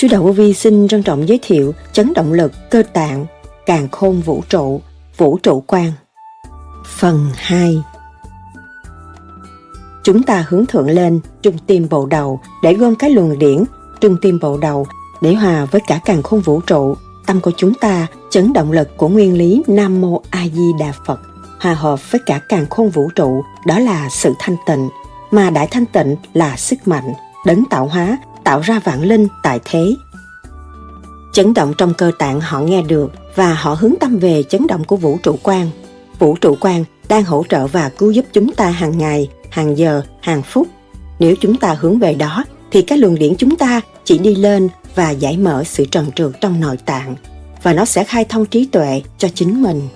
Sư Đạo Vô Vi xin trân trọng giới thiệu chấn động lực cơ tạng, càng khôn vũ trụ, vũ trụ quan. Phần 2 Chúng ta hướng thượng lên trung tim bộ đầu để gom cái luồng điển trung tim bộ đầu để hòa với cả càng khôn vũ trụ. Tâm của chúng ta chấn động lực của nguyên lý Nam Mô A Di Đà Phật hòa hợp với cả càng khôn vũ trụ đó là sự thanh tịnh mà đại thanh tịnh là sức mạnh đấng tạo hóa tạo ra vạn linh tại thế. Chấn động trong cơ tạng họ nghe được và họ hướng tâm về chấn động của vũ trụ quan vũ trụ quan đang hỗ trợ và cứu giúp chúng ta hàng ngày, hàng giờ, hàng phút. Nếu chúng ta hướng về đó, thì cái luồng điển chúng ta chỉ đi lên và giải mở sự trần trượt trong nội tạng, và nó sẽ khai thông trí tuệ cho chính mình.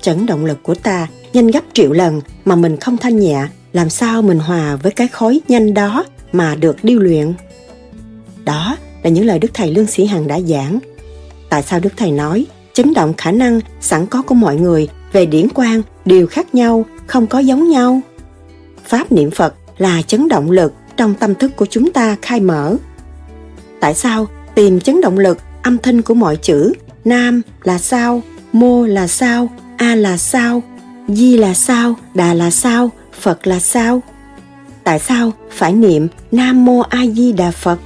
Chấn động lực của ta nhanh gấp triệu lần mà mình không thanh nhẹ, làm sao mình hòa với cái khối nhanh đó mà được điêu luyện? Đó là những lời đức thầy lương sĩ hằng đã giảng. Tại sao đức thầy nói, chấn động khả năng sẵn có của mọi người về điển quan đều khác nhau, không có giống nhau? Pháp niệm phật là chấn động lực trong tâm thức của chúng ta khai mở. Tại sao tìm chấn động lực âm thanh của mọi chữ, nam là sao, mô là sao, a là sao, di là sao, đà là sao, phật là sao? Tại sao phải niệm nam mô a di đà phật?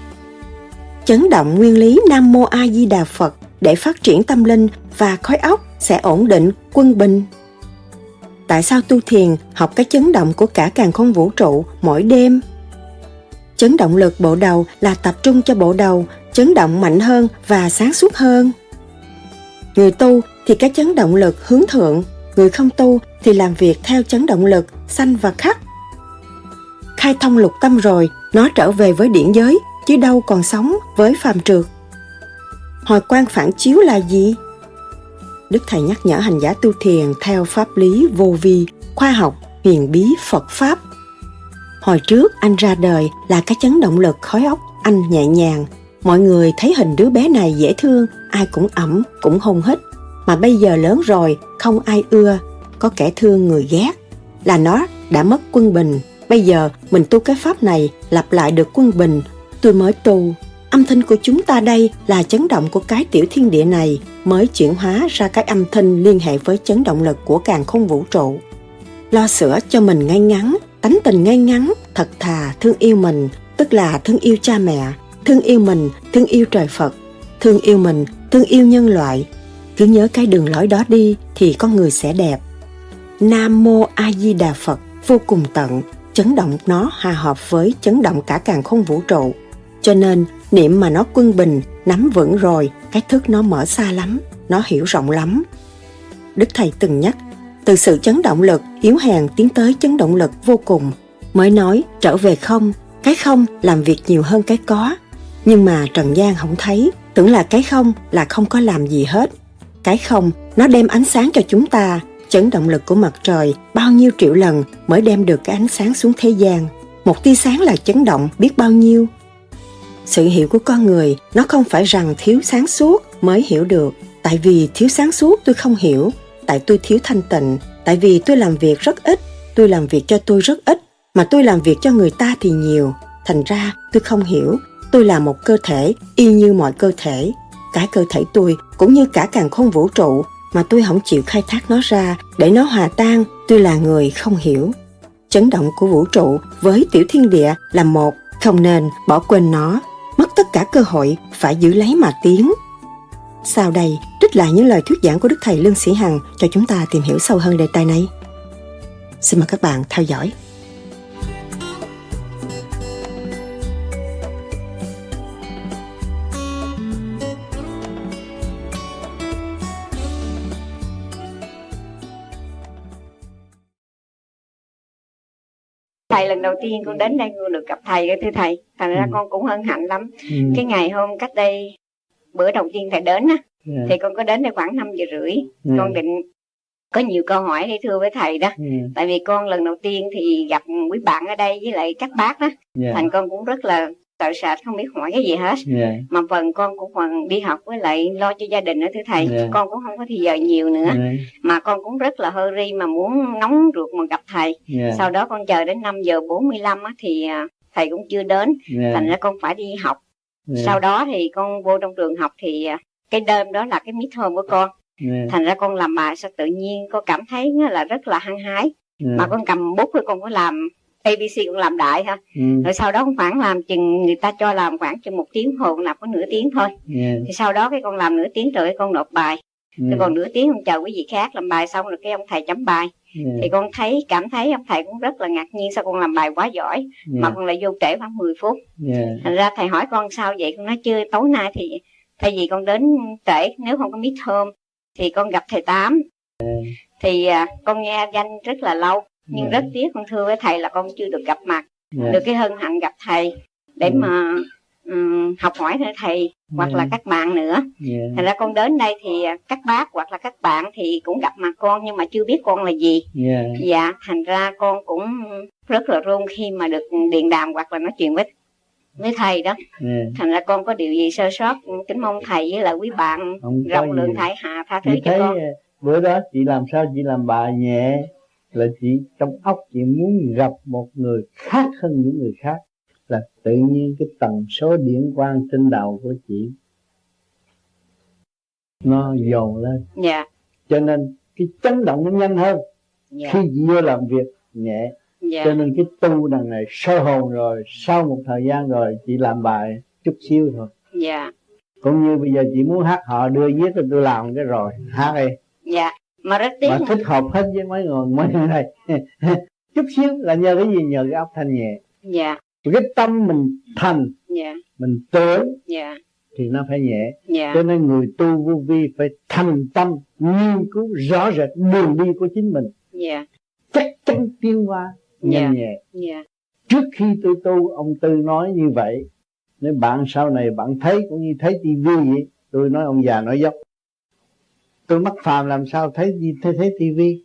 Chấn động nguyên lý nam mô a di đà phật để phát triển tâm linh và khối óc sẽ ổn định, quân bình. Tại sao tu thiền, học cái chấn động của cả càng không vũ trụ mỗi đêm? Chấn động lực bộ đầu là tập trung cho bộ đầu, chấn động mạnh hơn và sáng suốt hơn. Người tu thì cái chấn động lực hướng thượng, người không tu thì làm việc theo chấn động lực sanh và khắc. Khai thông lục tâm rồi, nó trở về với điển giới chứ đâu còn sống với phàm trượt hồi quan phản chiếu là gì? Đức thầy nhắc nhở hành giả tu thiền theo pháp lý vô vi, khoa học, huyền bí phật pháp. Hồi trước anh ra đời là cái chấn động lực khói óc anh nhẹ nhàng. Mọi người thấy hình đứa bé này dễ thương, ai cũng ẩm, cũng hôn hít. Mà bây giờ lớn rồi, không ai ưa, có kẻ thương người ghét. Là nó đã mất quân bình. Bây giờ mình tu cái pháp này, lặp lại được quân bình tôi mới tu âm thanh của chúng ta đây là chấn động của cái tiểu thiên địa này mới chuyển hóa ra cái âm thanh liên hệ với chấn động lực của càng không vũ trụ. Lo sửa cho mình ngay ngắn, tánh tình ngay ngắn, thật thà, thương yêu mình, tức là thương yêu cha mẹ, thương yêu mình, thương yêu trời phật, thương yêu mình, thương yêu nhân loại. Cứ nhớ cái đường lối đó đi thì con người sẽ đẹp. Nam mô a di đà phật, vô cùng tận, chấn động nó hòa hợp với chấn động cả càng không vũ trụ cho nên, niệm mà nó quân bình, nắm vững rồi, cái thức nó mở xa lắm, nó hiểu rộng lắm. Đức thầy từng nhắc, từ sự chấn động lực, yếu hèn tiến tới chấn động lực vô cùng, mới nói trở về không, cái không làm việc nhiều hơn cái có. Nhưng mà trần gian không thấy, tưởng là cái không là không có làm gì hết. Cái không, nó đem ánh sáng cho chúng ta, chấn động lực của mặt trời bao nhiêu triệu lần mới đem được cái ánh sáng xuống thế gian. Một tia sáng là chấn động, biết bao nhiêu sự hiểu của con người, nó không phải rằng thiếu sáng suốt mới hiểu được. Tại vì thiếu sáng suốt tôi không hiểu, tại tôi thiếu thanh tịnh, tại vì tôi làm việc rất ít, tôi làm việc cho tôi rất ít, mà tôi làm việc cho người ta thì nhiều. Thành ra, tôi không hiểu, tôi là một cơ thể y như mọi cơ thể. Cái cơ thể tôi, cũng như cả càng không vũ trụ, mà tôi không chịu khai thác nó ra để nó hòa tan, tôi là người không hiểu. Chấn động của vũ trụ với tiểu thiên địa là một, không nên bỏ quên nó mất tất cả cơ hội phải giữ lấy mà tiến. Sau đây, trích lại những lời thuyết giảng của đức thầy lương sĩ hằng cho chúng ta tìm hiểu sâu hơn đề tài này. Xin mời các bạn theo dõi. Thầy lần đầu tiên con đến đây con được gặp thầy thưa thầy thành ra ừ. con cũng hân hạnh lắm ừ. cái ngày hôm cách đây bữa đầu tiên thầy đến á yeah. Dạ. thì con có đến đây khoảng 5 giờ rưỡi. Dạ. con định có nhiều câu hỏi để thưa với thầy đó. Dạ. tại vì con lần đầu tiên thì gặp quý bạn ở đây với lại các bác đó yeah. thành con cũng rất là sợ sệt không biết hỏi cái gì hết yeah. mà phần con cũng còn đi học với lại lo cho gia đình nữa thưa thầy yeah. con cũng không có thì giờ nhiều nữa yeah. mà con cũng rất là hơi ri mà muốn nóng ruột mà gặp thầy yeah. sau đó con chờ đến 5 giờ 45 á, thì à, thầy cũng chưa đến yeah. thành ra con phải đi học yeah. sau đó thì con vô trong trường học thì à, cái đêm đó là cái mid hôm của con yeah. thành ra con làm bài sao tự nhiên con cảm thấy là rất là hăng hái yeah. mà con cầm bút rồi con có làm ABC cũng làm đại ha ừ. rồi sau đó khoảng làm chừng người ta cho làm khoảng chừng một tiếng hồ làm có nửa tiếng thôi yeah. thì sau đó cái con làm nửa tiếng rồi con nộp bài yeah. rồi còn nửa tiếng con chờ quý vị khác làm bài xong rồi cái ông thầy chấm bài yeah. thì con thấy cảm thấy ông thầy cũng rất là ngạc nhiên sao con làm bài quá giỏi yeah. mà con lại vô trễ khoảng 10 phút yeah. thành ra thầy hỏi con sao vậy con nói chưa tối nay thì thay vì con đến trễ nếu không có mít thơm thì con gặp thầy tám yeah. thì à, con nghe danh rất là lâu nhưng yeah. rất tiếc con thưa với thầy là con chưa được gặp mặt yeah. được cái hân hạnh gặp thầy để yeah. mà um, học hỏi thầy, thầy hoặc yeah. là các bạn nữa yeah. thành ra con đến đây thì các bác hoặc là các bạn thì cũng gặp mặt con nhưng mà chưa biết con là gì yeah. dạ thành ra con cũng rất là run khi mà được điện đàm hoặc là nói chuyện với với thầy đó yeah. thành ra con có điều gì sơ sót kính mong thầy với lại quý bạn rộng lượng thải hạ tha thứ cho con bữa đó chị làm sao chị làm bài nhẹ là chị trong óc chị muốn gặp một người khác hơn những người khác là tự nhiên cái tần số điện quang trên đầu của chị nó dồn lên yeah. cho nên cái chấn động nó nhanh hơn yeah. khi chị vô làm việc nhẹ yeah. cho nên cái tu đằng này sơ hồn rồi sau một thời gian rồi chị làm bài chút xíu thôi yeah. cũng như bây giờ chị muốn hát họ đưa viết thì tôi làm cái rồi hát đi dạ mà rất tiếc mà thích hợp hết với mấy người mấy người này. Chút xíu là nhờ cái gì? Nhờ cái óc thanh nhẹ. Dạ. Cái tâm mình thành dạ. mình tưởng dạ. thì nó phải nhẹ. Dạ. cho nên người tu vô vi phải thành tâm nghiên cứu rõ rệt đường đi của chính mình. Dạ. chắc chắn tiến hóa nhanh dạ. nhẹ. Dạ. trước khi tôi tu ông tư nói như vậy. Nếu bạn sau này bạn thấy cũng như thấy tivi vậy. Tôi nói ông già nói dốc tôi mắc phàm làm sao thấy gì thấy thấy tivi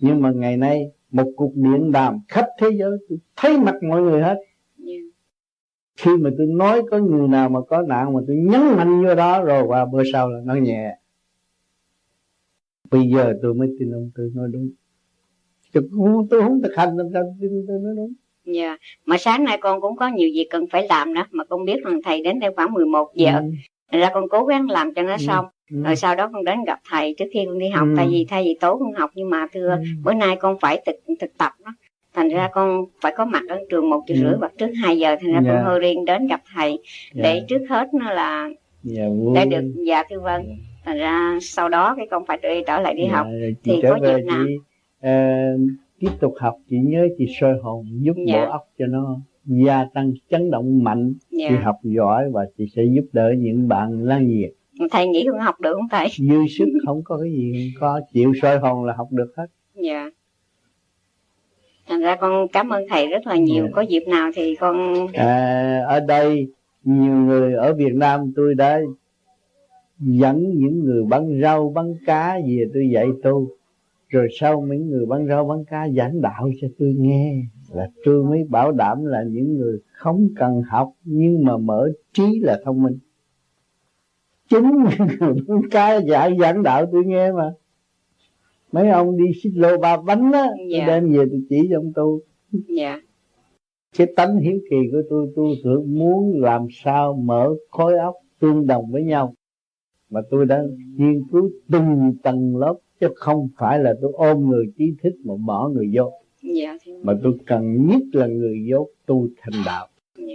nhưng mà ngày nay một cuộc điện đàm khắp thế giới tôi thấy mặt mọi người hết yeah. khi mà tôi nói có người nào mà có nạn mà tôi nhấn mạnh vô đó rồi qua bữa sau là nó nhẹ bây giờ tôi mới tin ông tôi nói đúng tôi không, tôi không thực hành làm sao tin tôi nói đúng Dạ, yeah. mà sáng nay con cũng có nhiều việc cần phải làm đó Mà con biết rằng thầy đến đây khoảng 11 giờ ừ. ra con cố gắng làm cho nó ừ. xong ừ. rồi sau đó con đến gặp thầy trước khi con đi học ừ. tại vì thay vì tối con học nhưng mà thưa ừ. bữa nay con phải thực thực tập đó thành ra con phải có mặt ở trường một giờ ừ. rưỡi hoặc trước 2 giờ thành ra yeah. con dạ. hơi riêng đến gặp thầy yeah. để trước hết nó là yeah, dạ, để được dạ thưa vâng yeah. thành ra sau đó cái con phải đi trở lại đi yeah, học thì có dịp nào uh, tiếp tục học chị nhớ chị soi hồn giúp yeah. bộ óc cho nó gia tăng chấn động mạnh yeah. chị học giỏi và chị sẽ giúp đỡ những bạn lan nhiệt thầy nghĩ con học được không thầy? Dư sức không có cái gì có chịu soi hồn là học được hết. Dạ. Thành ra con cảm ơn thầy rất là nhiều. Dạ. có dịp nào thì con à, ở đây nhiều người ở Việt Nam tôi đã dẫn những người bán rau bán cá về tôi dạy tu. Rồi sau mấy người bán rau bán cá giảng đạo cho tôi nghe. Là tôi mới bảo đảm là những người không cần học nhưng mà mở trí là thông minh chính. Cái dạy giảng đạo tôi nghe mà. Mấy ông đi xích lô ba bánh á dạ. đem về tôi chỉ cho ông tu. Dạ. cái tánh hiếu kỳ của tôi tôi thường muốn làm sao mở khối óc tương đồng với nhau. Mà tôi đã nghiên cứu từng tầng lớp chứ không phải là tôi ôm người trí thức mà bỏ người vô. Dạ, mà tôi cần nhất là người dốt tu thành đạo. Dạ.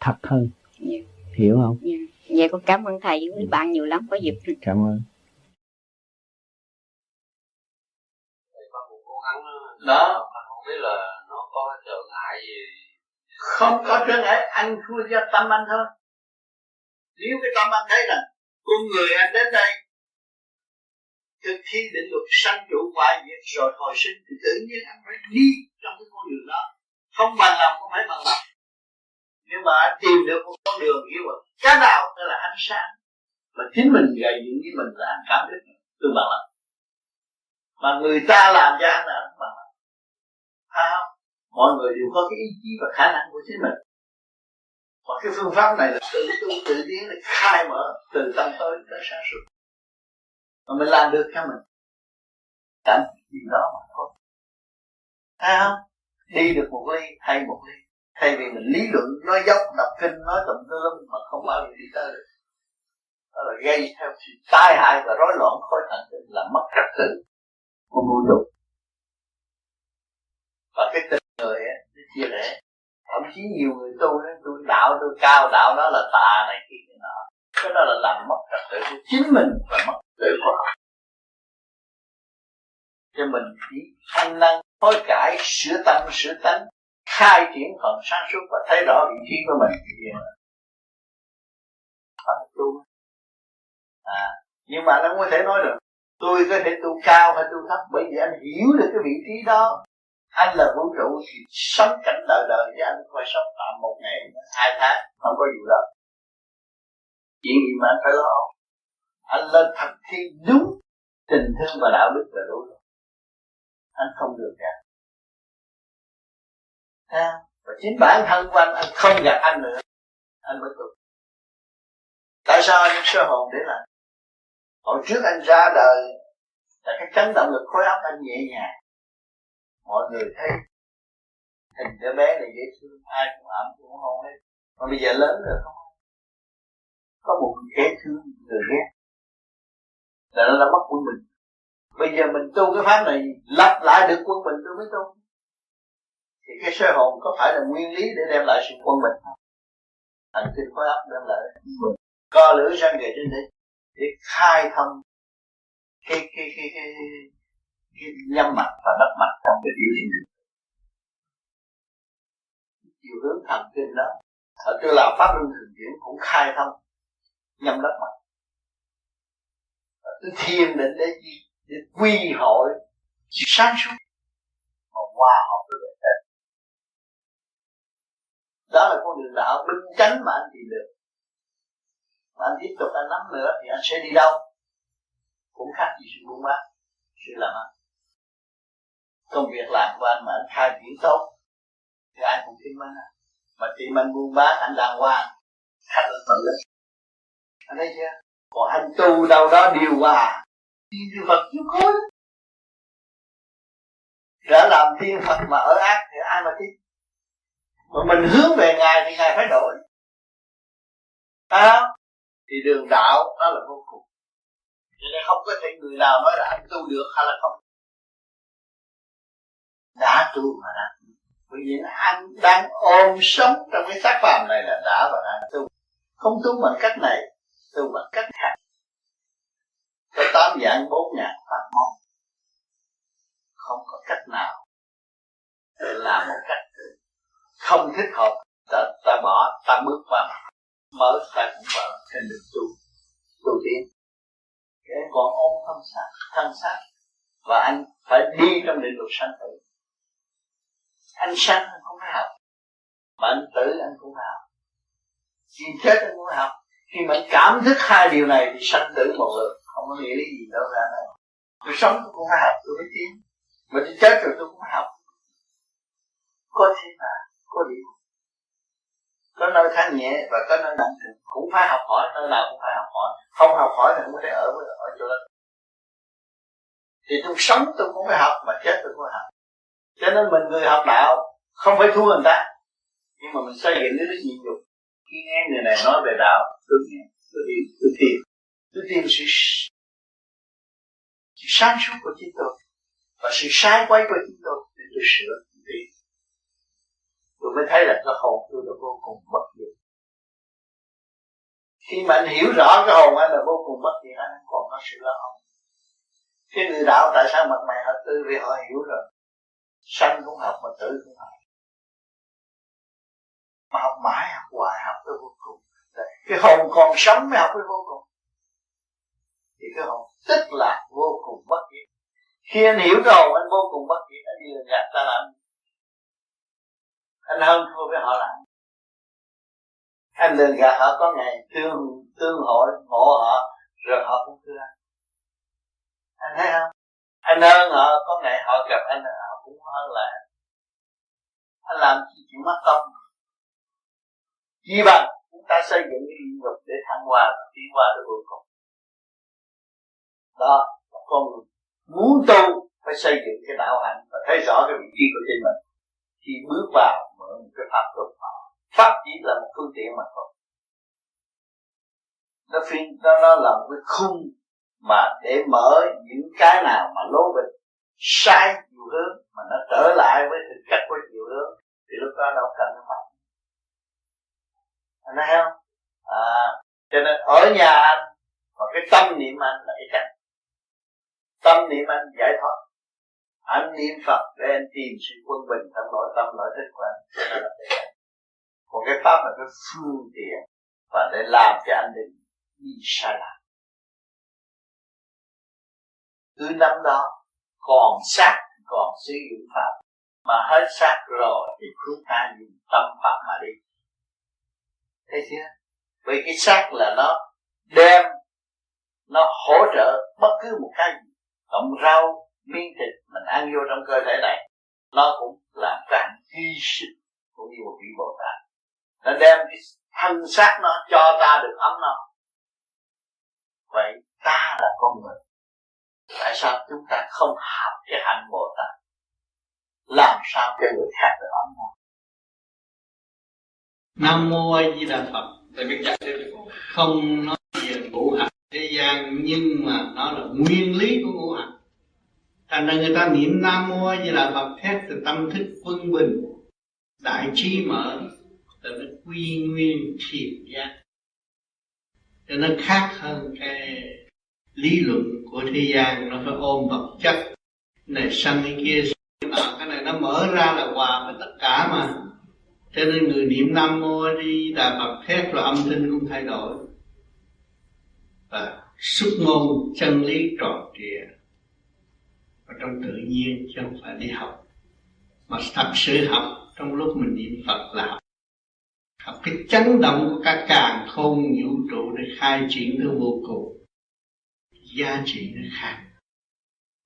thật hơn. Dạ. hiểu không? Dạ vậy con cảm ơn thầy với bạn nhiều lắm có dịp. Cảm ơn. Đó mà không biết là nó có trở ngại gì. Không có trở ngại anh thua cho tâm anh thôi. Nếu cái tâm anh thấy là con người anh đến đây thực thi định luật sanh trụ hoại diệt rồi hồi sinh thì tự nhiên anh phải đi trong cái con đường đó. Không bằng lòng không phải bằng lòng nhưng mà anh tìm được một con đường hiểu rồi cái nào đó là ánh sáng. Mà chính mình gây dựng với mình là anh cảm biết. Tương bằng lắm. Mà người ta làm cho anh là anh bằng lắm. Phải không? Mọi người đều có cái ý chí và khả năng của chính mình. Và cái phương pháp này là tự tu, tự tiến, để khai mở từ tâm tới tới sáng suốt. Mà mình làm được cho mình. Cảnh gì đó mà thôi thấy không? Đi được một ly, hay một ly thay vì mình lý luận nói dốc đọc kinh nói tùm lum mà không bao giờ đi tới được. Đó là gây theo sự tai hại và rối loạn khối thần kinh là mất trật tự của vũ trụ. Và cái tình người ấy, nó chia rẽ. Thậm chí nhiều người tu nói tu đạo tu cao đạo đó là tà này kia cái nọ. Cái đó là làm mất trật tự của chính mình và mất trật tự của họ. Cho mình chỉ ăn năn hối cải sửa tâm sửa tánh khai triển phần sáng suốt và thấy rõ vị trí của mình. Thì đó là tu. À nhưng mà anh không có thể nói được. Tôi có thể tu cao hay tu thấp bởi vì anh hiểu được cái vị trí đó. Anh là vũ trụ thì sống cảnh đời đời thì anh phải sống tạm một ngày, hai tháng, không có gì đó. Chuyện gì mà anh phải lo? Anh lên thực thi đúng tình thương và đạo đức là đủ rồi. Anh không được cả à, và chính bản thân của anh anh không gặp anh nữa. Anh mới tu tại sao anh sơ hồn để lại? Hồi trước anh ra đời là cái chấn động lực khối óc anh nhẹ nhàng. Mọi người thấy hình đứa bé này dễ thương ai cũng ẩm cũng hôn hết. Mà bây giờ lớn rồi không có một kẻ thương người ghét. Là nó đã mất quân mình. Bây giờ mình tu cái pháp này lặp lại được quân mình tôi mới tu thì cái sơ hồn có phải là nguyên lý để đem lại sự quân bình không? Hành tinh khối óc đem lại co lưỡi răng về trên đây để khai thông cái cái cái cái, cái nhâm mặt và đất mặt trong cái điều gì chiều hướng thần kinh đó ở tôi làm pháp luân thường chuyển cũng khai thông nhâm đất mặt, tôi thiền định để gì? Để quy hội sự sáng suốt mà hòa hợp với bệnh tật đó là con đường đạo minh chánh mà anh tìm được. Mà anh tiếp tục anh nắm nữa thì anh sẽ đi đâu? Cũng khác gì sự buôn bán, sự làm ăn. Công việc làm của anh mà anh khai triển tốt, thì ai cũng tin anh. Mà tìm anh buôn bán, anh đàng hoàng, khách là tự lực. Anh thấy chưa? Còn anh tu đâu đó điều hòa, thiên điều Phật chiếu khối. Đã làm thiên Phật mà ở ác thì ai mà tin? Mà mình hướng về Ngài thì Ngài phải đổi. À, thì đường đạo đó là vô cùng. Cho nên không có thể người nào nói là anh tu được hay là không. Đã tu mà đã bởi vì anh đang ôm sống trong cái xác phàm này là đã và đang tu. Không tu bằng cách này tu bằng cách khác. Có tám dạng bốn ngàn pháp môn. Không có cách nào để làm một cách không thích hợp ta, ta bỏ ta bước vào mở ta cũng mở trên đường tu. Tu tiến. Cái còn ôm thân xác thân xác và anh phải đi trong định luật sanh tử. Anh sanh anh không phải học mà anh tử anh cũng phải học. Khi chết anh cũng phải học. Khi mà anh cảm thức hai điều này thì sanh tử một lượt không có nghĩa lý gì đâu ra nữa tôi sống tôi cũng phải học tôi mới tiến. Mà tôi chết rồi tôi cũng phải học. Có thế mà có điểm có nơi thanh nhẹ và có nơi nặng cũng phải học hỏi, nơi nào cũng phải học hỏi. Không học hỏi thì không có thể ở với, ở chỗ đó. Thì tôi sống tôi cũng phải học mà chết tôi cũng phải học. Cho nên mình người học đạo, không phải thua người ta, nhưng mà mình xây dựng cái đức nhịn nhục. Khi nghe người này nói về đạo, tôi nghe, tôi hiểu, tôi tìm tôi tìm sự sự sáng suốt của chính tôi và sự sai quay của chính tôi để tôi sửa tôi mới thấy là cái hồn tôi là vô cùng bất diệt. Khi mà anh hiểu rõ cái hồn anh là vô cùng bất diệt, anh còn có sự lo âu. Cái người đạo tại sao mặt mày họ tư vì họ hiểu rồi. Sanh cũng học mà tử cũng học. Mà học mãi, học hoài, học tới vô cùng. Cái hồn còn sống mới học tới vô cùng. Thì cái hồn tức là vô cùng bất diệt. Khi anh hiểu rồi anh vô cùng bất diệt, anh đi lừa gạt ta làm anh hơn thua với họ làm anh đừng gạt họ, có ngày tương tương hội, ngộ họ, rồi họ cũng thương anh anh thấy không? Anh hơn họ, có ngày họ gặp anh, họ cũng hơn là anh làm gì chịu mất công. Chỉ bằng chúng ta xây dựng cái điện dục để thăng hoa và tiến hóa được vô cùng. Đó, con muốn tu phải xây dựng cái đạo hạnh và thấy rõ cái vị trí của chính mình khi bước vào mở một cái pháp luật pháp chỉ là một phương tiện mà thôi. Nó phiên nó, nó là một cái khung mà để mở những cái nào mà lố bịch sai chiều hướng mà nó trở lại với thực chất của chiều hướng thì lúc đó đâu cần nó pháp anh thấy không? À cho nên ở nhà anh và cái tâm niệm anh là cái cảnh tâm niệm anh giải thoát anh niệm phật để anh tìm sự quân bình trong nội tâm nội thức của anh còn cái pháp là cái phương tiện và để làm cho anh đừng đi sai lạc cứ năm đó, còn sát còn sử dụng pháp. Mà hết sát rồi thì chúng ta dùng tâm pháp mà đi. Thấy chưa? Vì cái sát là nó đem, nó hỗ trợ bất cứ một cái gì. Cộng rau miếng thịt mình ăn vô trong cơ thể này nó cũng là càng hy sinh cũng như một vị bồ tát. Nó đem cái thân xác nó cho ta được ấm no. Vậy ta là con người. Tại sao chúng ta không học cái hạnh bồ tát? Làm sao cho người khác được ấm no? Nam mô a di đà phật. Tại biết giải thích không nói về ngũ hành thế gian, nhưng mà nó là nguyên lý của ngũ hành thành ra người ta niệm nam mô như là phật thét từ tâm thức quân bình, đại trí mở, từ nó quy nguyên thiền giác. Cho nó khác hơn cái lý luận của thế gian, nó phải ôm vật chất. Này sang cái kia nọ cái này nó mở ra là hòa với tất cả mà. Cho nên người niệm nam mô đi đà phật thét là âm thanh cũng thay đổi. Và xuất ngôn chân lý tròn trịa ở trong tự nhiên chứ không phải đi học. Mà thật sự học, trong lúc mình niệm phật là học. Học cái chấn động của các càng khôn vũ trụ để khai triển tới vô cùng. Giá trị nó khác.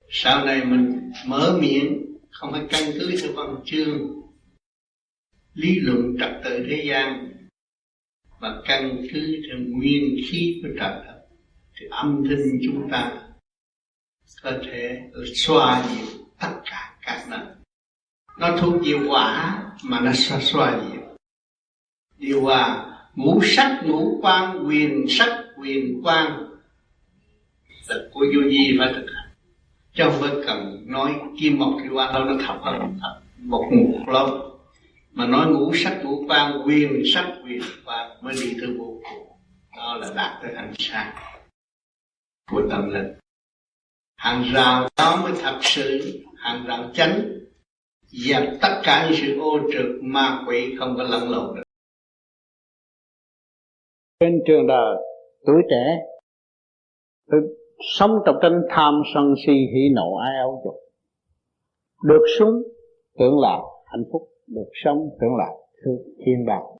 Sau này mình mở miệng, không phải căn cứ theo văn chương, lý luận trật tự thế gian, mà căn cứ theo nguyên khí của trật tự, thì âm thanh chúng ta có thể xoa dịu tất cả các năng. Nó thuộc diệu quả mà nó xoa xoa dịu. Điều hòa, ngũ sắc, ngũ quan, quyền sắc, quyền quan. Là của vô di phải thực hành. Chứ không phải cần nói kim mộc thủy quan đâu, nó thật hơn thật. Một một lâu mà nói ngũ sắc, ngũ quan, quyền sắc, quyền quan mới đi tới vô cùng. Đó là đạt tới ánh sáng của tâm linh hàng rào đó mới thật sự, hàng rào chánh, dẹp tất cả những sự ô trượt ma quỷ không có lẫn lộn được. Trên trường đời, tuổi trẻ tôi sống trong tranh tham sân si, hỉ nộ, ai âu dục. Được sống, tưởng là hạnh phúc. Được sống, tưởng là thiên đàng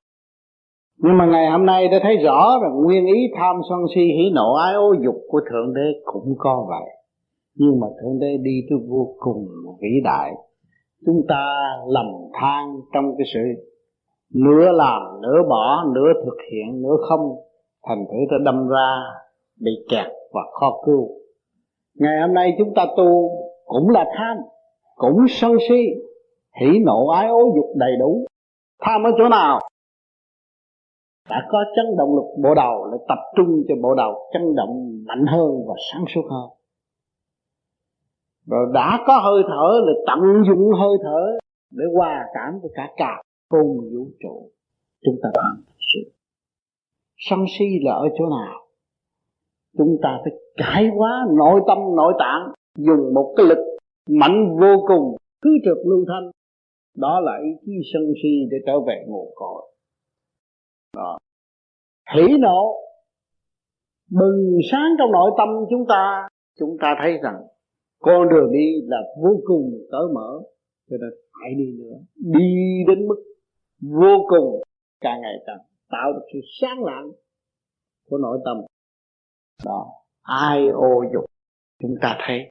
nhưng mà ngày hôm nay đã thấy rõ rằng nguyên ý tham sân si, hỉ nộ ái ô dục của thượng đế cũng có vậy nhưng mà thượng đế đi tôi vô cùng vĩ đại. Chúng ta lầm than trong cái sự nửa làm, nửa bỏ, nửa thực hiện, nửa không. Thành thử ta đâm ra bị kẹt và khó cứu. Ngày hôm nay chúng ta tu cũng là tham, cũng sân si, hỉ nộ ái ố dục đầy đủ. Tham ở chỗ nào? Đã có chấn động lực bộ đầu, lại tập trung cho bộ đầu chấn động mạnh hơn và sáng suốt hơn rồi đã có hơi thở là tận dụng hơi thở để hòa cảm với cả cả cùng vũ trụ. Chúng ta làm sự sân si là ở chỗ nào? Chúng ta phải cải hóa nội tâm, nội tạng, dùng một cái lực mạnh vô cùng, cứ trực lưu thanh. Đó là ý chí sân si để trở về nguồn cội. Đó. Hỷ nộ, bừng sáng trong nội tâm chúng ta chúng ta thấy rằng con đường đi là vô cùng cởi mở, cho nên hãy đi nữa. Đi đến mức vô cùng càng ngày càng tạo được sự sáng lạng của nội tâm. Đó, ai ô dục chúng ta thấy.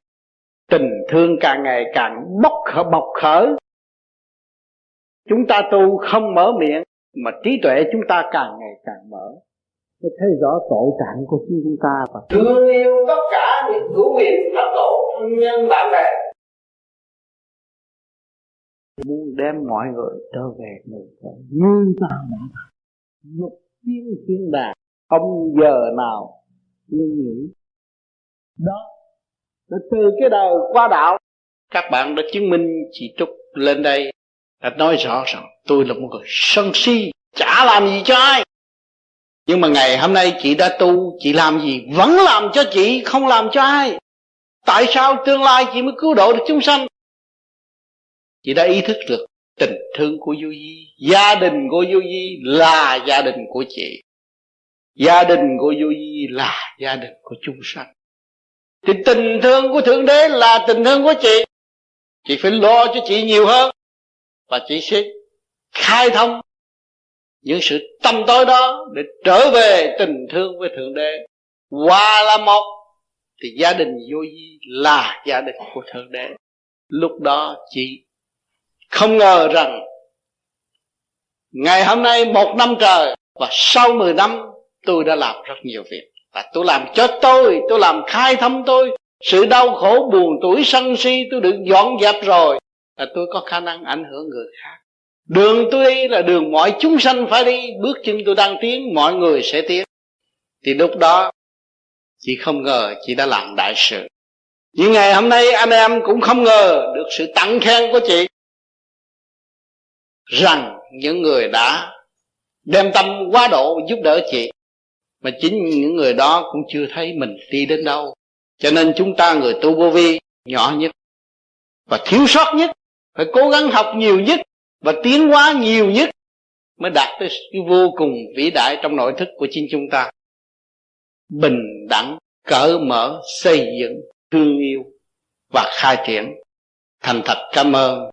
Tình thương càng ngày càng bốc khở bộc khởi. Chúng ta tu không mở miệng, mà trí tuệ chúng ta càng ngày càng mở mới thấy rõ tội trạng của chúng ta và thương yêu tất cả những hữu quyền thất tổ nhân bạn bè. Muốn đem mọi người trở về người thân như ta đã dục tiến thiên đàng. Không giờ nào ngưng nghỉ đó là từ cái đời qua đạo. Các bạn đã chứng minh chị Trúc lên đây đã nói rõ rằng tôi là một người sân si chả làm gì cho ai nhưng mà ngày hôm nay chị đã tu, chị làm gì? Vẫn làm cho chị, không làm cho ai. Tại sao tương lai chị mới cứu độ được chúng sanh? Chị đã ý thức được tình thương của vô di, gia đình của vô di là gia đình của chị. Gia đình của vô di là gia đình của chúng sanh. Thì tình thương của thượng đế là tình thương của chị. Chị phải lo cho chị nhiều hơn. Và chị sẽ khai thông những sự tâm tối đó để trở về tình thương với thượng đế. Hòa là một thì gia đình vô di là gia đình của thượng đế. Lúc đó chị không ngờ rằng ngày hôm nay một năm trời và sau mười năm, tôi đã làm rất nhiều việc. Và tôi làm cho tôi tôi làm khai thông tôi. Sự đau khổ buồn tuổi sân si tôi được dọn dẹp rồi. Là tôi có khả năng ảnh hưởng người khác đường tôi đi là đường mọi chúng sanh phải đi, bước chân tôi đang tiến, mọi người sẽ tiến. Thì lúc đó, chị không ngờ chị đã làm đại sự. Những ngày hôm nay, anh em cũng không ngờ được sự tặng khen của chị. Rằng những người đã đem tâm quá độ giúp đỡ chị, mà chính những người đó cũng chưa thấy mình đi đến đâu. Cho nên chúng ta người tu vô vi, nhỏ nhất và thiếu sót nhất, phải cố gắng học nhiều nhất và tiến hóa nhiều nhất mới đạt tới cái vô cùng vĩ đại trong nội thức của chính chúng ta. Bình đẳng, cởi mở, xây dựng, thương yêu và khai triển. Thành thật cảm ơn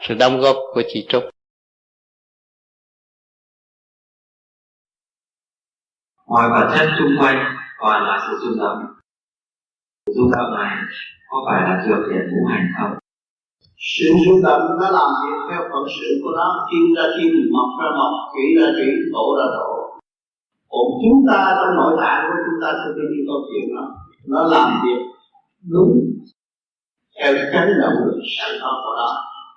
sự đóng góp của chị Trúc. Ngoài vật chất xung quanh còn là sự rung động. Sự rung động này có phải là dược hiện ngũ hành không? Sự rung động nó làm việc theo phận sự của nó thiên ra thiên mọc ra mọc thủy ra thủy tổ ra tổ. Còn chúng ta trong nội tạng của chúng ta sẽ biết câu chuyện đó. Nó làm việc đúng theo cái chấn động lực sẵn có của nó.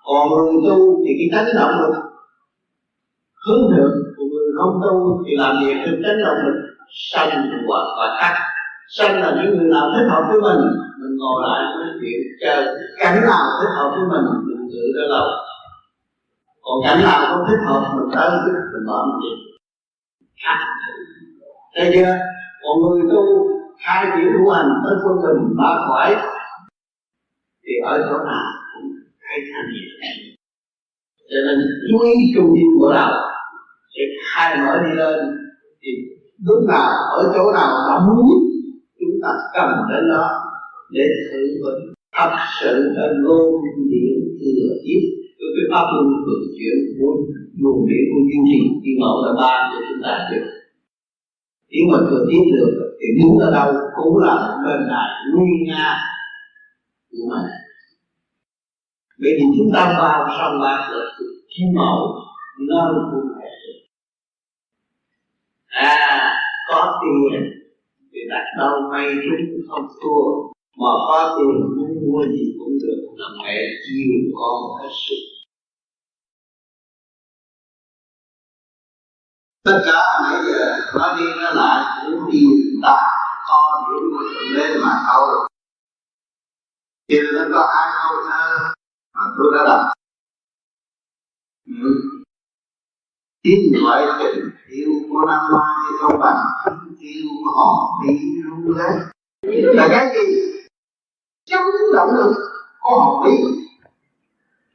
Còn người tu thì cái chấn động lực hướng thượng của người không tu thì làm việc theo chấn động lực sanh hoặc và khác sanh là những người làm thích hợp với mình mình ngồi lại nói chuyện, chờ cảnh nào thích hợp với mình mình giữ ra lầu. Còn cảnh nào không thích hợp, mình tới, mình bỏ mình đi. Thấy chưa? Còn người tu hai chữ tu hành tới quân bình ba khỏi. Thì ở chỗ nào cũng thấy thành gì cho nên, chú trung tâm của đạo, sẽ khai mở đi lên. Thì lúc nào, ở chỗ nào đóng nhất, chúng ta cầm đến đó để thử vấn thật sự là ngôn điển thừa tiếp với cái pháp luân vận chuyển của luồng điển của duy trì khi ngộ là ba cho chúng ta được nếu mà thừa tiếp được, thì đứng ở đâu cũng là bên đại nguy nga. Của mình bởi vì chúng ta vào sông ba là thiên mẫu nâng của mẹ à có tiền, thì đặt đâu may chúng không thua mà có tiền muốn mua gì cũng được. Là mẹ chiều con hết sức tất cả nãy giờ nó đi nó lại cũng đi ta con điểm của thượng đế mà thôi thì nó có hai câu thơ mà tôi đã đọc ừ. Tin gọi tình yêu của năm mai không bằng yêu của họ đi luôn đấy. Là cái gì? Chấn động lực của họ lý.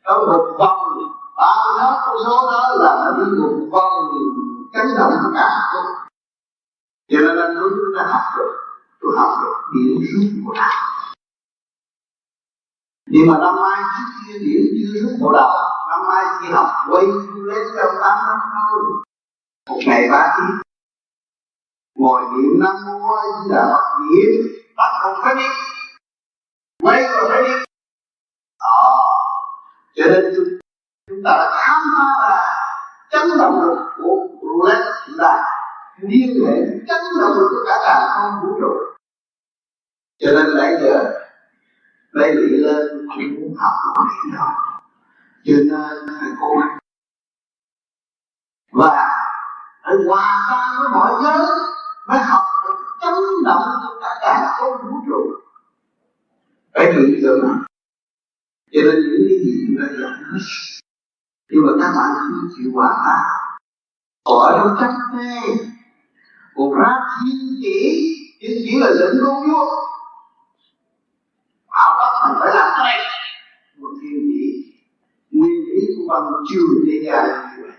Trong một vòng bao đó con số đó là nó đi một vòng, chấn động tất cả. Cho nên là tôi đã học được, tôi học được điểm rút của đạo. Nhưng mà năm nay trước kia điểm chưa rút của đạo, năm nay chỉ học quay lên trong tám năm thôi. Một ngày ba tiếng. Ngồi niệm năm mô a di đà phật, niệm bắt đầu phải đi quay rồi phải đi. Đó cho nên chúng ta đã khám phá là chấn động lực của roulette là liên hệ chấn động lực của cả cả không vũ trụ. Cho nên nãy giờ đây bị lên cũng muốn học nói đó. Cho nên phải cố gắng và phải hòa tan với mọi giới mới học được chấn động của cả cả không vũ trụ phải nghĩ tưởng cho nên những cái gì chúng ta làm, hết nhưng mà các bạn không chịu hòa tan ở trong chấp mê một ra thiên chỉ. Thiên chỉ là dẫn con vô. Họ đó thằng phải làm cái này. Một thiên chỉ. Nguyên lý của văn trường thế gian như vậy.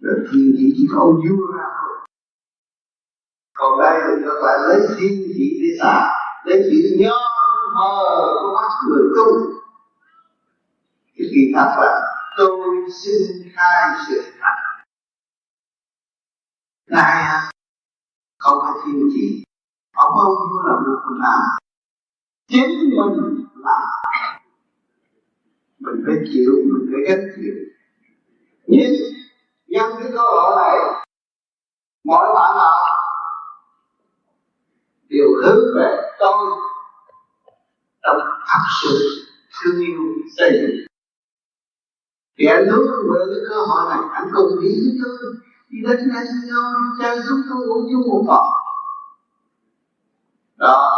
Rồi thiên chỉ chỉ có vua ra thôi. Còn đây thì các bạn lấy thiên chỉ để xả lấy chữ nho mờ của mắt người tu cái kỳ thật là tôi xin khai sự thật. Ngài không phải thiên chỉ ông ông như là một phần nào chính mình là mình phải chịu, mình phải gánh chịu. Nhưng, nhân cái cơ hội này, mỗi bạn nào, đều hướng về tôi trong thật sự thương yêu gia đình thì anh hướng về cái cơ hội này, anh cùng đi với tôi. Đi đến casino chơi giúp tôi uống chung một phòng đó.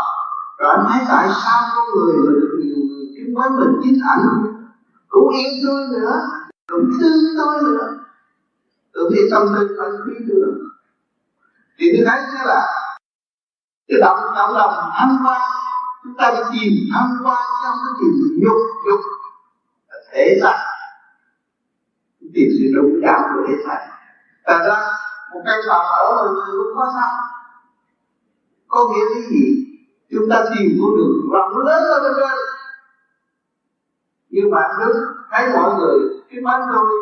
Rồi anh thấy tại sao con người mà được nhiều người chứng với mình chính ảnh? Cũng yêu tôi nữa, cũng thương tôi nữa. Tự thì tâm linh anh biết được thì tôi thấy thế là cái động động lòng thăng quan chúng ta đi tìm thăng quan trong cái tìm nhục nhục thế xác tìm sự đúng đắn của thế gian. Thật ra, một căn phòng ở mọi người cũng có sao. Có nghĩa cái gì? Chúng ta tìm con đường rộng lớn ở bên trên. Nhưng mà nếu thấy mọi người, Cái bánh tôi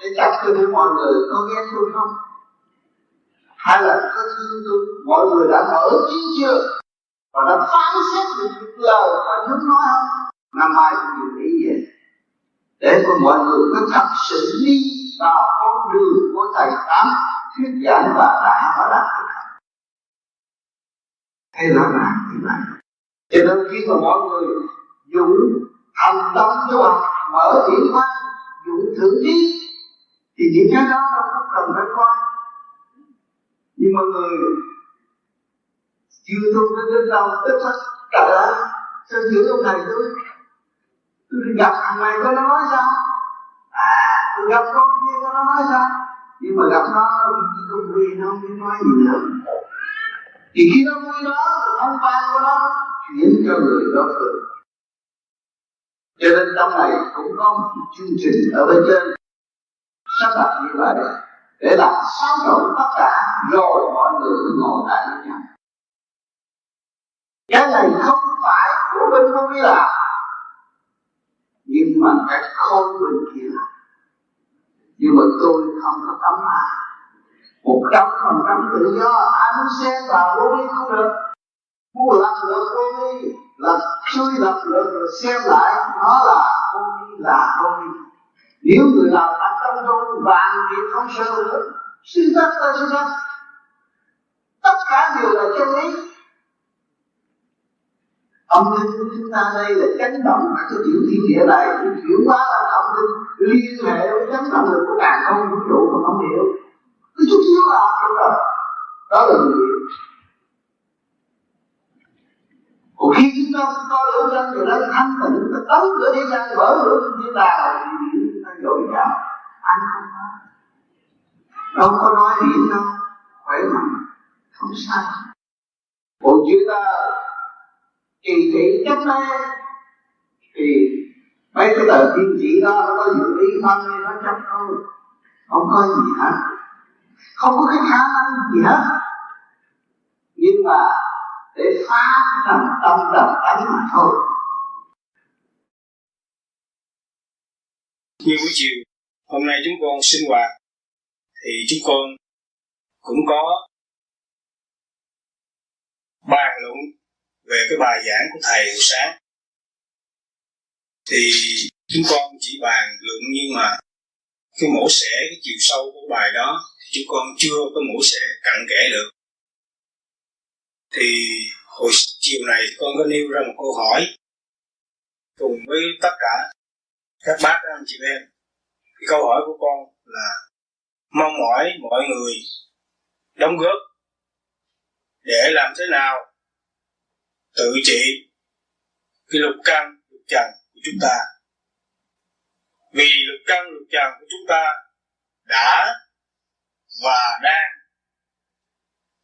để chặt cho mọi người có ghét tôi không? Hay là có thương tôi mọi người đã mở trí chưa? Và đã phán xét được những lời và những nói không? Năm mai cũng dùng nghĩ vậy để cho mọi người có thật sự đi vào con đường của thầy tám, thuyết giảng và đã và đạt được hay là ràng như vậy. Cho nên khi mà mọi người dùng thành tâm cho học mở triển quan dùng thượng trí thì những cái đó đâu cần phải coi nhưng mà người chưa tu đến đến đâu tức là trời ơi sao chữa ông thầy tôi tôi đi gặp thằng này có nó nói sao? À tôi gặp con kia có nó nói sao? Nhưng mà gặp nó thì chỉ có vui nó không biết nói gì nữa. Thì khi nó vui đó, ông ba của nó chuyển cho người đó cười. Cho nên trong này cũng có một chương trình ở bên trên. Sắp đặt như vậy. Để làm sáng rộng tất cả rồi mọi người mới ngồi lại với nhau. Cái này không phải của bên không biết làm. Nhưng mà cái khôi mình kia là. Nhưng mà tôi không có tấm ai. Một trăm phần trăm tự do ai muốn xen vào vô vi không được. Muốn lật được vô đi là chui lật được rồi xem lại, nó là vô đi là vô đi. nếu người nào đã tâm trung vàng thì không sơ nữa suy tất ta suy tất tất cả đều là chân lý. Âm linh của chúng ta đây là chấn động mà cái tiểu thiên địa này cái chuyển hóa là âm linh, liên hệ với chấn động lực của càng không vũ trụ mà không hiểu. Cái chút xíu là không rồi. Đó là người còn khi chúng ta coi lửa chân rồi nó thanh tịnh nó đóng lửa đi ra mở lửa trên thiên đàng thì chúng ta dội vào anh không nói đâu có nói gì đâu khỏe mạnh không sao. Còn chúng ta kỳ thị chấp mê thì mấy cái tờ tiên chỉ đó nó có dự lý phân hay nó chấp thôi không có gì hết. Không có cái khả năng gì hết. Nhưng mà để phá cái tâm tầm tánh mà thôi. Như buổi chiều hôm nay chúng con sinh hoạt thì chúng con cũng có bàn luận về cái bài giảng của thầy buổi sáng. Thì chúng con chỉ bàn luận nhưng mà cái mổ xẻ, cái chiều sâu của bài đó chúng con chưa có mổ xẻ cặn kẽ được. Thì hồi chiều này con có nêu ra một câu hỏi cùng với tất cả các bác anh chị em. Cái câu hỏi của con là mong mỏi mọi người đóng góp để làm thế nào tự trị cái lục căn lục trần của chúng ta. Vì lục căn lục trần của chúng ta đã và đang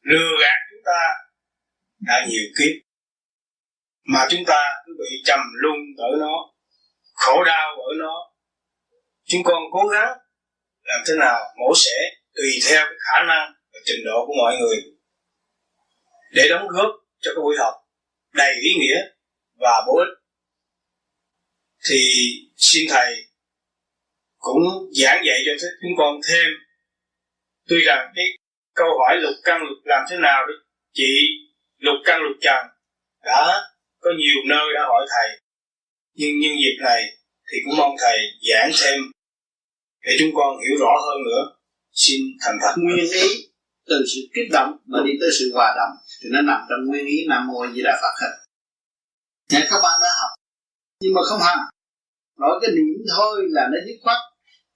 lừa gạt chúng ta đã nhiều kiếp, mà chúng ta cứ bị trầm luân ở nó, khổ đau ở nó. Chúng con cố gắng làm thế nào mổ xẻ tùy theo cái khả năng và trình độ của mọi người. Để đóng góp cho cái buổi học đầy ý nghĩa và bổ ích. Thì xin thầy cũng giảng dạy cho chúng con thêm. Tuy rằng cái câu hỏi lục căn lục làm thế nào để chị lục căn lục trần đã có nhiều nơi đã hỏi thầy. Nhưng nhân dịp này thì cũng mong thầy giảng thêm để chúng con hiểu rõ hơn nữa, xin thành thật. Nguyên ý từ sự kích động mà đi tới sự hòa đồng thì nó nằm trong nguyên ý nam mô di đà phật hết. Nghe các bạn đã học, nhưng mà không hành nói cái niệm thôi là nó dứt khoát.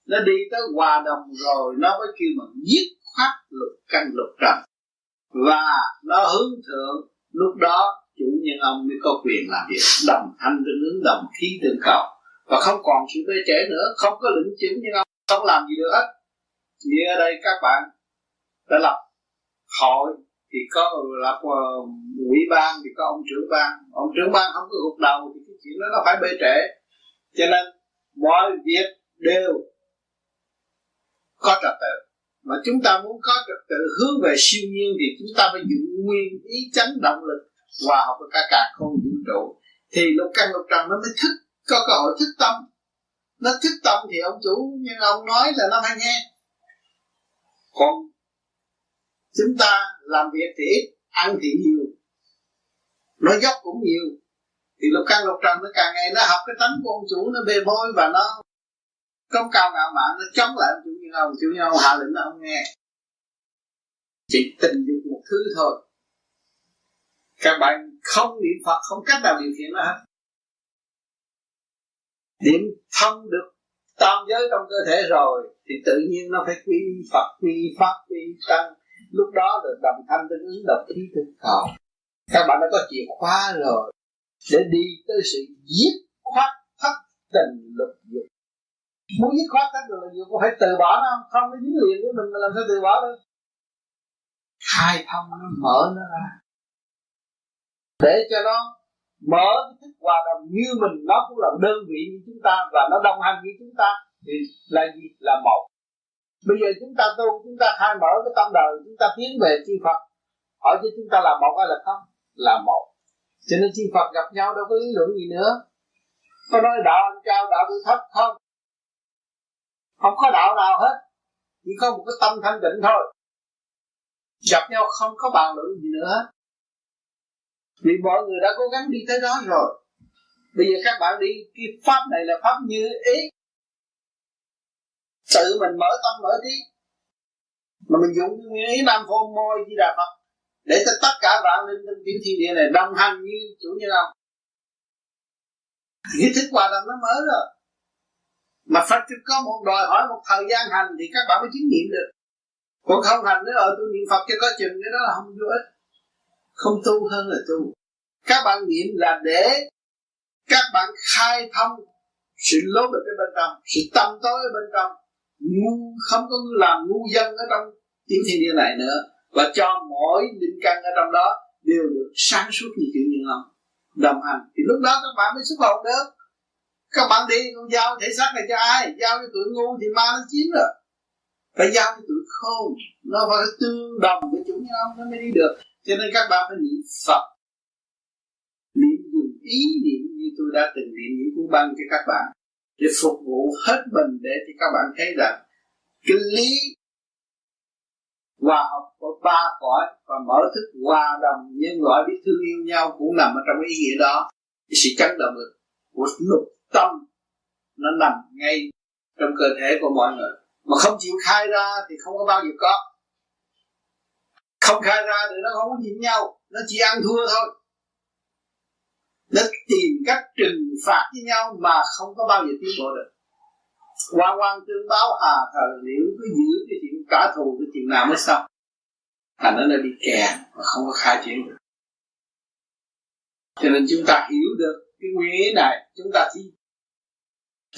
Nó đi tới hòa đồng rồi, nó mới kêu mà dứt khoát lục căn lục trần. Và nó hướng thượng, lúc đó chủ nhân ông mới có quyền làm việc. Đồng thanh tương ứng đồng, khí tương cầu. Và không còn sự bê trễ nữa, không có lĩnh chứng nhân ông không làm gì được hết như ở đây các bạn đã lập hội, thì có lập ờ, ủy ban, thì có ông trưởng ban. Ông trưởng ban không có gục đầu thì cái chuyện đó nó phải bê trễ. Cho nên mọi việc đều có trật tự. Mà chúng ta muốn có trật tự hướng về siêu nhiên thì chúng ta phải giữ nguyên ý chánh động lực, hòa hợp với cả cả không vũ trụ. Thì lục căn lục trần nó mới thức, có cơ hội thức tâm nó thức tâm thì ông chủ, nhưng ông nói là nó phải nghe. Còn chúng ta làm việc thì ít, ăn thì nhiều. Nói dốc cũng nhiều. Thì lục căn lục trần nó càng ngày nó học cái tánh của ông chủ, nó bề bôi và nó công cao ngạo mạn, nó chống lại ông chủ nhưng ông chủ nhân ông, hạ lệnh nó không nghe. Chỉ tình dục một thứ thôi. Các bạn không niệm phật, không cách nào điều khiển nó hết điểm thông được tam giới trong cơ thể rồi, thì tự nhiên nó phải quy phật, quy pháp, quy tăng. Lúc đó là đồng thanh tương ứng, đồng khí tương cầu các bạn đã có chìa khóa rồi. Để đi tới sự giết khoát thất tình lục dục. Muốn giết khoát thất tình lục dục có phải từ bỏ nó không? Không, nó dính liền với mình mà làm sao từ bỏ được? Khai thông nó mở nó ra. Để cho nó mở cái thức hòa đồng như mình, nó cũng là đơn vị như chúng ta và nó đồng hành với chúng ta thì là gì? Là một. Bây giờ chúng ta tu, chúng ta khai mở cái tâm đời, chúng ta tiến về chư Phật. Hỏi cho chúng ta là một hay là không? Là một. Cho nên chư Phật gặp nhau đâu có lý luận gì nữa. Có nói đạo anh cao, đạo tôi thấp không? Không có đạo nào hết. Chỉ có một cái tâm thanh tịnh thôi. Gặp nhau không có bàn luận gì nữa. hết vì mọi người đã cố gắng đi tới đó rồi. Bây giờ các bạn đi, cái pháp này là pháp như ý. Tự mình mở tâm mở trí. Mà mình dùng như ý nam phô môi di đà phật để cho tất cả vạn linh trong tiểu thiên địa này đồng hành như chủ như ông. Cái thức hòa đồng nó mở rồi. Mà Phật có một đòi hỏi, một thời gian hành thì các bạn mới chứng nghiệm được. Còn không hành nữa, ở tôi niệm Phật cho có chừng, cái đó là không vô ích. Không tu hơn là tu các bạn niệm là để các bạn khai thông sự lố bịch ở bên trong, sự tâm tối ở bên trong. Ngu, không có làm ngu dân ở trong tiếng thiên địa này nữa. Và cho mỗi linh căn ở trong đó đều được sáng suốt như kiểu như ông đồng hành. Thì lúc đó các bạn mới xuất hồn được. Các bạn đi, con giao thể xác này cho ai? Giao cho tụi ngu thì ma nó chiếm rồi. Phải giao cho tụi khôn. Nó phải tương đồng với chúng nhau, nó mới đi được. Cho nên các bạn phải niệm phật ý niệm như tôi đã từng niệm những cuốn băng cho các bạn, để phục vụ hết mình để cho các bạn thấy rằng cái lý hòa hợp của ba cõi và mở thức hòa đồng nhân loại biết thương yêu nhau cũng nằm ở trong ý nghĩa đó. Cái sự chấn động lực của lục tâm nó nằm ngay trong cơ thể của mọi người. Mà không chịu khai ra thì không có bao giờ có. Không khai ra thì nó không có nhìn nhau, nó chỉ ăn thua thôi nó tìm cách trừng phạt với nhau mà không có bao giờ tiến bộ được. Quan quan tương báo hà thờ liệu cứ giữ cái chuyện trả thù cái chuyện nào mới xong? Thành nó bị kẹt và không có khai triển được. Cho nên chúng ta hiểu được cái nguyên lý này, chúng ta chỉ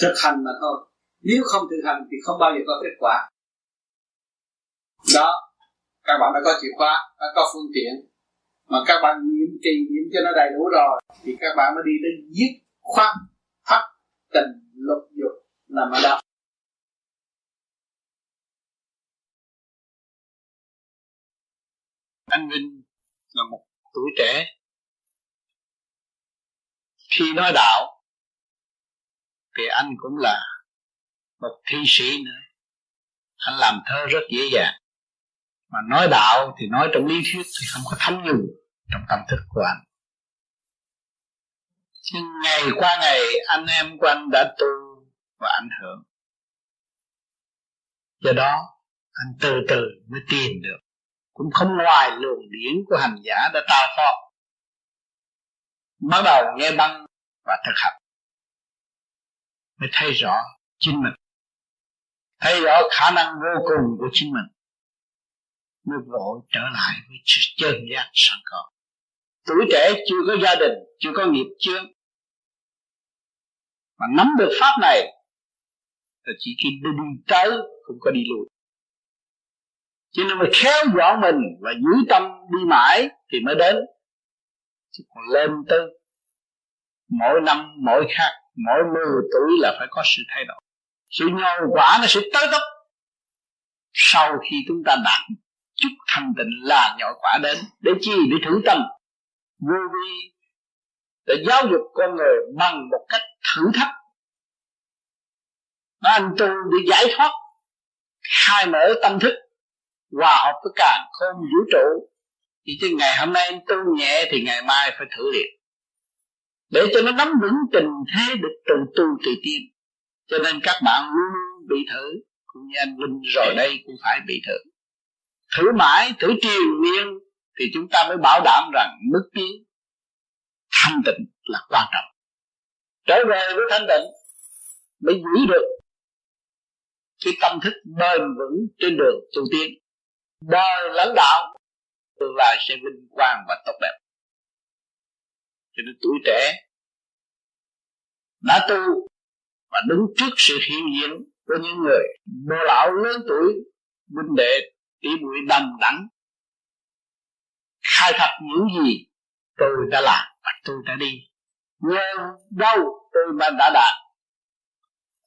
thực hành mà thôi. Nếu không thực hành thì không bao giờ có kết quả. Đó, các bạn đã có chìa khóa, đã có phương tiện mà các bạn niệm trì niệm cho nó đầy đủ rồi, thì các bạn mới đi tới giết khoát thắt tình lục dục nằm ở đâu anh Vinh là một tuổi trẻ. Khi nói đạo, thì anh cũng là một thi sĩ nữa. Anh làm thơ rất dễ dàng. Mà nói đạo thì nói trong lý thuyết thì không có thấm nhuần trong tâm thức của anh. Nhưng ngày qua ngày, anh em của anh đã tu và ảnh hưởng. Do đó, anh từ từ mới tìm được. Cũng không ngoài luồng điển của hành giả đã trao phó. Bắt đầu nghe băng và thực hành. Mới thấy rõ chính mình. Thấy rõ khả năng vô cùng của chính mình. Mới vội trở lại với sự chân giác sẵn có tuổi trẻ chưa có gia đình chưa có nghiệp chưa mà nắm được pháp này thì chỉ khi đi, đi tới không có đi lùi. Cho nên mà khéo dõi mình và giữ tâm đi mãi thì mới đến. Chứ còn lên tới mỗi năm mỗi khác mỗi mười tuổi là phải có sự thay đổi. Sự nhồi quả nó sẽ tới tốc sau khi chúng ta đạt chút thanh tịnh là nhồi quả đến. Để chi? Để thử tâm vô vi để giáo dục con người bằng một cách thử thách. Nó anh tu để giải thoát khai mở tâm thức, hòa hợp với cả không vũ trụ. Thì chứ ngày hôm nay anh tu nhẹ thì ngày mai phải thử liền. Để cho nó nắm vững tình thế được từ tu từ tiên. Cho nên các bạn luôn bị thử. Cũng như anh Linh rồi đây cũng phải bị thử. Thử mãi, thử triền miên thì chúng ta mới bảo đảm rằng mức tiến thanh tịnh là quan trọng. Trở về với thanh tịnh mới giữ được cái tâm thức bền vững trên đường tu tiên đời lãnh đạo tương lai sẽ vinh quang và tốt đẹp. Cho nên tuổi trẻ đã tu và đứng trước sự hiện diện của những người bồ lão lớn tuổi, huynh đệ, tỷ muội đầm đẳng khai thật những gì tôi đã làm và tôi đã đi. Nhờ đâu tôi mà đã đạt.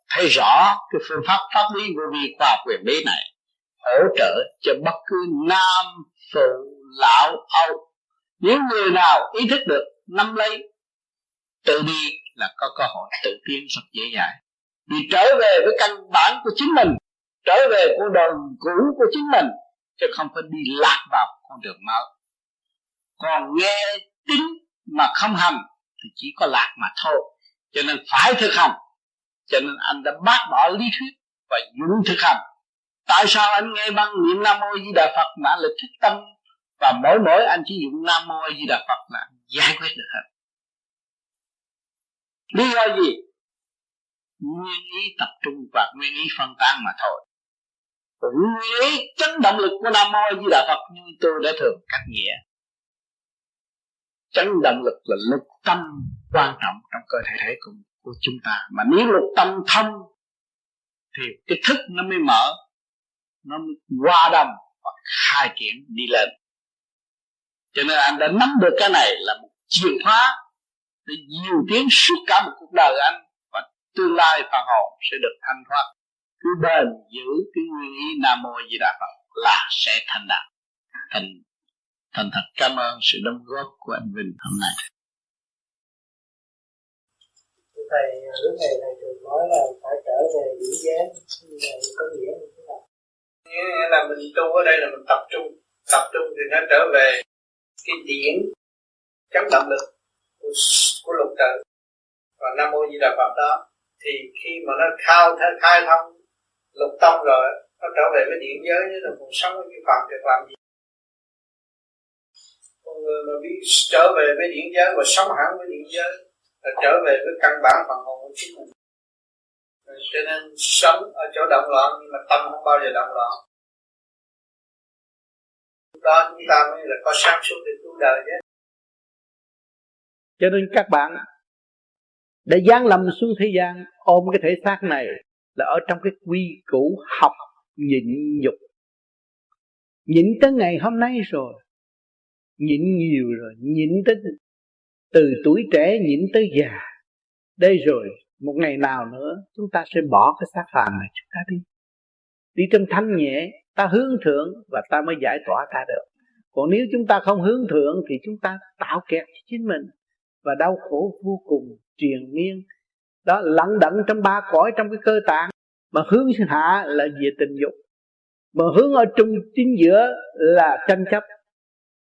Thấy rõ cái phương pháp pháp lý của vi khoa quyền bí này hỗ trợ cho bất cứ nam phụ lão âu. Những người nào ý thức được nắm lấy, tự đi là có cơ hội tự tiến rất dễ dàng. Vì trở về với căn bản của chính mình, trở về con đường cũ của chính mình, chứ không phải đi lạc vào con đường mới còn nghe tính mà không hành thì chỉ có lạc mà thôi. Cho nên phải thực hành. Cho nên anh đã bác bỏ lý thuyết và dũng thực hành. Tại sao anh nghe băng niệm nam mô di đà phật mà là thích tâm? Và mỗi mỗi anh chỉ dùng nam mô di đà phật là giải quyết được hết. Lý do gì? Nguyên ý tập trung và nguyên ý phân tán mà thôi. Nguyên ý chấn động lực của nam mô di đà phật như tôi đã thường cắt nghĩa chấn động lực là lực tâm quan trọng trong cơ thể thể của, của chúng ta. Mà nếu lực tâm thông thì cái thức nó mới mở nó mới qua đồng và khai triển đi lên. Cho nên anh đã nắm được cái này là một chìa khóa để nhiều tiếng suốt cả một cuộc đời anh và tương lai phần hồn sẽ được thanh thoát. Cứ bền giữ cái nguyên ý nam mô di đà phật là sẽ thành đạt thành thành thật cảm ơn sự đóng góp của anh Vinh hôm nay. Thầy lúc này thầy thường nói là phải trở về điểm giác có nghĩa như thế nào? Nghĩa là mình tu ở đây là mình tập trung. Tập trung thì nó trở về cái điển chống động lực của, của lục tự. Và nam mô di đà phật đó thì khi mà nó khao khai thông lục tâm rồi nó trở về với điện giới nó còn sống với cái phạm việc làm gì người mà biết trở về với điện giới và sống hẳn với điện giới, là trở về với căn bản phần hồn của chính mình. Cho nên sống ở chỗ động loạn, nhưng mà tâm không bao giờ động loạn. Đó chúng ta mới là có sáng suốt để cứu đời chứ. Cho nên các bạn đã giáng lâm xuống thế gian, ôm cái thể xác này là ở trong cái quy củ học nhịn nhục. Nhịn tới ngày hôm nay rồi nhịn nhiều rồi nhịn tới từ tuổi trẻ nhịn tới già. Đây rồi, một ngày nào nữa, chúng ta sẽ bỏ cái xác phàm này, chúng ta đi. Đi trong thanh nhẹ, ta hướng thượng và ta mới giải tỏa ta được. Còn nếu chúng ta không hướng thượng thì chúng ta tạo kẹt cho chính mình và đau khổ vô cùng, triền miên. Đó lẫn đẫn trong ba cõi, trong cái cơ tạng, mà hướng hạ là về tình dục. Mà hướng ở trung chính giữa là tranh chấp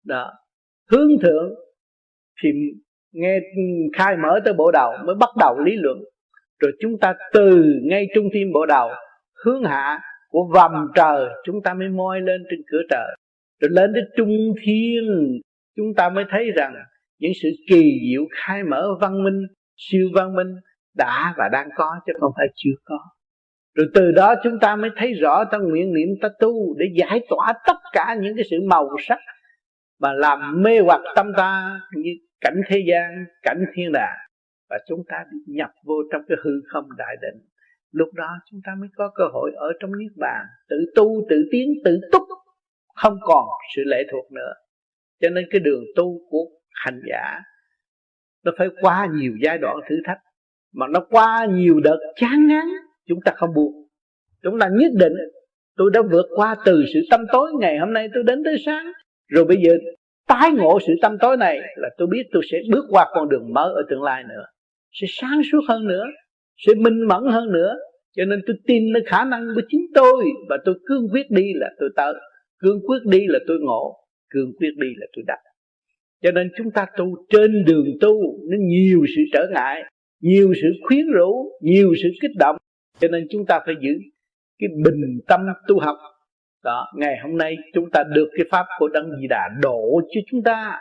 đó. Hướng thượng thì nghe khai mở tới bộ đầu mới bắt đầu lý luận. Rồi chúng ta từ ngay trung tim bộ đầu hướng hạ của vầm trời, chúng ta mới moi lên trên cửa trời. Rồi lên đến trung thiên, chúng ta mới thấy rằng những sự kỳ diệu khai mở văn minh, siêu văn minh đã và đang có chứ không phải chưa có. Rồi từ đó chúng ta mới thấy rõ ta nguyện niệm ta tu để giải tỏa tất cả những cái sự màu sắc mà làm mê hoặc tâm ta như cảnh thế gian, cảnh thiên đàng. Và chúng ta bị nhập vô trong cái hư không đại định. Lúc đó chúng ta mới có cơ hội ở trong niết bàn. Tự tu, tự tiến, tự túc. Không còn sự lệ thuộc nữa. Cho nên cái đường tu của hành giả, nó phải qua nhiều giai đoạn thử thách. Mà nó qua nhiều đợt chán ngán, chúng ta không buồn chúng ta nhất định, tôi đã vượt qua từ sự tâm tối ngày hôm nay, tôi đến tới sáng rồi bây giờ tái ngộ sự tâm tối này là tôi biết tôi sẽ bước qua con đường mới ở tương lai nữa, sẽ sáng suốt hơn nữa, sẽ minh mẫn hơn nữa. Cho nên tôi tin nơi khả năng của chính tôi và tôi cương quyết đi là tôi tới, cương quyết đi là tôi ngộ, cương quyết đi là tôi đạt. Cho nên chúng ta tu trên đường tu, nó nhiều sự trở ngại, nhiều sự khuyến rũ, nhiều sự kích động. Cho nên chúng ta phải giữ cái bình tâm tu học đó, ngày hôm nay chúng ta được cái pháp của đấng di đà đổ cho chúng ta,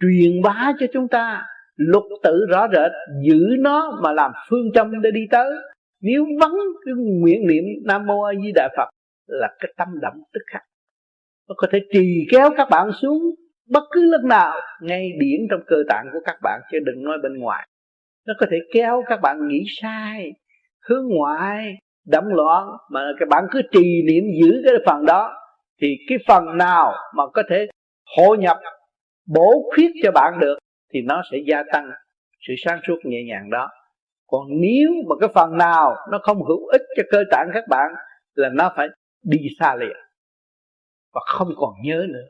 truyền bá cho chúng ta. Lục tự rõ rệt, giữ nó mà làm phương châm để đi tới. Nếu vắng cái nguyện niệm nam mô a di đà phật là cái tâm động tức khắc. Nó có thể trì kéo các bạn xuống bất cứ lúc nào, ngay điển trong cơ tạng của các bạn, chứ đừng nói bên ngoài. Nó có thể kéo các bạn nghĩ sai, hướng ngoại đấm loạn mà các bạn cứ trì niệm giữ cái phần đó, thì cái phần nào mà có thể hội nhập, bổ khuyết cho bạn được, thì nó sẽ gia tăng sự sáng suốt nhẹ nhàng đó. Còn nếu mà cái phần nào nó không hữu ích cho cơ tạng các bạn, là nó phải đi xa liền và không còn nhớ nữa.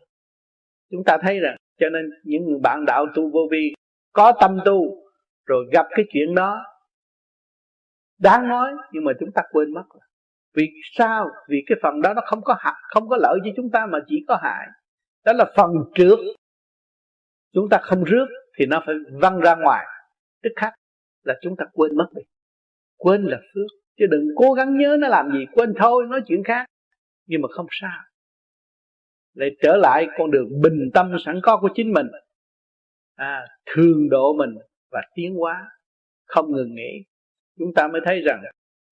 Chúng ta thấy rằng, cho nên những người bạn đạo tu vô vi có tâm tu, rồi gặp cái chuyện đó đáng nói nhưng mà chúng ta quên mất rồi. Vì sao? Vì cái phần đó nó không có hại không có lợi cho chúng ta mà chỉ có hại. Đó là phần trước. Chúng ta không rước thì nó phải văng ra ngoài. Tức khắc là chúng ta quên mất đi. Quên là phước. Chứ đừng cố gắng nhớ nó làm gì quên thôi nói chuyện khác. Nhưng mà không sao. Lại trở lại con đường bình tâm sẵn có của chính mình. À, thường độ mình và tiến hóa. Không ngừng nghỉ chúng ta mới thấy rằng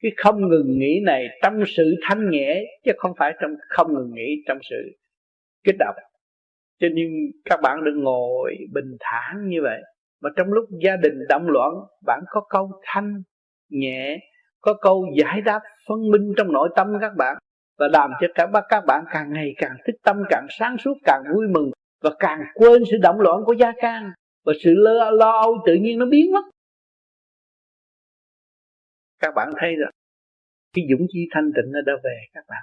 cái không ngừng nghỉ này trong sự thanh nhẹ chứ không phải trong không ngừng nghỉ trong sự kích động. Cho nên các bạn đừng ngồi bình thản như vậy. Mà trong lúc gia đình động loạn bạn có câu thanh nhẹ có câu giải đáp phân minh trong nội tâm các bạn và làm cho các bác các bạn càng ngày càng thích tâm càng sáng suốt càng vui mừng và càng quên sự động loạn của gia can và sự lo, lo âu tự nhiên nó biến mất các bạn thấy rồi. Cái dũng chi thanh tịnh nó đã về các bạn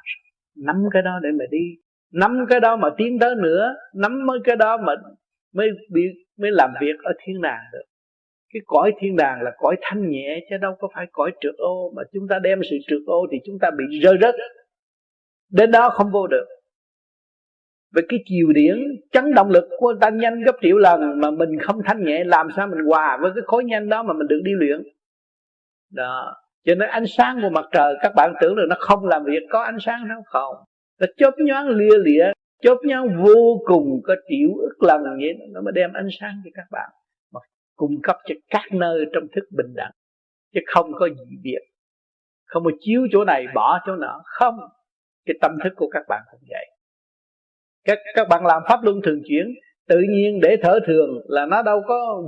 nắm cái đó để mà đi. Nắm cái đó mà tiến tới nữa, nắm mới cái đó mà mới bị, mới làm việc ở thiên đàng được. Cái cõi thiên đàng là cõi thanh nhẹ chứ đâu có phải cõi trượt ô. Mà chúng ta đem sự trượt ô thì chúng ta bị rơi rớt. Đến đó không vô được. Về cái chiều điển chấn động lực của ta nhanh gấp triệu lần mà mình không thanh nhẹ, làm sao mình hòa với cái khối nhanh đó mà mình được đi luyện? Đó cho nên ánh sáng của mặt trời, các bạn tưởng là nó không làm việc, có ánh sáng nó không. Nó chớp nhoáng lia lịa, chớp nhoáng vô cùng có triệu ức lần vậy nó mới đem ánh sáng cho các bạn, mà cung cấp cho các nơi trong thức bình đẳng. Chứ không có gì biệt. Không có chiếu chỗ này, bỏ chỗ nọ. Không. Cái tâm thức của các bạn cũng vậy. Các các bạn làm pháp luân thường chuyển, tự nhiên để thở thường là nó đâu có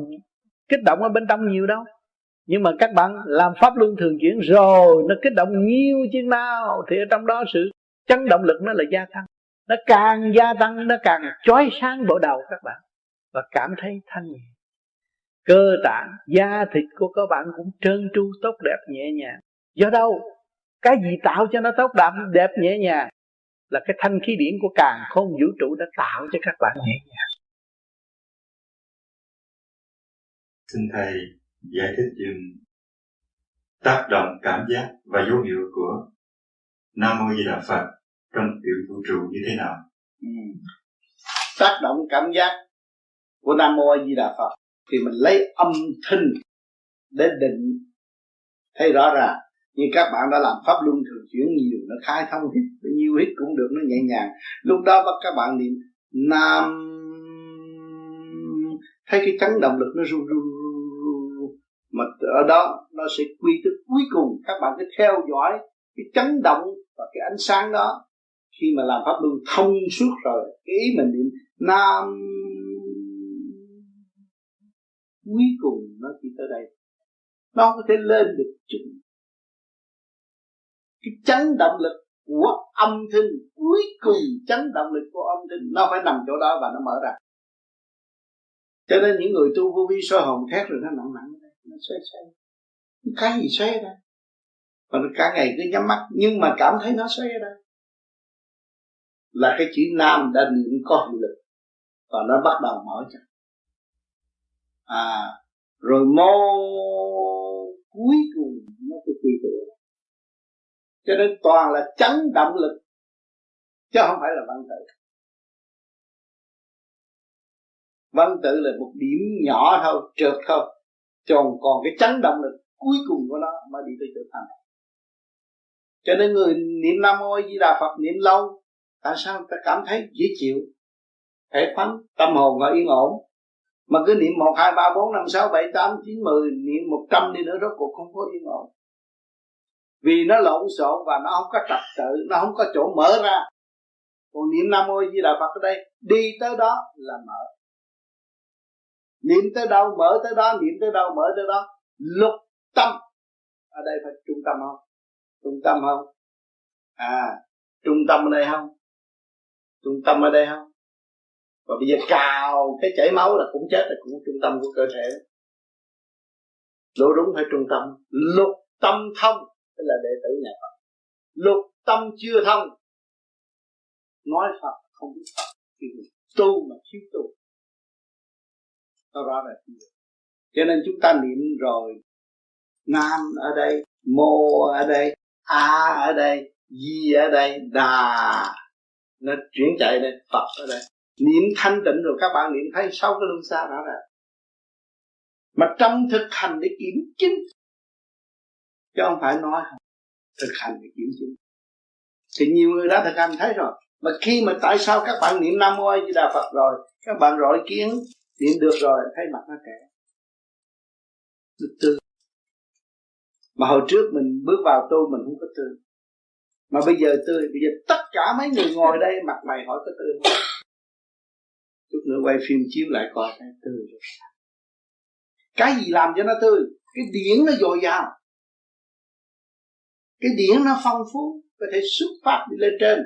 kích động ở bên trong nhiều đâu nhưng mà các bạn làm pháp luân thường chuyển rồi, nó kích động nhiều chừng nào thì ở trong đó sự chấn động lực nó là gia tăng. Nó càng gia tăng, nó càng chói sáng bộ đầu các bạn. Và cảm thấy thanh nhẹ. Cơ tạng, da thịt của các bạn cũng trơn tru, tốt đẹp, nhẹ nhàng. Do đâu? Cái gì tạo cho nó tốt đẹp đẹp, nhẹ nhàng? Là cái thanh khí điển của càng không vũ trụ đã tạo cho các bạn nhẹ nhàng. Xin thầy giải thích dùm tác động cảm giác và dấu hiệu của Nam Mô Di Đà Phật trong tiểu vũ trụ như thế nào? Ừ. Tác động cảm giác của Nam Mô A Di Đà Phật thì mình lấy âm thanh để định thấy rõ ràng, như các bạn đã làm pháp luân thường chuyển, nhiều nó khai thông hít nhiêu hít cũng được, nó nhẹ nhàng lúc đó bắt các bạn niệm nam thấy cái chấn động lực nó run run ở đó nó sẽ quy tới cuối cùng các bạn cứ theo dõi cái chấn động và cái ánh sáng đó. Khi mà làm pháp luân thông suốt rồi, cái ý mình niệm nam cuối cùng nó chỉ tới đây. Nó có thể lên được chút cái chấn động lực của âm thanh, cuối cùng chấn động lực của âm thanh, nó phải nằm chỗ đó và nó mở ra. Cho nên những người tu vô vi soi hồn thét rồi nó nặng nặng nó xoay xoay cái gì xoay ra. Đây cả ngày cứ nhắm mắt, nhưng mà cảm thấy nó xoay ra. Đây là cái chữ nam đã niệm có hiệu lực, và nó bắt đầu mở ra. À rồi mô cuối cùng nó cứ quy tụ. Cho nên toàn là chấn động lực, chứ không phải là văn tự. Văn tự là một điểm nhỏ thôi, trượt thôi còn còn cái chấn động lực cuối cùng của nó mới đi tới chỗ thành cho nên người niệm nam mô di đà phật niệm lâu, tại sao ta cảm thấy dễ chịu? Thể phán tâm hồn và yên ổn. Mà cứ niệm một, hai, ba, bốn, năm, sáu, bảy, tám, chín, mười, niệm một trăm đi nữa rốt cuộc không có yên ổn. Vì nó lộn xộn và nó không có trật tự, nó không có chỗ mở ra. Còn niệm nam mô di đà phật ở đây, đi tới đó là mở niệm tới đâu, mở tới đó, niệm tới đâu, mở tới đó. Lục tâm. Ở đây phải trung tâm không? Trung tâm không? À trung tâm ở đây không? Trung tâm ở đây không? Và bây giờ cào cái chảy máu là cũng chết, là cũng trung tâm của cơ thể. Lỗ đúng phải trung tâm. Lục tâm thông, tức là đệ tử nhà Phật. Lục tâm chưa thông. Nói Phật không biết Phật. Thì tu mà thiếu tu nó rõ ràng. Cho nên chúng ta niệm rồi, nam ở đây, mô ở đây, a ở đây, di ở đây, đà. Nó chuyển chạy lên, phật ở đây. Niệm thanh tịnh rồi các bạn niệm thấy sau cái luân xa đó là mà trong thực hành để kiểm chứng, chứ không phải nói không, thực hành để kiểm chứng. Thì nhiều người đã thực hành thấy rồi. Mà khi mà tại sao các bạn niệm nam mô a di đà phật rồi, các bạn rọi kiến niệm được rồi, thấy mặt nó trẻ nó tươi mà hồi trước mình bước vào tu mình không có tươi mà bây giờ tươi bây giờ tất cả mấy người ngồi đây, mặt mày hỏi có tươi không? Chút nữa quay phim chiếu lại coi cái tươi rồi. Cái gì làm cho nó tươi cái điển nó dồi dào. Cái điển nó phong phú, có thể xuất phát đi lên trên.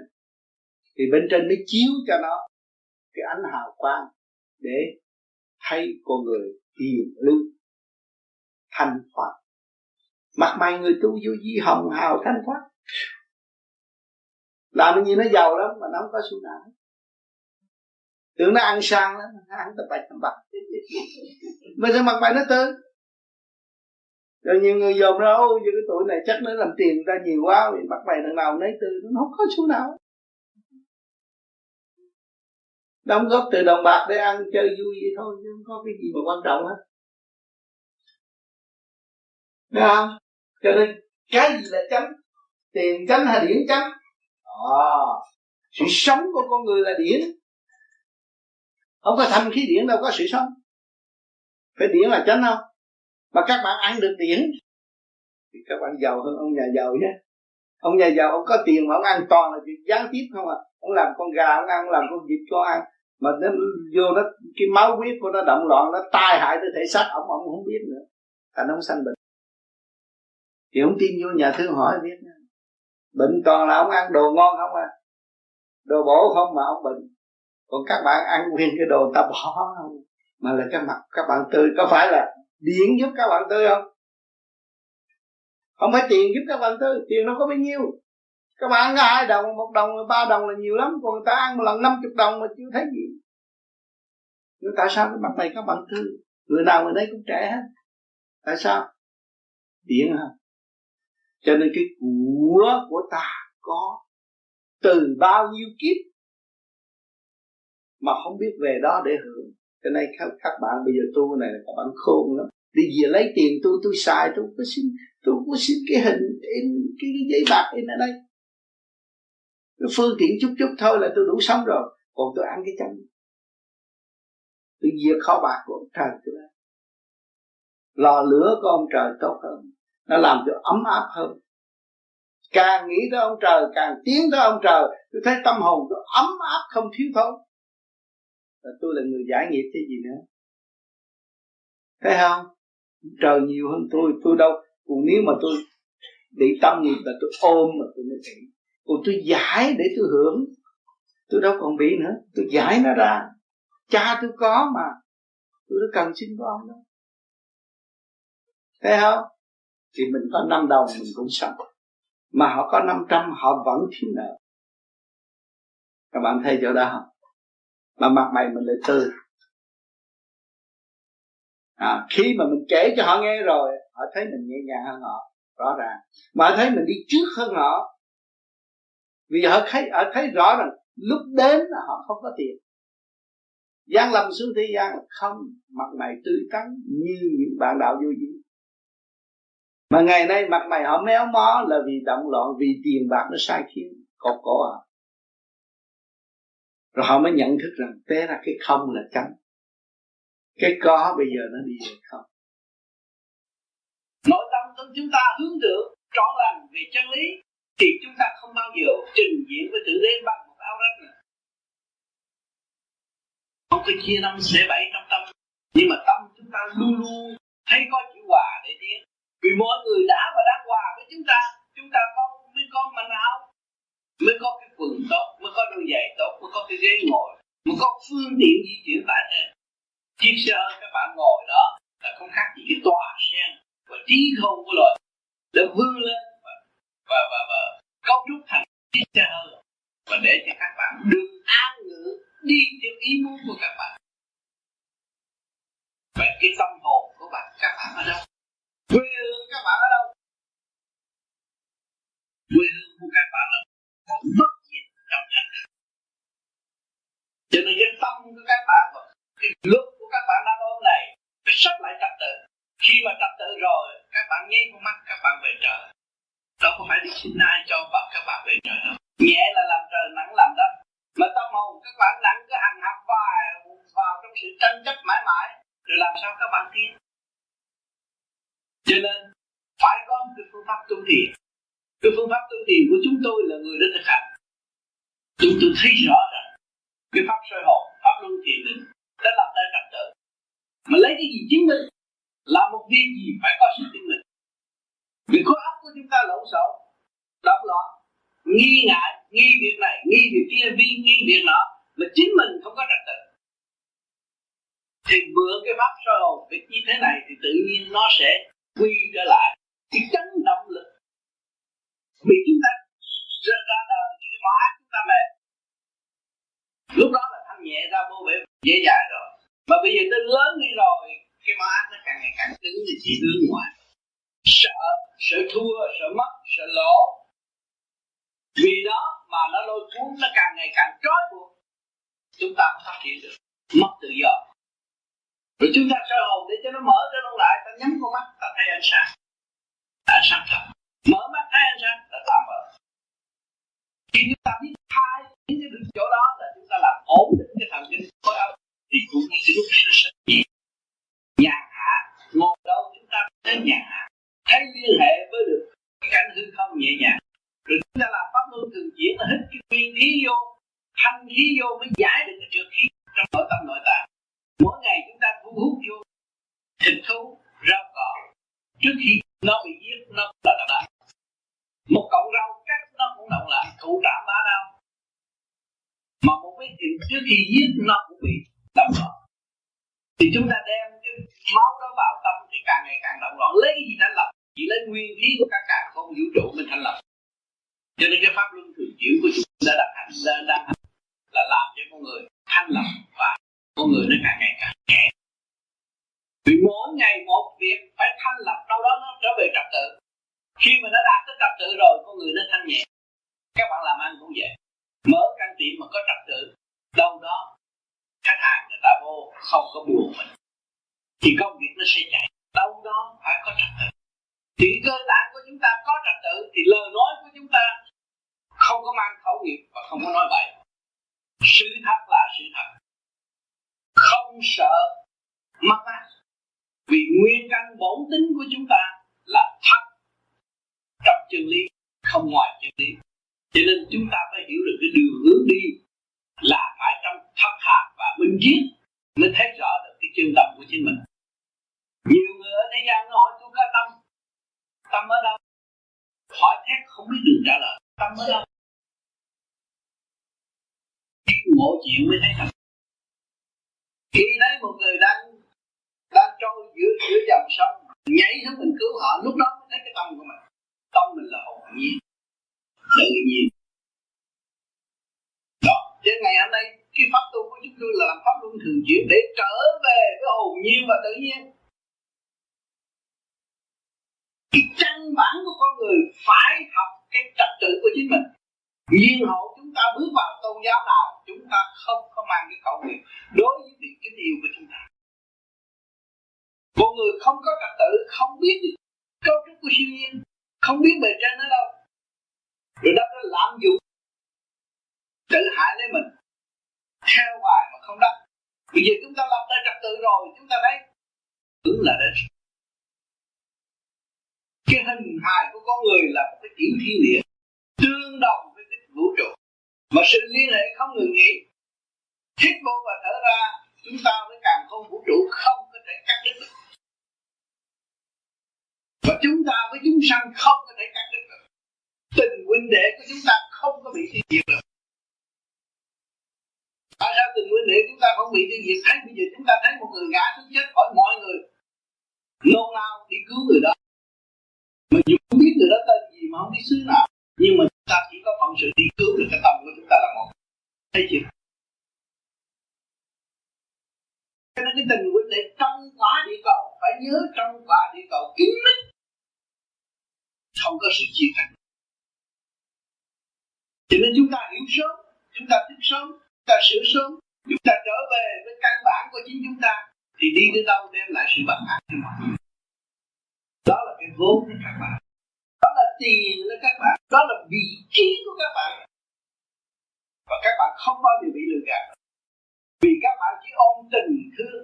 Thì bên trên mới chiếu cho nó cái ánh hào quang để hay con người hiền lương, thanh thoát mặt mày người tu vô di hồng hào thanh thoát. Làm như nó giàu lắm mà nó không có xu nào tưởng nó ăn sang lắm ăn tập bạch tập bạch mà sao mặt mày nó tươi rồi nhiều người dòm ra, ôi, giờ cái tuổi này chắc nó làm tiền ra nhiều quá, mặt mày thằng nào nấy tươi nó không có xu nào đóng góp từ đồng bạc để ăn chơi vui vậy thôi chứ không có cái gì mà quan trọng hết. Đúng không? Cho nên cái gì là chánh? Tiền chánh hay điển chánh? À, Sự sống của con người là điển. Không có thanh khí điển đâu có sự sống. Phải điển là chánh không? Mà các bạn ăn được điển thì các bạn giàu hơn ông nhà giàu nhé. Ông nhà giàu ông có tiền mà ông ăn toàn là việc gián tiếp không à ông làm con gà, ông ăn, ông làm con vịt cho ăn. Mà nó vô nó, cái máu huyết của nó động loạn, nó tai hại tới thể xác ông ông không biết nữa. Thành ông sanh bệnh. Thì ông tin vô nhà thương hỏi biết nữa. bệnh toàn là ông ăn đồ ngon không à? Đồ bổ không mà ông bệnh. Còn các bạn ăn nguyên cái đồ ta bỏ không? Mà là cái mặt các bạn tươi, có phải là điện giúp các bạn tươi không? Không phải tiền giúp các bạn tươi, tiền nó có bao nhiêu các bạn ăn hai đồng một đồng ba đồng là nhiều lắm còn người ta ăn một lần năm chục đồng mà chưa thấy gì. Nhưng tại sao cái mặt này các bạn thương người nào người đấy cũng trẻ hết. Tại sao? Điện hả? Cho nên cái của của ta có từ bao nhiêu kiếp mà không biết về đó để hưởng. Cho nên các, các bạn bây giờ tu này là các bạn khôn lắm. Đi về lấy tiền tôi tôi xài tôi có xin tôi có xin cái hình in cái, cái giấy bạc in ở đây cái phương tiện chút chút thôi là tôi đủ sống rồi. Còn tôi ăn cái chân tôi diệt kho bạc của ông trời tôi lò lửa của ông trời tốt hơn. Nó làm cho ấm áp hơn. Càng nghĩ tới ông trời, càng tiến tới ông trời, tôi thấy tâm hồn tôi ấm áp không thiếu thốn. Là tôi là người giải nghiệp thế gì nữa. Thấy không? Trời nhiều hơn tôi tôi đâu. Còn nếu mà tôi bị tâm nghiệp là tôi ôm mà tôi mới tỉnh còn tôi giải để tôi hưởng. Tôi đâu còn bị nữa. Tôi giải nó ra. Cha tôi có mà. Tôi đã cần xin con đó thấy không? Thì mình có năm đồng mình cũng sống. Mà họ có 500 họ vẫn thiếu nợ. Các bạn thấy chỗ đó không? Mà mặt mày mình lại tươi à, khi mà mình kể cho họ nghe rồi họ thấy mình nhẹ nhàng hơn họ rõ ràng. Mà họ thấy mình đi trước hơn họ vì họ thấy họ thấy rõ rằng lúc đến là họ không có tiền. Gian lầm xuống thế gian không mặt mày tươi tắn như những bạn đạo vô vi mà ngày nay mặt mày họ méo mó là vì động loạn, vì tiền bạc nó sai khiến, cột cổ à rồi họ mới nhận thức rằng té ra cái không là trắng. Cái có bây giờ nó đi về không. Nội tâm của chúng ta hướng được trọn lành về chân lý thì chúng ta không bao giờ trình diễn với thượng đế bằng một áo rách nữa không có chia năm xẻ bảy trong tâm. Nhưng mà tâm chúng ta luôn luôn thấy có chữ hòa để tiến. Vì mỗi người đã và đang hòa với chúng ta chúng ta có, mới có manh áo, mới có cái quần tốt, mới có đôi giày tốt, mới có cái ghế ngồi, mới có phương tiện di chuyển tại trên chiếc xe các bạn ngồi đó là không khác gì cái tòa sen và trí không của loài đã vươn lên và và và, cấu trúc thành chiếc xe hơi và để cho các bạn được an ngữ đi theo ý muốn của các bạn. Vậy cái tâm hồn của bạn các bạn ở đâu? Quê hương các bạn ở đâu? Quê hương của các bạn là bất diệt trong hành trình cho nên cái tâm của các bạn và cái lúc của các bạn đang ôm này phải sắp lại trật tự. Khi mà trật tự rồi các bạn nháy con mắt các bạn về trời đâu có phải đi xin ai cho bạn các bạn về trời đâu. Nhẹ là làm trời nặng làm đất. Mà tâm hồn các bạn nặng cứ hằng học vào vào trong sự tranh chấp mãi mãi. Rồi làm sao các bạn tiến cho nên, phải có cái phương pháp tu thiền. Cái phương pháp tu thiền của chúng tôi là người đã thực hành. Chúng tôi thấy rõ rằng, cái pháp soi hồn, pháp luân thiền định đã lập ra trật tự. Mà lấy cái gì chứng minh? Làm một việc gì phải có sự chứng minh? Vì khối óc của chúng ta lộn xộn đọc loạn nghi ngại, nghi việc này, nghi việc kia, vi nghi việc nọ, mà chính mình không có trật tự. Thì mượn cái pháp soi hồn việc như thế này thì tự nhiên nó sẽ quy trở lại. Thì chấn động lực. Vì chúng ta ra ra đời, thì cái ác chúng ta mệt. Lúc đó là thanh nhẹ ra, vô vẻ dễ dãi rồi. Mà bây giờ tới lớn đi rồi, cái ma nó càng ngày càng cứng, thì chỉ hướng ngoài sợ sợ thua sợ mất sợ lỗ. Vì đó mà nó lôi cuốn, nó càng ngày càng trói buộc. Chúng ta không phát triển được mất tự do. Rồi chúng ta soi hồn để cho nó mở cho nó lại, ta nhắm con mắt, ta thấy ánh sáng. Ánh sáng thật. Mở mắt, thấy ánh sáng là tạm mở khi chúng ta biết thay những cái được chỗ đó là chúng ta làm ổn định cái thần kinh khối óc thì cũng như cái lúc đâu chúng ta đến thấy hạ thấy liên hệ với được cái cảnh hư không nhẹ nhàng. Rồi chúng ta làm pháp luân thường chuyển là hít cái nguyên khí vô, thanh khí vô mới giải được cái trượt khí trong nội tâm nội tạng. Mỗi ngày chúng ta thu hút vô, thịt thú, rau cỏ. Trước khi nó bị giết, nó là động lại một cọng rau cắt, nó cũng động lại thụ trảm bá đau mà một cái chuyện trước khi giết, nó cũng bị động lại. thì chúng ta đem cái máu đó vào tâm càng ngày càng động loạn. Lấy cái gì thanh lập? Chỉ lấy nguyên khí của các càng không vũ trụ mình thành lập. Cho nên cái pháp luân thường chuyển của chúng ta đã hành đã, đã là làm cho con người thanh lập và con người nó càng ngày càng nhẹ. Vì mỗi ngày một việc phải thanh lập đâu đó nó trở về trật tự. Khi mà nó đạt tới trật tự rồi con người nó thanh nhẹ. Các bạn làm ăn cũng vậy. Mở căn tiệm mà có trật tự đâu đó khách hàng người ta vô không có buồn mình. Thì công việc nó sẽ chạy đâu đó phải có trật tự. Chỉ cơ bản của chúng ta có trật tự thì lời nói của chúng ta không có mang khẩu nghiệp và không có nói bậy. Sự thật là sự thật. Không sợ mất mát. Vì nguyên căn bổn tính của chúng ta là thật trong chân lý, không ngoài chân lý. Cho nên chúng ta phải hiểu được cái đường hướng đi là phải trong thật hạt và minh triết mới thấy rõ được cái chân tâm của chính mình nhiều người ở thế gian nó hỏi tôi có tâm tâm ở đâu? Hỏi thét không biết đường trả lời, tâm ở đâu? Ngộ chuyện mới thấy thật. Khi thấy một người đang đang trôi giữa giữa dòng sông, nhảy xuống mình cứu họ, lúc đó mới thấy cái tâm của mình. Tâm mình là hồn nhiên tự nhiên. Đó cho ngày hôm nay, cái pháp tu của chúng tôi là làm pháp luân thường chuyển để trở về với hồn nhiên và tự nhiên cái căn bản của con người phải học cái trật tự của chính mình. Nhiên hậu chúng ta bước vào tôn giáo nào, chúng ta không có mang cái khẩu hiệu đối với việc kính yêu của chúng ta. Một người không có trật tự, không biết cấu trúc của siêu nhiên, không biết bề trên ở đâu. Rồi đó nó lạm dụng tự hại lấy mình, theo hoài mà không đắc. Bây giờ chúng ta lập ra trật tự rồi, chúng ta thấy tưởng là đến cái hình hài của con người là một cái tiểu thiên địa, tương đồng với cái vũ trụ. Mà sự liên hệ không ngừng nghỉ. Hít vô và thở ra, chúng ta với càng không vũ trụ không có thể cắt đứt được. Và chúng ta với chúng sanh không có thể cắt đứt được. Tình huynh đệ của chúng ta không có bị tiêu diệt được. Tại sao tình huynh đệ chúng ta không bị tiêu diệt? Thấy bây giờ chúng ta thấy một người ngã xuống chết khỏi mọi người. Nôn nao đi cứu người đó mà dù không biết người đó tên gì, mà không biết xứ nào. Nhưng mà chúng ta chỉ có phận sự đi cứu được cái tâm của chúng ta là một. Thấy chưa? Cho nên cái tình huynh để trong quả địa cầu, phải nhớ trong quả địa cầu kín mít. Không có sự chia cắt. Cho nên chúng ta hiểu sớm, chúng ta thức sớm, chúng ta sửa sớm, chúng ta trở về với căn bản của chính chúng ta, thì đi đến đâu đem lại sự bằng an cho mọi người đó là cái vốn của các bạn. Đó là tiền của các bạn. Đó là vị trí của các bạn. Và các bạn không bao giờ bị lừa gạt. Vì các bạn chỉ ôm tình thương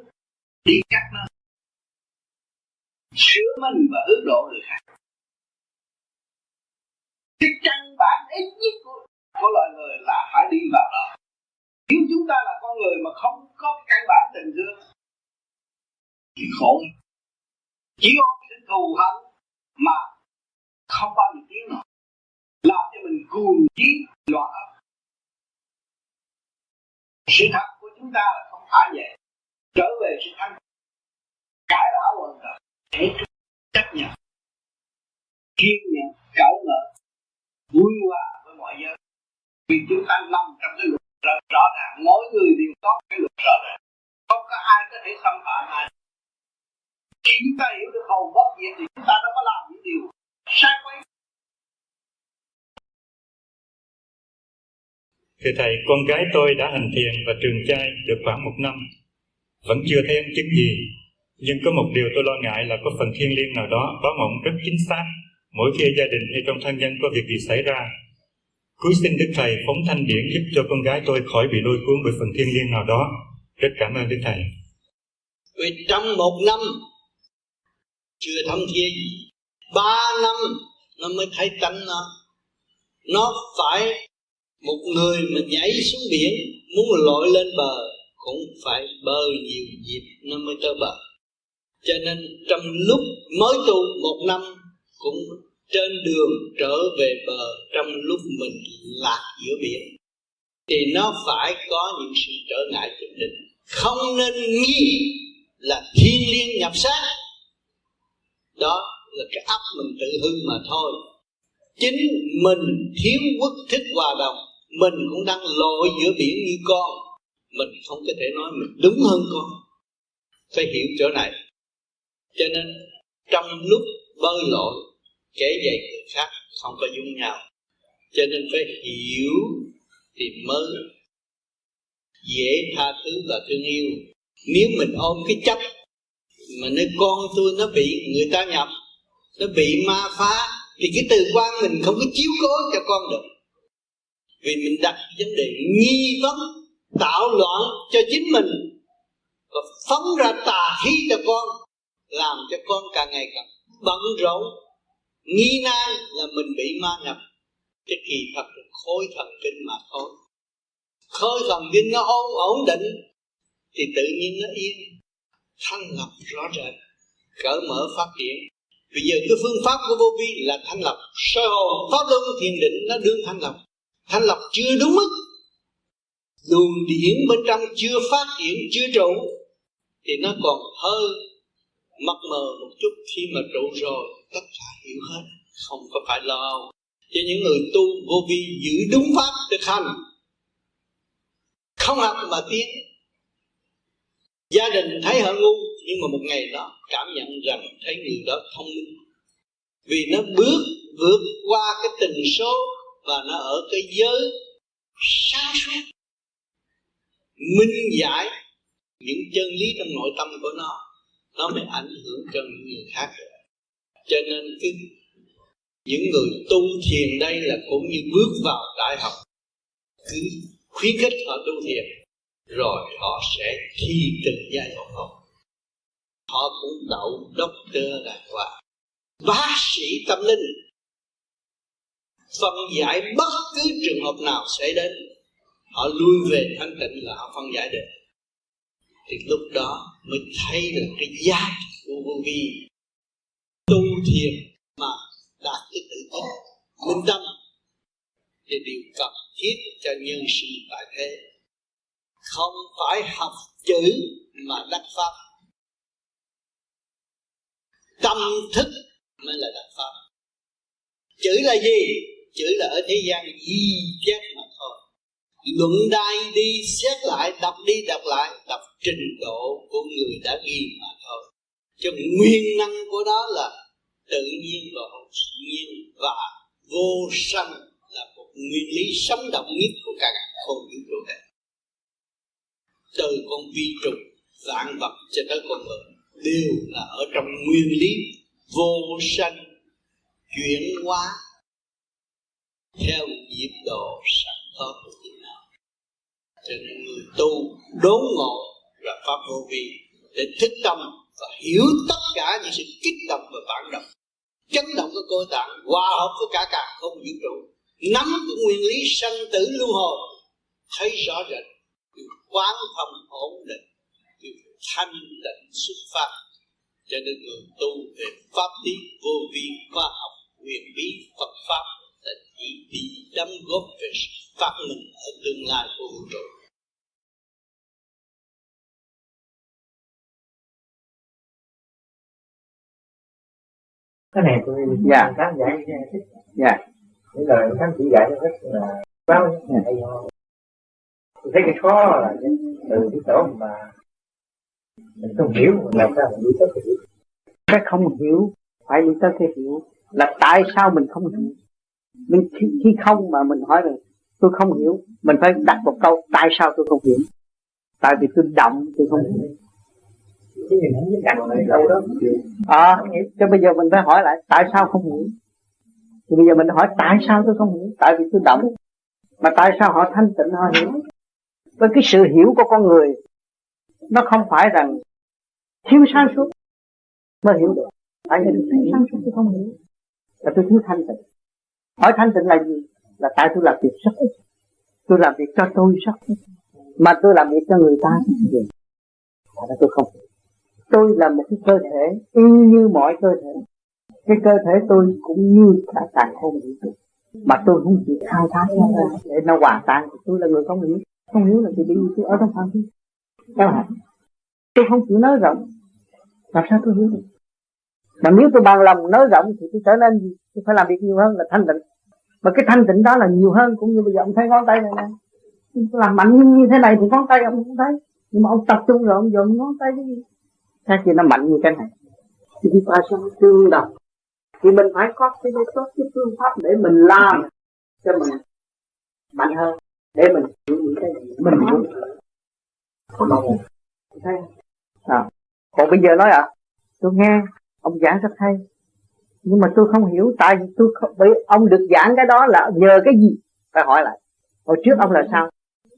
đi cắt nó sửa mình và hướng độ người khác. Cái căn bản ít nhất của, của loài người là phải đi vào đó. Nếu chúng ta là con người mà không có căn bản tình thương thì khổ. Chỉ ôm thù hận mà không bao giờ tiến nổi làm cho mình cuồng trí loạn ấp sự thật của chúng ta là không phải vậy. Trở về sự thanh cải lão hoàn toàn. Để chấp nhận. Kiên nhẫn cởi mở. Vui hòa với mọi giới. Vì chúng ta nằm trong cái luật rõ, rõ ràng. Mỗi người đều có cái luật rõ ràng. Không có ai có thể xâm phạm ai khi chúng ta hiểu được hồn bất diệt thì chúng ta đâu có làm những điều sai quấy Thưa Thầy, con gái tôi đã hành thiền và trường trai được khoảng một năm, vẫn chưa thấy ấn chứng gì. Nhưng có một điều tôi lo ngại là có phần thiên liêng nào đó báo mộng rất chính xác mỗi khi gia đình hay trong thân nhân có việc gì xảy ra. Cuối xin Đức Thầy phóng thanh điển giúp cho con gái tôi khỏi bị lôi cuốn bởi phần thiên liêng nào đó. Rất cảm ơn Đức Thầy. Vì trong một năm chưa thấm thía gì ba năm, nó mới thấy tánh nó. Nó phải một người mà nhảy xuống biển, muốn lội lên bờ, cũng phải bơi nhiều dịp nó mới tới bờ. Cho nên trong lúc mới tu một năm, cũng trên đường trở về bờ, trong lúc mình lạc giữa biển, thì nó phải có những sự trở ngại nhất định. Không nên nghi là thiên liên nhập sát đó là cái ấp mình tự hư mà thôi. Chính mình thiếu quốc thức hòa đồng, mình cũng đang lội giữa biển như con. Mình không có thể nói mình đúng hơn con. Phải hiểu chỗ này. Cho nên, trong lúc bơi lội, kể dạy người khác không có dung nhau. Cho nên phải hiểu thì mới dễ tha thứ và thương yêu. Nếu mình ôm cái chấp mà nơi con tôi nó bị người ta nhập, nó bị ma phá, thì cái từ quan mình không có chiếu cố cho con được. Vì mình đặt vấn đề nghi vấn, tạo loạn cho chính mình, và phóng ra tà khí cho con, làm cho con càng ngày càng bận rộn. Nghi nan là mình bị ma nhập. Cái kỳ thật là khối thần kinh mà thôi. Khối thần kinh nó ổn ổn định, thì tự nhiên nó yên thanh lập rõ rệt, cởi mở phát triển. Bây giờ cái phương pháp của vô vi là thanh lập. Sơ hồn, pháp luân, thiền định nó đương thanh lập. Thanh lập chưa đúng mức. Luồng điển bên trong chưa phát triển, chưa trụ, thì nó còn hơi mập mờ một chút. Khi mà trụ rồi, tất cả hiểu hết, không có phải lo cho những người tu vô vi giữ đúng pháp thực hành, không học mà tiến gia đình thấy họ ngu, nhưng mà một ngày đó cảm nhận rằng thấy người đó thông minh. Vì nó bước vượt qua cái tình số và nó ở cái giới sáng suốt. Minh giải những chân lý trong nội tâm của nó nó mới ảnh hưởng cho những người khác cho nên cái, những người tu thiền đây là cũng như bước vào đại học, cứ khuyến khích họ tu thiền rồi họ sẽ thi từng giai đoạn học. Họ cũng đậu doctor đàng hoàng, bác sĩ tâm linh. Phân giải bất cứ trường hợp nào xảy đến, họ lui về thanh tịnh là họ phân giải được. Thì lúc đó mới thấy được cái giá của vô vi. Tu thiền mà đạt cái tự tin minh tâm. Thì điều cần thiết cho nhân sinh tại thế không phải học chữ mà đắc pháp. Tâm thức mới là đắc pháp. Chữ là gì? Chữ là ở thế gian di chép mà thôi. Luận đai đi, xét lại, đọc đi, đọc lại, đọc trình độ của người đã ghi mà thôi. Cho nguyên năng của đó là tự nhiên và hồn nhiên và vô sanh là một nguyên lý sống động nhất của cả không vũ trụ này từ con vi trùng, vạn vật cho tới con người đều là ở trong nguyên lý vô sanh, chuyển hóa, theo nhịp độ sẵn có của chính nào cho nên người tu đốn ngộ là pháp vô vi để thức tâm và hiểu tất cả những sự kích động và phản động. Chấn động của cơ tạng, hòa hợp với cả càng không vũ trụ, nắm cái nguyên lý sanh tử luân hồi thấy rõ rệt quán thông ổn định thanh tịnh xuất phát. Cho nên người tu về pháp lý vô vi khoa học quyền bí Phật pháp là chỉ đi đóng góp về phát minh ở tương lai của vũ trụ cái này tôi dạ. khán giả thích dạ. những lời khán chỉ dạy rất là bao hay ho tôi thấy cái khó là từ cái chỗ mà mình không hiểu mình làm sao mình đi tới cái hiểu cái không hiểu phải đi tới cái hiểu là tại sao mình không hiểu. Mình khi, khi không mà mình hỏi rằng tôi không hiểu. Mình phải đặt một câu tại sao tôi không hiểu? Tại vì tôi động tôi không hiểu. À, cho bây giờ mình phải hỏi lại tại sao không hiểu? Thì bây giờ mình hỏi tại sao tôi không hiểu? Tại vì tôi động. Mà tại sao họ thanh tịnh họ hiểu với cái sự hiểu của con người, nó không phải rằng thiếu sáng suốt mới hiểu được. Tại vì thiếu sáng suốt tôi không hiểu là tôi thiếu thanh tịnh. Hỏi thanh tịnh là gì? Là tại tôi làm việc rất ít. Tôi làm việc cho tôi rất ít. Mà tôi làm việc cho người ta thì gì là tôi không tôi là một cái cơ thể y như mọi cơ thể. Cái cơ thể tôi cũng như cả càng không hiểu mà tôi không chịu khai thác nó ra để nó hòa tan tôi là người không hiểu không hiểu là thì bị tôi ở trong phạm vi đâu hả? Tôi không chịu nói rộng. Làm sao tôi hiểu được? Mà nếu tôi bằng lòng nói rộng thì tôi trở nên gì? Tôi phải làm việc nhiều hơn là thanh tịnh. Mà cái thanh tịnh đó là nhiều hơn cũng như bây giờ ông thấy ngón tay này nè. Làm mạnh như, như thế này thì ngón tay ông không thấy. Nhưng mà ông tập trung rồi ông dùng ngón tay cái gì? Sao thì nó mạnh như cái này. Thì đi qua sao tương đồng. Thì mình phải có cái tốt cái phương pháp để mình làm cho mình mạnh hơn để mình hiểu những cái gì mình muốn. thấy à. còn bây giờ nói ạ. À, tôi nghe ông giảng rất hay. Nhưng mà tôi không hiểu tại vì tôi không, bởi ông được giảng cái đó là nhờ cái gì? Phải hỏi lại. Hồi trước ông là sao?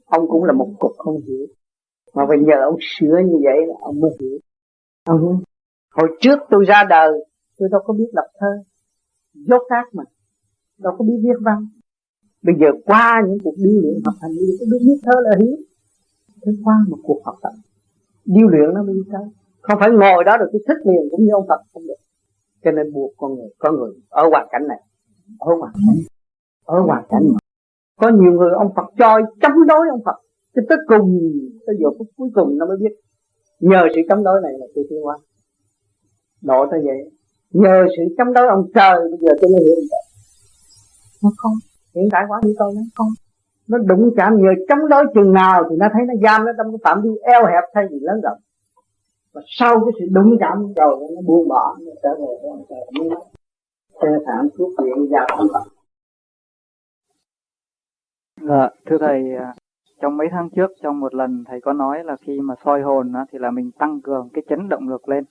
Ông cũng là một cục không hiểu. Mà bây giờ ông sửa như vậy là ông mới hiểu. Ông hiểu hồi trước tôi ra đời tôi đâu có biết đọc thơ. Dốt cát mà. Đâu có biết viết văn bây giờ qua những cuộc điêu luyện học hành như giờ tôi biết thơ là hiếu thế qua một cuộc học tập. Điêu luyện nó mới tới không phải ngồi đó rồi cái thích liền cũng như ông Phật, không được. Cho nên buộc con người con người ở hoàn cảnh này. Ở hoàn cảnh ở hoàn cảnh này. có nhiều người ông Phật choi chống đối ông Phật. Cho tới cùng, tới giờ phút cuối cùng nó mới biết. Nhờ sự chống đối này là tôi tiến qua độ tới vậy. Nhờ sự chống đối ông trời, bây giờ tôi mới hiểu được. Nó không hiện tại quá như tôi nó không. Nó đụng chạm người chống đối chừng nào thì nó thấy nó giam nó trong cái phạm vi eo hẹp thay vì lớn rộng. Và sau cái sự đụng chạm rồi nó buông bỏ nó trở về với ông trời. Mới sơ thảm thuốc viện giao tâm Phật Dạ, thưa thầy, à, trong mấy tháng trước trong một lần thầy có nói là khi mà soi hồn thì là mình tăng cường cái chấn động lực lên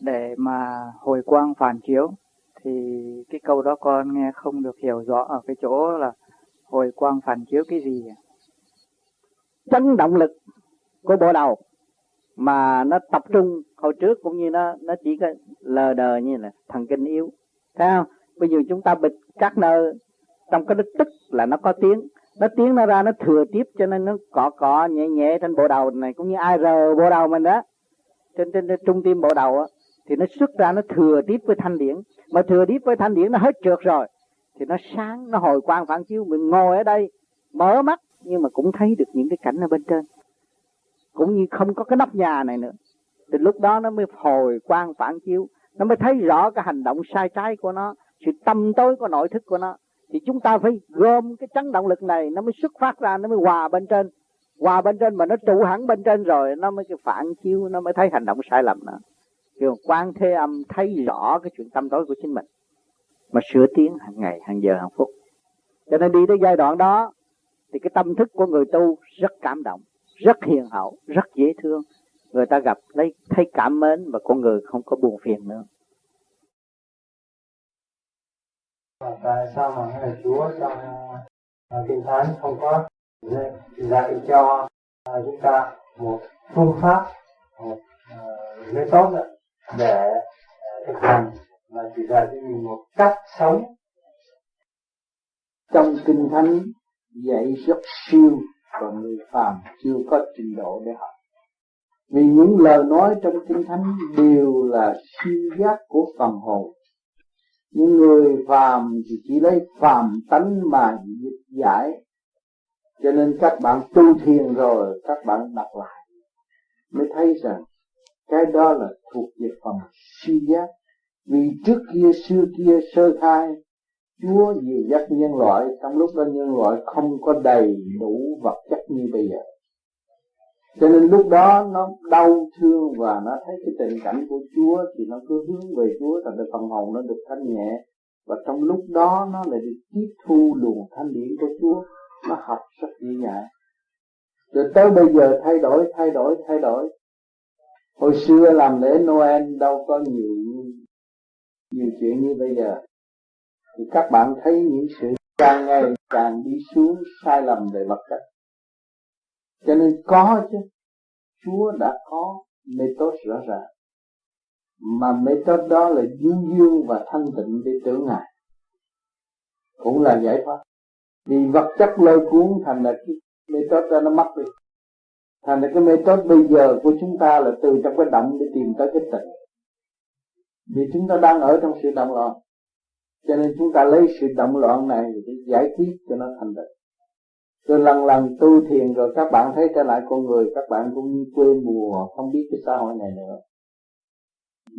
để mà hồi quang phản chiếu thì cái câu đó con nghe không được hiểu rõ ở cái chỗ là hồi quang phản chiếu cái gì chấn động lực của bộ đầu mà nó tập trung hồi trước cũng như nó nó chỉ có lờ đờ như là thần kinh yếu. Thấy không? Bây giờ chúng ta bịt các nơi trong cái tức là nó có tiếng. Nó tiếng nó ra nó thừa tiếp cho nên nó cọ cọ nhẹ nhẹ trên bộ đầu này cũng như ai rờ bộ đầu mình đó. Trên trên, trên trung tim bộ đầu á thì nó xuất ra nó thừa tiếp với thanh điển mà thừa tiếp với thanh điển nó hết trượt rồi, thì nó sáng, nó hồi quang phản chiếu. Mình ngồi ở đây, mở mắt, nhưng mà cũng thấy được những cái cảnh ở bên trên. Cũng như không có cái nóc nhà này nữa. Thì lúc đó nó mới hồi quang phản chiếu. Nó mới thấy rõ cái hành động sai trái của nó, sự tâm tối của nội thức của nó. Thì chúng ta phải gom cái chấn động lực này, nó mới xuất phát ra, nó mới hòa bên trên. Hòa bên trên mà nó trụ hẳn bên trên rồi, nó mới cái phản chiếu, nó mới thấy hành động sai lầm nữa kêu quan thế âm thấy rõ cái chuyện tâm tối của chính mình, mà sửa tiến hàng ngày, hàng giờ, hàng phút. Cho nên đi tới giai đoạn đó, thì cái tâm thức của người tu rất cảm động, rất hiền hậu, rất dễ thương. Người ta gặp lấy, thấy cảm mến và con người không có buồn phiền nữa. Tại sao mà ngài chúa trong à, kinh thánh không có dạy cho à, chúng ta một phương pháp, một à, nơi tốt nữa để thực hành mà chỉ dạy cho mình một cách sống trong kinh thánh dạy rất siêu và người phàm chưa có trình độ để học. Vì những lời nói trong kinh thánh đều là siêu giác của phần hồn. Những người phàm thì chỉ lấy phàm tánh mà dịch giải. Cho nên các bạn tu thiền rồi, các bạn đọc lại mới thấy rằng cái đó là thuộc về phần siêu giác. Vì trước kia, xưa kia, sơ khai, Chúa dìu dắt nhân loại, trong lúc đó nhân loại không có đầy đủ vật chất như bây giờ. Cho nên lúc đó nó đau thương và nó thấy cái tình cảnh của Chúa thì nó cứ hướng về Chúa, thành phần hồn nó được thanh nhẹ. Và trong lúc đó nó lại được tiếp thu luồng thanh điển của Chúa, nó học rất dễ dàng rồi tới bây giờ thay đổi thay đổi thay đổi hồi xưa làm lễ Noel đâu có nhiều nhiều chuyện như bây giờ. Thì các bạn thấy những sự càng ngày càng đi xuống, sai lầm về vật chất cho nên có chứ. Chúa đã có method rõ ràng. Mà mê tốt đó là dương dương và thanh tịnh để tưởng ngài. Cũng là giải thoát. Vì vật chất lôi cuốn thành là cái mê tốt đó nó mất đi thành ra cái mê tốt bây giờ của chúng ta là từ trong cái động để tìm tới cái tịnh. Vì chúng ta đang ở trong sự động loạn. Cho nên chúng ta lấy sự động loạn này để giải quyết cho nó thành tịnh. Rồi lần lần tu thiền rồi các bạn thấy trở lại con người, các bạn cũng như quê mùa, không biết cái xã hội này nữa.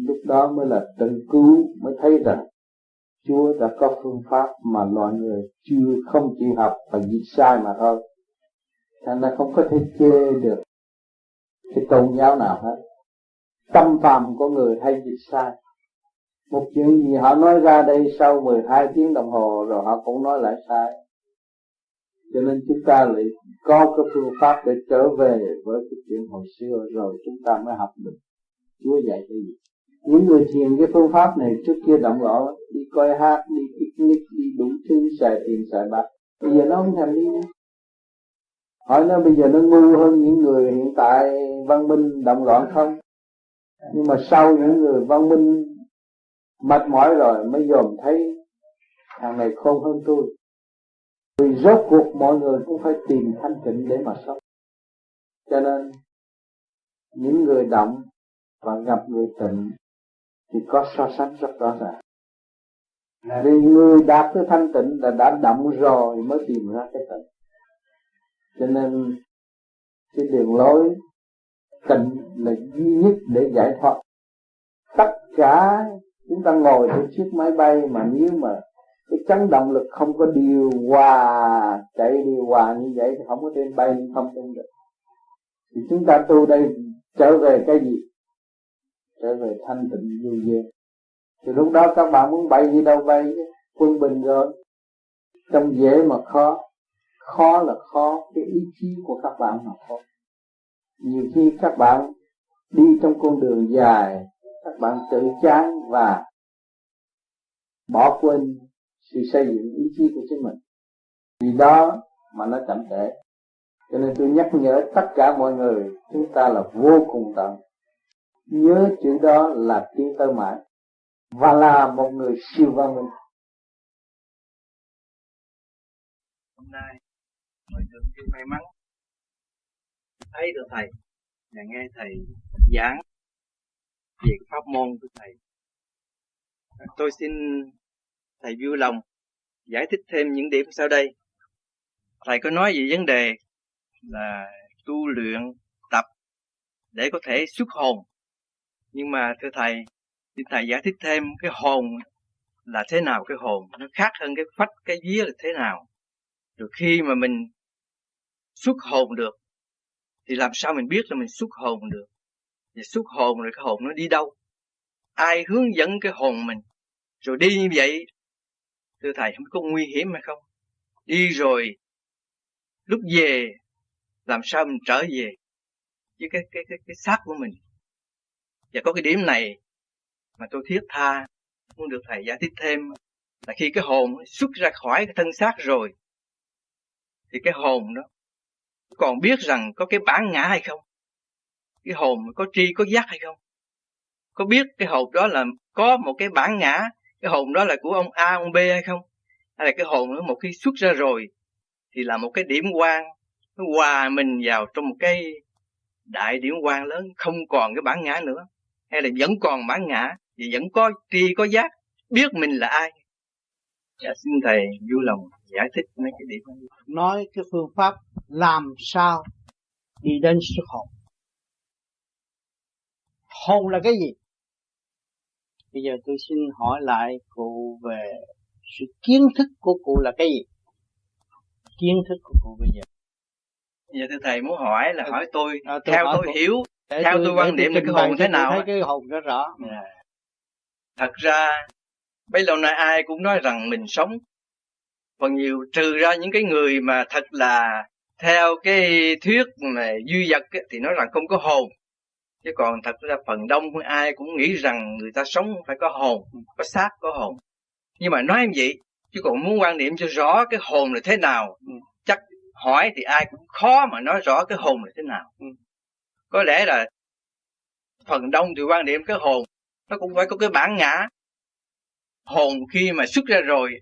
Lúc đó mới là tự cứu, mới thấy rằng Chúa đã có phương pháp mà loài người chưa không chịu học và dịch sai mà thôi thành ra không có thể chê được cái tôn giáo nào hết. Tâm phàm của người hay gì sai. Một chuyện gì họ nói ra đây sau 12 tiếng đồng hồ rồi họ cũng nói lại sai. Cho nên chúng ta lại có cái phương pháp để trở về với cái chuyện hồi xưa rồi chúng ta mới học được Chúa dạy cái gì. Những người thiền cái phương pháp này trước kia động loạn đi coi hát, đi picnic, đi đủ thứ, xài tiền, xài bạc. Bây giờ nó không thèm đi nữa hỏi nó bây giờ nó ngu hơn những người hiện tại văn minh động loạn không? Nhưng mà sau những người văn minh mệt mỏi rồi mới dòm thấy thằng này khôn hơn tôi. Vì rốt cuộc mọi người cũng phải tìm thanh tịnh để mà sống. Cho nên, những người động và gặp người tịnh thì có so sánh rất rõ ràng. Vì người đạt tới thanh tịnh là đã động rồi mới tìm ra cái tịnh cho nên, cái đường lối tịnh là duy nhất để giải thoát. Tất cả chúng ta ngồi trên chiếc máy bay mà nếu mà cái chấn động lực không có điều hòa chạy điều hòa như vậy thì không có trên bay, không tung được. Thì chúng ta tu đây trở về cái gì? Trở về thanh tịnh vô duyên. Thì lúc đó các bạn muốn bay đi đâu bay chứ? Quân bình rồi. Trong dễ mà khó khó là khó, cái ý chí của các bạn mà khó. Nhiều khi các bạn đi trong con đường dài, các bạn tự chán và bỏ quên sự xây dựng ý chí của chính mình. Vì đó mà nó chậm trễ. Cho nên tôi nhắc nhở tất cả mọi người, chúng ta là vô cùng tận. Nhớ chữ đó là tiến tới mãi và là một người siêu văn minh. Hôm nay mọi người tôi may mắn. Thấy được thầy. Và nghe thầy giảng về pháp môn của thầy. Tôi xin thầy vui lòng giải thích thêm những điểm sau đây. Thầy có nói về vấn đề là tu luyện tập để có thể xuất hồn. Nhưng mà thưa thầy, xin thầy giải thích thêm cái hồn là thế nào, cái hồn nó khác hơn cái phách, cái vía là thế nào. Rồi khi mà mình xuất hồn được, thì làm sao mình biết là mình xuất hồn được? Thì xuất hồn rồi cái hồn nó đi đâu? Ai hướng dẫn cái hồn mình? Rồi đi như vậy, thưa thầy, không có nguy hiểm hay không? Đi rồi, lúc về, làm sao mình trở về với cái cái cái cái xác của mình? Và có cái điểm này mà tôi thiết tha, muốn được thầy giải thích thêm là khi cái hồn xuất ra khỏi cái thân xác rồi, thì cái hồn đó còn biết rằng có cái bản ngã hay không? Cái hồn có tri, có giác hay không? Có biết cái hồn đó là có một cái bản ngã, cái hồn đó là của ông A, ông B hay không? Hay là cái hồn đó một khi xuất ra rồi thì là một cái điểm quang, nó hòa mình vào trong một cái đại điểm quang lớn, không còn cái bản ngã nữa. Hay là vẫn còn bản ngã thì vẫn có tri, có giác, biết mình là ai. Dạ xin thầy vui lòng giải thích mấy cái điểm này. nói cái phương pháp làm sao đi đến xuất hồn hồn là cái gì bây giờ tôi xin hỏi lại cụ về sự kiến thức của cụ là cái gì kiến thức của cụ bây giờ giờ thưa thầy muốn hỏi là hỏi tôi à, tôi theo tôi hiểu để theo tôi, tôi quan niệm là cái hồn thế nào thấy cái hồn rất rõ yeah. Dạ. thật ra bây lâu nay ai cũng nói rằng mình sống phần nhiều trừ ra những cái người mà thật là theo cái thuyết mà duy vật ấy, thì nói rằng không có hồn. Chứ còn thật ra phần đông ai cũng nghĩ rằng người ta sống phải có hồn có xác có hồn. Nhưng mà nói như vậy chứ còn muốn quan niệm cho rõ cái hồn là thế nào chắc hỏi thì ai cũng khó mà nói rõ cái hồn là thế nào. Có lẽ là phần đông thì quan niệm cái hồn nó cũng phải có cái bản ngã. Hồn khi mà xuất ra rồi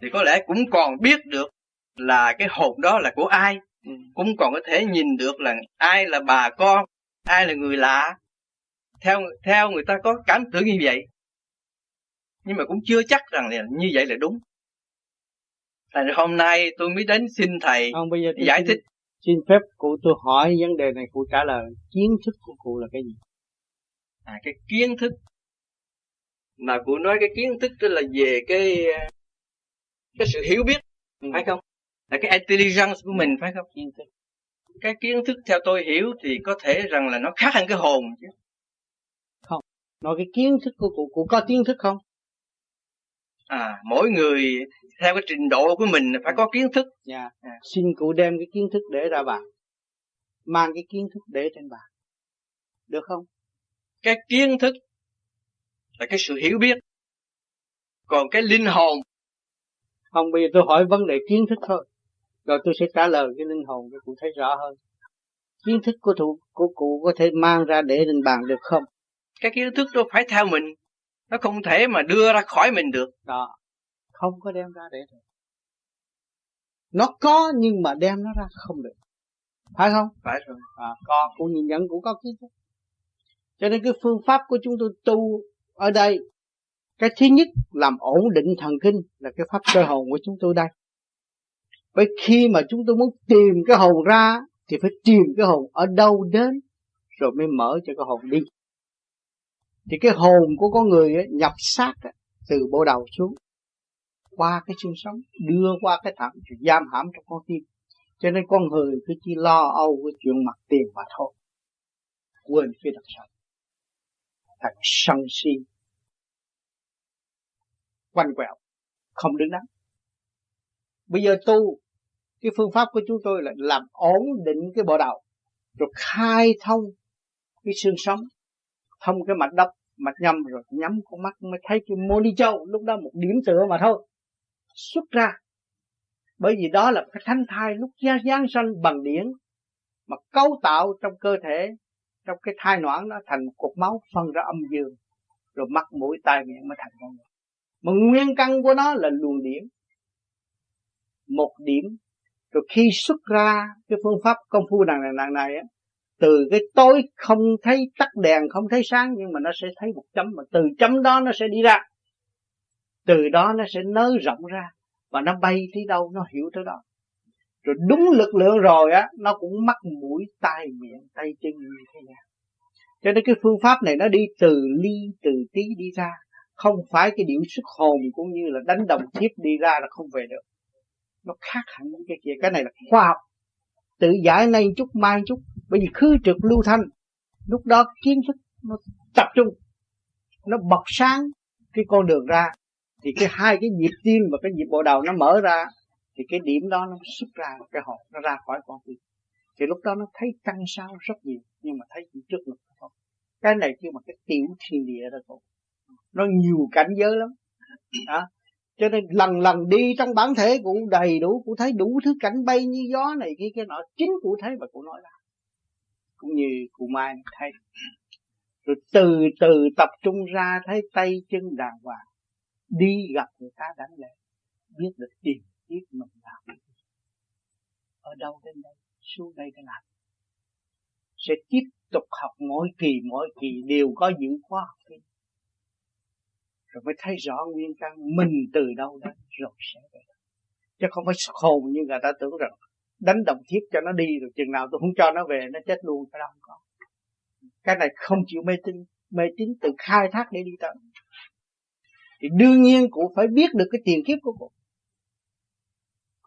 thì có lẽ cũng còn biết được là cái hồn đó là của ai. Ừ. cũng còn có thể nhìn được là ai là bà con ai là người lạ. Theo theo người ta có cảm tưởng như vậy. Nhưng mà cũng chưa chắc rằng là như vậy là đúng. Thành hôm nay tôi mới đến xin thầy không, bây giờ giải xin, thích. xin phép cụ tôi hỏi vấn đề này cụ trả lời. Kiến thức của cụ là cái gì? À cái kiến thức. Mà cụ nói cái kiến thức tức là về cái cái sự hiểu biết ừ. phải không? Là cái intelligence của mình phải không? Cái kiến thức theo tôi hiểu thì có thể rằng là nó khác hơn cái hồn chứ. Không. Nói cái kiến thức của cụ cụ có kiến thức không? À mỗi người theo cái trình độ của mình phải có kiến thức. Dạ. À. xin cụ đem cái kiến thức để ra bàn. Mang cái kiến thức để trên bàn. Được không? Cái kiến thức là cái sự hiểu biết. Còn cái linh hồn không bây giờ tôi hỏi vấn đề kiến thức thôi. Rồi tôi sẽ trả lời cái linh hồn cho cụ thấy rõ hơn. Kiến thức của cụ của cụ có thể mang ra để lên bàn được không? Cái kiến thức đó phải theo mình. Nó không thể mà đưa ra khỏi mình được. Đó. Không có đem ra để được. Nó có nhưng mà đem nó ra không được. Phải không? Phải rồi. À, có cụ nhìn nhận cũng có kiến thức. Cho nên cái phương pháp của chúng tôi tu ở đây cái thứ nhất làm ổn định thần kinh là cái pháp cơ hồn của chúng tôi đây. Bởi khi mà chúng tôi muốn tìm cái hồn ra thì phải tìm cái hồn ở đâu đến rồi mới mở cho cái hồn đi. Thì cái hồn của con người ấy, nhập xác ấy, từ bộ đầu xuống qua cái xương sống đưa qua cái thận rồi giam hãm trong con tim. Cho nên con người cứ chỉ lo âu cái chuyện mặt tiền mà thôi. Quên cái đặc sản thật sân si quanh quẹo, không đứng đắn. Bây giờ tu, cái phương pháp của chúng tôi là làm ổn định cái bộ đầu rồi khai thông cái xương sống, thông cái mạch đốc, mạch nhâm, rồi nhắm con mắt mới thấy cái mô ni châu, lúc đó một điểm tựa mà thôi, xuất ra. Bởi vì đó là cái thanh thai lúc gia giáng sanh bằng điển, mà cấu tạo trong cơ thể, trong cái thai noãn nó thành một cục máu phân ra âm dương, rồi mắt mũi tai miệng mới thành con người mà nguyên căn của nó là luồng điểm. Một điểm. Rồi khi xuất ra cái phương pháp công phu đằng đằng đằng này á, từ cái tối không thấy tắt đèn, không thấy sáng, nhưng mà nó sẽ thấy một chấm, mà từ chấm đó nó sẽ đi ra. Từ đó nó sẽ nới rộng ra, và nó bay tới đâu nó hiểu tới đó. Rồi đúng lực lượng rồi á, nó cũng mắc mũi, tai miệng, tay chân như thế nào cho nên cái phương pháp này nó đi từ ly, từ tí đi ra không phải cái điểm xuất hồn cũng như là đánh đồng thiếp đi ra là không về được. Nó khác hẳn cái kia. Cái này là khoa học. Tự giải nay chút, mai chút. Bởi vì khứ trực lưu thanh, lúc đó kiến thức nó tập trung, nó bật sáng cái con đường ra. Thì cái hai cái nhịp tim và cái nhịp bộ đầu nó mở ra, thì cái điểm đó nó xuất ra cái hồn, nó ra khỏi con tim. Thì lúc đó nó thấy tăng sao rất nhiều, nhưng mà thấy chỉ trước ngực không. Cái này kêu mà cái tiểu thiên địa đó thôi nó nhiều cảnh giới lắm. Đó. Cho nên lần lần đi trong bản thể cũng đầy đủ cũng thấy đủ thứ cảnh bay như gió này kia kia nọ, chính cụ thấy và cụ nói ra. Cũng như cụ mai thấy. Rồi từ từ tập trung ra, thấy tay chân đàng hoàng, đi gặp người ta đánh lệ biết được tìm biết mình làm ở đâu đến đây, xuống đây để làm. Sẽ tiếp tục học mỗi kỳ mỗi kỳ đều có những khóa học rồi mới thấy rõ nguyên căn mình từ đâu đến, rồi sẽ về. Chứ không phải hồn như người ta tưởng rằng đánh đồng thiết cho nó đi rồi chừng nào tôi không cho nó về, nó chết luôn phải không có. Cái này không chịu mê tín mê tín tự khai thác để đi tới. Thì đương nhiên cụ phải biết được cái tiền kiếp của cụ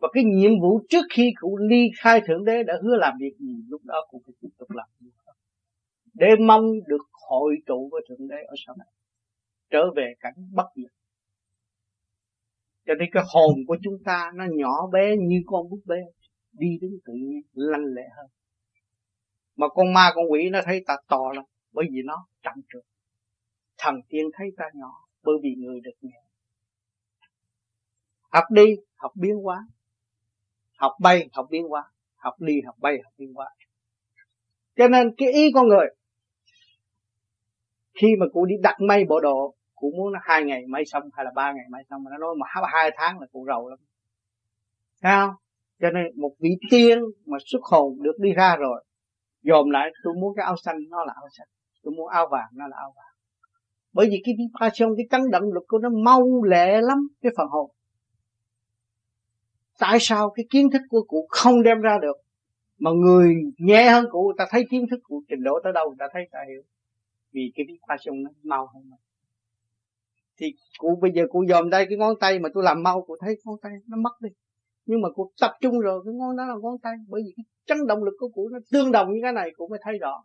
và cái nhiệm vụ trước khi cụ ly khai thượng đế đã hứa làm việc gì, lúc đó cụ phải tiếp tục làm việc để mong được hội tụ với thượng đế ở sau này trở về cảnh bất diệt cho nên cái hồn của chúng ta nó nhỏ bé như con búp bê, đi đứng tự nhiên, lanh lẹ hơn. Mà con ma, con quỷ nó thấy ta to lắm, bởi vì nó chậm trượt. Thần tiên thấy ta nhỏ, bởi vì người được nhẹ học đi, học biến hóa. Học bay, học biến hóa. Học đi, học bay, học biến hóa. Cho nên cái ý con người, khi mà cụ đi đặt may bộ đồ cụ muốn nó hai ngày may xong hay là ba ngày may xong mà nó nói mà hai tháng là cụ rầu lắm. Thấy không? Cho nên một vị tiên mà xuất hồn được đi ra rồi, dòm lại, tôi muốn cái áo xanh nó là áo xanh, tôi muốn áo vàng nó là áo vàng. Bởi vì cái vibration cái tấn động lực của nó mau lẹ lắm, cái phần hồn. Tại sao cái kiến thức của cụ không đem ra được, mà người nhẹ hơn cụ ta thấy kiến thức của trình độ tới đâu ta thấy ta hiểu. Vì cái vibration nó mau hơn mình thì cụ, bây giờ cụ dòm đây cái ngón tay mà tôi làm mau, cụ thấy ngón tay nó mất đi. Nhưng mà cụ tập trung rồi, cái ngón đó là ngón tay. Bởi vì cái chấn động lực của cụ nó tương đồng như cái này, cụ mới thấy rõ.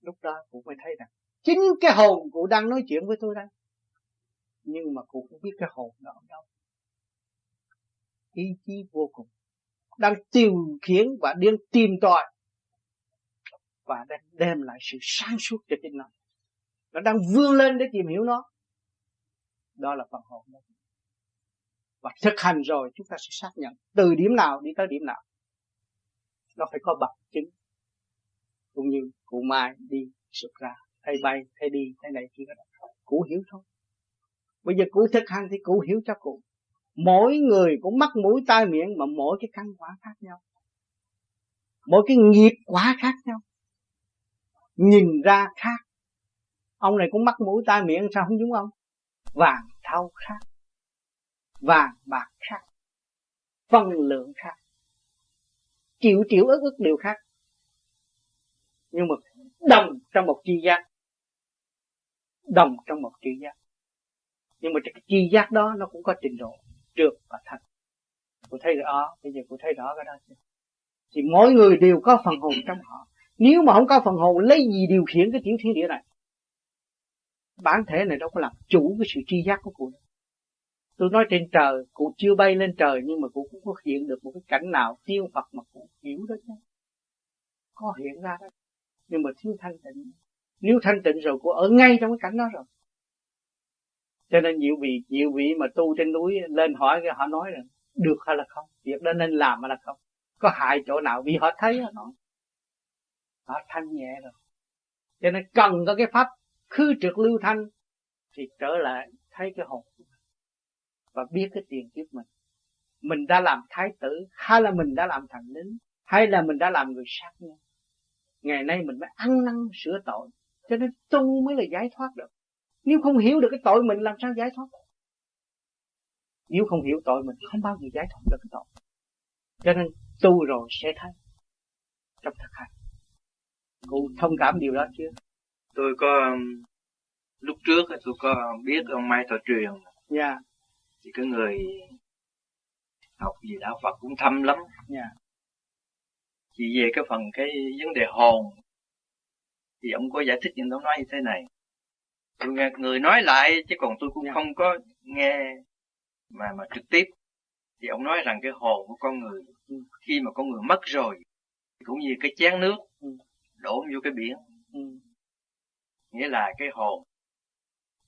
Lúc đó cụ mới thấy rằng, chính cái hồn cụ đang nói chuyện với tôi đây nhưng mà cụ không biết cái hồn đó ở đâu. Ý chí vô cùng. Đang tiêu khiển và đang tìm tòi. Và đang đem lại sự sáng suốt cho chính nó nó đang vươn lên để tìm hiểu nó. Đó là phần hồn. Đó và thực hành rồi, chúng ta sẽ xác nhận từ điểm nào đi tới điểm nào. Nó phải có bằng chứng. Cũng như cụ mai đi sụp ra thay bay thay đi thay này kia đó. Cụ hiểu thôi. Bây giờ cụ thực hành thì cụ hiểu cho cụ. Mỗi người cũng mắc mũi tai miệng mà mỗi cái căn quả khác nhau. Mỗi cái nghiệp quả khác nhau. Nhìn ra khác ông này cũng mắc mũi tai miệng sao không đúng không? Vàng thau khác, vàng bạc khác, phân lượng khác triệu triệu ức ức đều khác. Nhưng mà đồng trong một chi giác, đồng trong một chi giác. Nhưng mà cái chi giác đó nó cũng có trình độ trượt và thật. Cô thấy rõ, bây giờ cô thấy rõ cái đó chưa? Thì mỗi người đều có phần hồn trong họ. Nếu mà không có phần hồn, lấy gì điều khiển cái tiểu thiên địa này? Bản thể này đâu có làm chủ cái sự tri giác của cụ tôi nói trên trời, cụ chưa bay lên trời nhưng mà cụ cũng có hiện được một cái cảnh nào tiên phật mà cụ hiểu đó chứ. Có hiện ra đó. Nhưng mà thiếu thanh tịnh. Nếu thanh tịnh rồi, cụ ở ngay trong cái cảnh đó rồi. Cho nên nhiều vị nhiều vị mà tu trên núi lên hỏi, họ nói rằng được hay là không? Việc đó nên làm hay là không? Có hại chỗ nào? Vì họ thấy họ nói. Họ thanh nhẹ rồi. Cho nên cần có cái pháp khư trượt lưu thanh thì trở lại thấy cái hồn và biết cái tiền kiếp mình. Mình đã làm thái tử, hay là mình đã làm thần lính, hay là mình đã làm người sát nhân. Ngày nay mình mới ăn năn sửa tội, cho nên tu mới là giải thoát được. Nếu không hiểu được cái tội mình, làm sao giải thoát nếu không hiểu tội mình, không bao giờ giải thoát được cái tội. Cho nên tu rồi sẽ thấy trong thực hành. Cụ thông cảm điều đó chưa? Tôi có um, lúc trước tôi có biết ông Mai Thọ Truyền dạ yeah. thì cái người học gì đạo Phật cũng thâm lắm dạ yeah. chỉ về cái phần cái vấn đề hồn thì ông có giải thích nhưng ông nói như thế này tôi nghe người nói lại chứ còn tôi cũng yeah. Dạ. không có nghe mà mà trực tiếp thì ông nói rằng cái hồn của con người ừ. khi mà con người mất rồi cũng như cái chén nước ừ. đổ vô cái biển ừ nghĩa là cái hồn.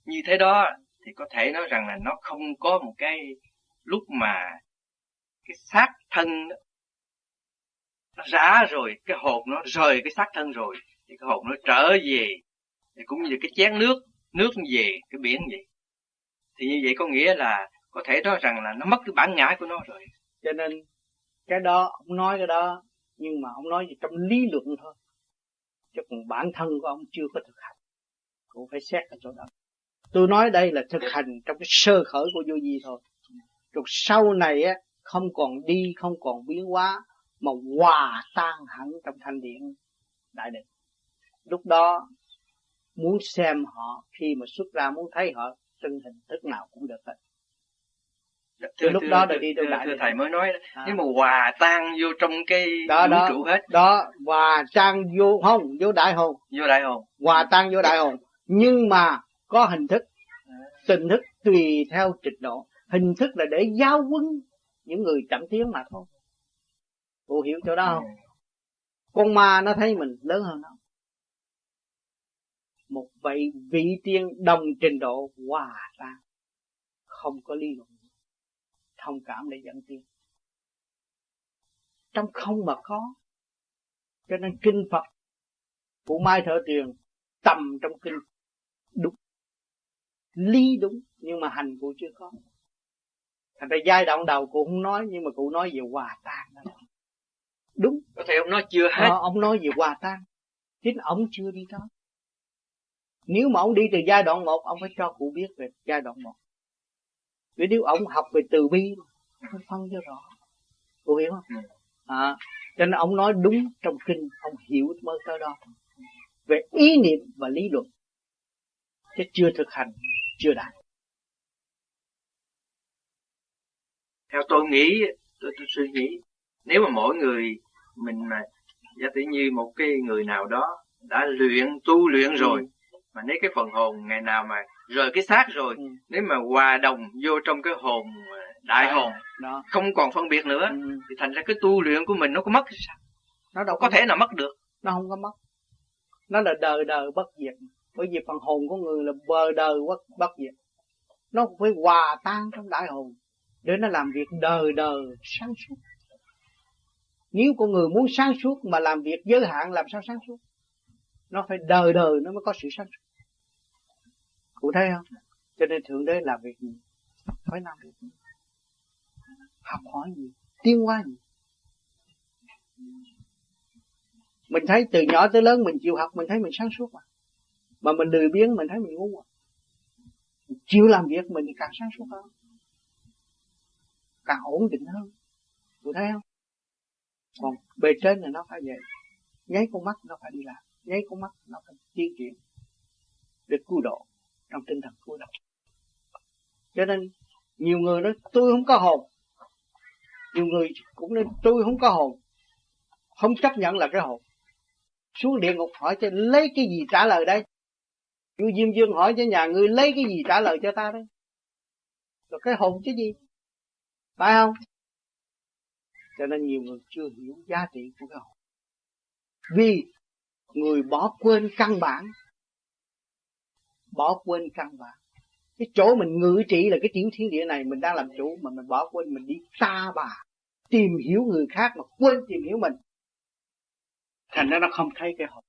Như thế đó thì có thể nói rằng là nó không có một cái lúc mà cái xác thân nó rã rồi, cái hồn nó rời cái xác thân rồi, thì cái hồn nó trở về, thì cũng như cái chén nước nước về cái biển vậy. Thì như vậy có nghĩa là có thể nói rằng là nó mất cái bản ngã của nó rồi. Cho nên cái đó, ông nói cái đó, nhưng mà ông nói gì trong lý luận thôi. Chứ còn bản thân của ông chưa có thực hành cũng phải xét ở chỗ đó. Tôi nói đây là thực hành trong cái sơ khởi của vô vi thôi. Rồi sau này á không còn đi không còn biến hóa mà hòa tan hẳn trong thanh điện đại định. Lúc đó muốn xem họ khi mà xuất ra muốn thấy họ trên hình thức nào cũng được hết. Thưa, từ lúc thưa, đó rồi đi tôi lại thưa thầy mới nói à. nếu mà hòa tan vô trong cái đó, vũ trụ hết. Đó hòa tan vô không vô đại hồn. Vô đại hồn. Hòa tan vô đại hồn nhưng mà có hình thức. Tình thức tùy theo trình độ. Hình thức là để giáo huấn những người chậm tiếng mà thôi. Cô hiểu chỗ đó không? Con ma nó thấy mình lớn hơn nó. Một vị vị tiên đồng trình độ hòa tan. Không có lý luận. Thông cảm để dẫn tiên. Trong không mà có. Cho nên kinh Phật của Mai Thợ Tiền tầm trong kinh đúng. Lý đúng nhưng mà hành cụ chưa có. Thành ra giai đoạn đầu cụ không nói nhưng mà cụ nói về hòa tan đó. Đúng. Có thể ông nói chưa hết. À, ông nói về hòa tan. Chính ông chưa đi đó. Nếu mà ông đi từ giai đoạn một ông phải cho cụ biết về giai đoạn một. Vì nếu ông học về từ bi phải phân cho rõ. Cô hiểu không? À, cho nên ông nói đúng trong kinh ông hiểu mới tới đó. Về ý niệm và lý luận chứ chưa thực hành chưa đạt theo tôi nghĩ tôi, tôi suy nghĩ nếu mà mỗi người mình mà giả tỷ như một cái người nào đó đã luyện tu luyện rồi ừ. mà nếu cái phần hồn ngày nào mà rời cái xác rồi ừ. nếu mà hòa đồng vô trong cái hồn đại à, hồn đó. không còn phân biệt nữa ừ. thì thành ra cái tu luyện của mình nó có mất sao nó đâu có, có thể nào mất được nó không có mất nó là đời đời bất diệt bởi vì phần hồn của người là bờ đời bất bất diệt nó phải hòa tan trong đại hồn, để nó làm việc đời đời sáng suốt. Nếu con người muốn sáng suốt mà làm việc giới hạn, làm sao sáng suốt? Nó phải đời đời nó mới có sự sáng suốt. Cụ thấy không? Cho nên thượng đế làm việc gì? Phải làm việc gì? Học hỏi gì? Tiến hóa gì? Mình thấy từ nhỏ tới lớn mình chịu học, mình thấy mình sáng suốt mà mà mình lười biếng, mình thấy mình ngu à. Chịu làm việc mình thì càng sáng suốt hơn. Càng ổn định hơn. Cụ thấy không? Còn bề trên là nó phải vậy. Nháy con mắt nó phải đi làm. Nháy con mắt nó phải tiến triển. Để cứu độ trong tinh thần cứu độ. Cho nên, nhiều người nói, tôi không có hồn. Nhiều người cũng nói, tôi không có hồn. Không chấp nhận là cái hồn. Xuống địa ngục hỏi cho lấy cái gì trả lời đây? Vua diêm dương hỏi cho nhà ngươi lấy cái gì trả lời cho ta đấy? Rồi cái hồn chứ gì? Phải không? Cho nên nhiều người chưa hiểu giá trị của cái hồn. Vì người bỏ quên căn bản. Bỏ quên căn bản. Cái chỗ mình ngự trị là cái tiểu thiên địa này, mình đang làm chủ mà mình bỏ quên, mình đi xa bà, tìm hiểu người khác mà quên tìm hiểu mình. Thành ra nó không thấy cái hồn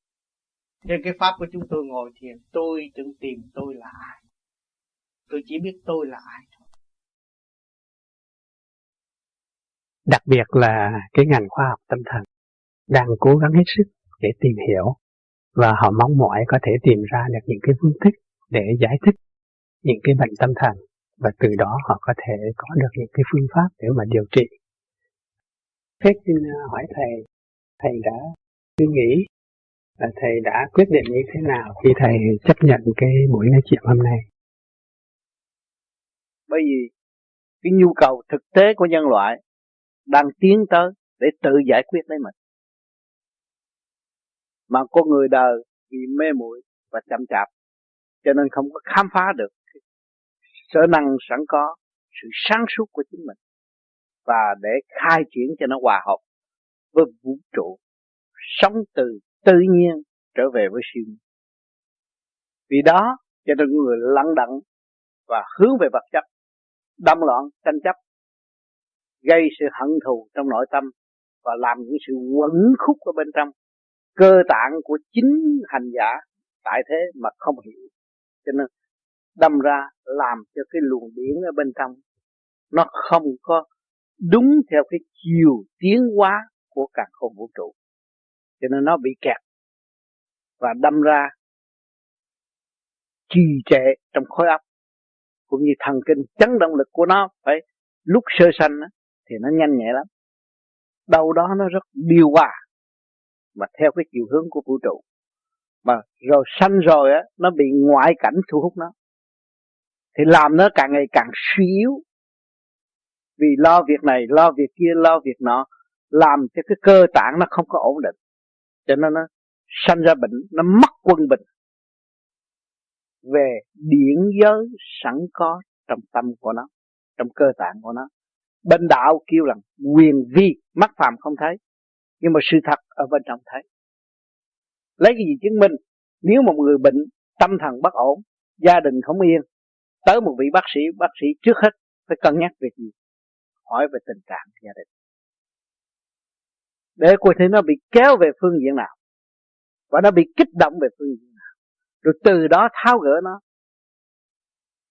nên cái pháp của chúng tôi ngồi thiền tôi tự tìm tôi là ai tôi chỉ biết tôi là ai thôi đặc biệt là cái ngành khoa học tâm thần đang cố gắng hết sức để tìm hiểu và họ mong mỏi có thể tìm ra được những cái phương thức để giải thích những cái bệnh tâm thần và từ đó họ có thể có được những cái phương pháp để mà điều trị. Phép xin à, hỏi thầy, thầy đã suy nghĩ thầy đã quyết định như thế nào khi thầy chấp nhận cái buổi nói chuyện hôm nay? Bởi vì cái nhu cầu thực tế của nhân loại đang tiến tới để tự giải quyết lấy mình. Mà con người đời vì mê muội và chậm chạp, cho nên không có khám phá được sở năng sẵn có, sự sáng suốt của chính mình, và để khai triển cho nó hòa hợp với vũ trụ, sống từ tự nhiên trở về với siêu nhiên. Vì đó cho nên người lặng đặng và hướng về vật chất, đâm loạn tranh chấp, gây sự hận thù trong nội tâm và làm những sự quẩn khúc ở bên trong, cơ tạng của chính hành giả tại thế mà không hiểu. Cho nên đâm ra làm cho cái luồng điển ở bên trong nó không có đúng theo cái chiều tiến hóa của cả không vũ trụ cho nên nó bị kẹt và đâm ra trì trệ trong khối óc cũng như thần kinh. Chấn động lực của nó phải lúc sơ sanh thì nó nhanh nhẹ lắm. Đâu đó nó rất điều hòa mà theo cái chiều hướng của vũ trụ. Mà rồi sanh rồi á, nó bị ngoại cảnh thu hút nó. Thì làm nó càng ngày càng suy yếu. Vì lo việc này, lo việc kia, lo việc nọ, làm cho cái cơ tạng nó không có ổn định cho nên nó sanh ra bệnh, nó mất quân bình về điển giới sẵn có trong tâm của nó, trong cơ tạng của nó. Bên đạo kêu là quyền vi mắt phàm không thấy, nhưng mà sự thật ở bên trong thấy. Lấy cái gì chứng minh? Nếu một người bệnh tâm thần bất ổn, gia đình không yên, tới một vị bác sĩ bác sĩ trước hết phải cân nhắc về gì? Hỏi về tình trạng gia đình để coi thấy nó bị kéo về phương diện nào. Và nó bị kích động về phương diện nào. Rồi từ đó tháo gỡ nó.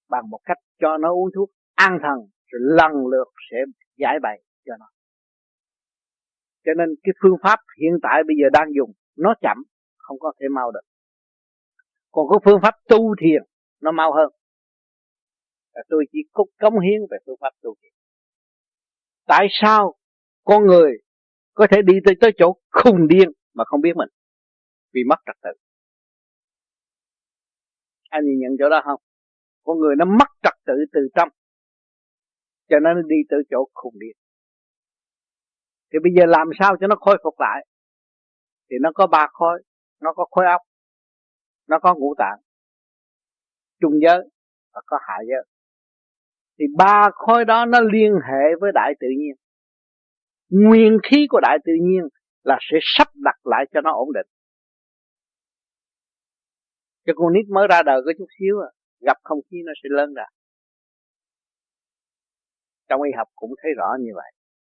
Bằng một cách cho nó uống thuốc an thần, rồi lần lượt sẽ giải bày cho nó. Cho nên cái phương pháp hiện tại bây giờ đang dùng, nó chậm, không có thể mau được. Còn có phương pháp tu thiền, nó mau hơn. Và tôi chỉ có cống hiến về phương pháp tu thiền. Tại sao con người có thể đi tới tới chỗ khùng điên mà không biết mình. Vì mất trật tự. Anh nhìn nhận chỗ đó không? Con người nó mất trật tự từ trong, cho nên nó đi tới chỗ khùng điên. Thì bây giờ làm sao cho nó khôi phục lại? Thì nó có ba khối, nó có khối óc, nó có ngũ tạng, trung giới và có hạ giới. Thì ba khối đó nó liên hệ với đại tự nhiên nguyên khí của đại tự nhiên là sẽ sắp đặt lại cho nó ổn định. Cho con nít mới ra đời có chút xíu à, gặp không khí nó sẽ lớn ra. Trong y học cũng thấy rõ như vậy.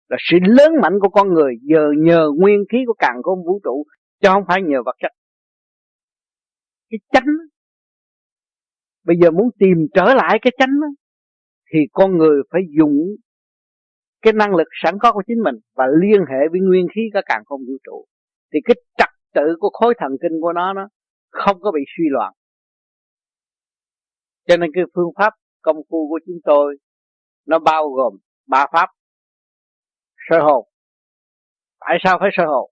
Là sự lớn mạnh của con người giờ nhờ nguyên khí của càng khôn vũ trụ chứ không phải nhờ vật chất. Cái chánh bây giờ muốn tìm trở lại cái chánh thì con người phải dùng cái năng lực sẵn có của chính mình và liên hệ với nguyên khí cả càng không vũ trụ, thì cái trật tự của khối thần kinh của nó nó không có bị suy loạn. Cho nên cái phương pháp công phu của chúng tôi, nó bao gồm ba pháp. Sơ hồn. Tại sao phải sơ hồn?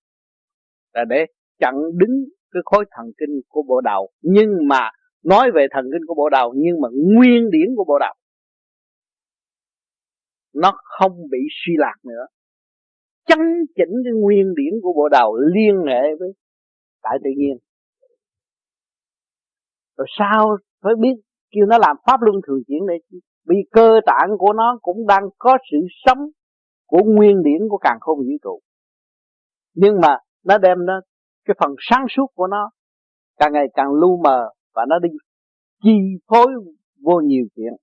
Là để chặn đứng cái khối thần kinh của bộ đầu. Nhưng mà nói về thần kinh của bộ đầu, nhưng mà nguyên điển của bộ đầu nó không bị suy lạc nữa. Chấn chỉnh cái nguyên điển của bộ đầu liên hệ với tại tự nhiên. Rồi sao phải biết kêu nó làm pháp luân thường chuyển để vì cơ tạng của nó cũng đang có sự sống của nguyên điển của càng không vũ trụ. Nhưng mà nó đem nó, cái phần sáng suốt của nó càng ngày càng lu mờ và nó đi chi phối vô nhiều chuyện.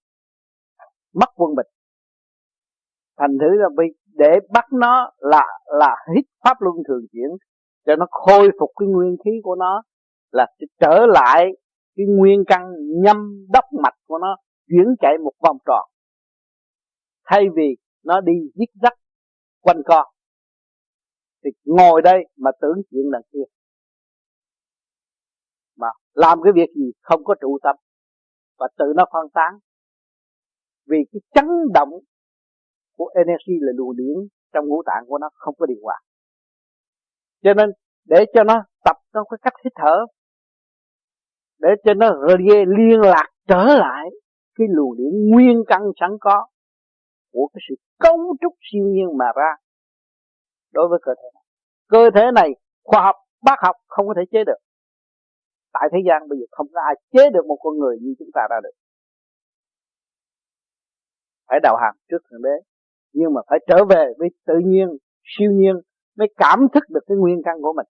Mất quân bình thành thử là vì để bắt nó là là hít pháp luân thường chuyển, cho nó khôi phục cái nguyên khí của nó, là trở lại cái nguyên căn nhâm đốc mạch của nó chuyển chạy một vòng tròn. Thay vì nó đi giết rắc quanh co, thì ngồi đây mà tưởng chuyện đằng kia. Mà làm cái việc gì không có trụ tâm và tự nó phân tán. Vì cái chấn động của energy là luồng điển trong ngũ tạng của nó, không có điều hòa. Cho nên, để cho nó tập nó có cách hít thở, để cho nó liên lạc trở lại cái luồng điển nguyên căn sẵn có của cái sự cấu trúc siêu nhiên mà ra đối với cơ thể này. Cơ thể này khoa học, bác học không có thể chế được. Tại thế gian bây giờ không có ai chế được một con người như chúng ta ra được. Phải đầu hàng trước thượng đế nhưng mà phải trở về với tự nhiên, siêu nhiên, mới cảm thức được cái nguyên căn của mình.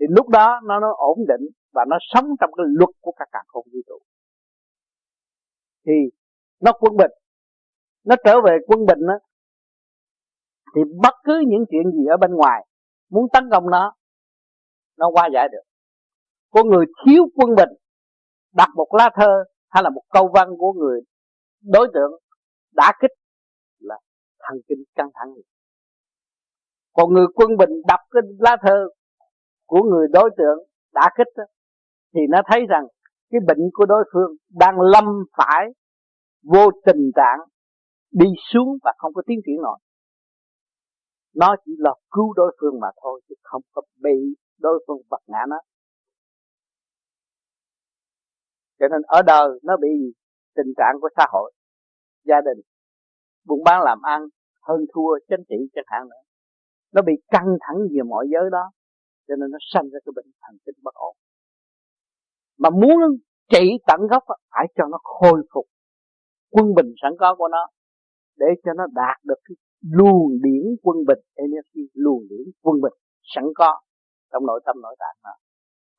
Thì lúc đó nó nó ổn định và nó sống trong cái luật của các cả không vũ trụ. Thì nó quân bình. Nó trở về quân bình á, thì bất cứ những chuyện gì ở bên ngoài muốn tấn công nó nó qua giải được. Con người thiếu quân bình, đặt một lá thơ hay là một câu văn của người đối tượng đã kích thần kinh căng thẳng còn người quân bình đọc cái lá thơ của người đối tượng đã kích đó, thì nó thấy rằng cái bệnh của đối phương đang lâm phải vô tình trạng đi xuống và không có tiến triển nổi. Nó chỉ là cứu đối phương mà thôi chứ không có bị đối phương vật ngã nó. Cho nên ở đời nó bị tình trạng của xã hội gia đình buôn bán làm ăn hơn thua chính trị chẳng hạn nữa. Nó bị căng thẳng về mọi giới đó, cho nên nó sanh ra cái bệnh thần kinh bất ổn. Mà muốn trị tận gốc phải cho nó khôi phục, quân bình sẵn có của nó, để cho nó đạt được cái luồng điển quân bình energy luồng điển quân bình sẵn có trong nội tâm nội tạng nó.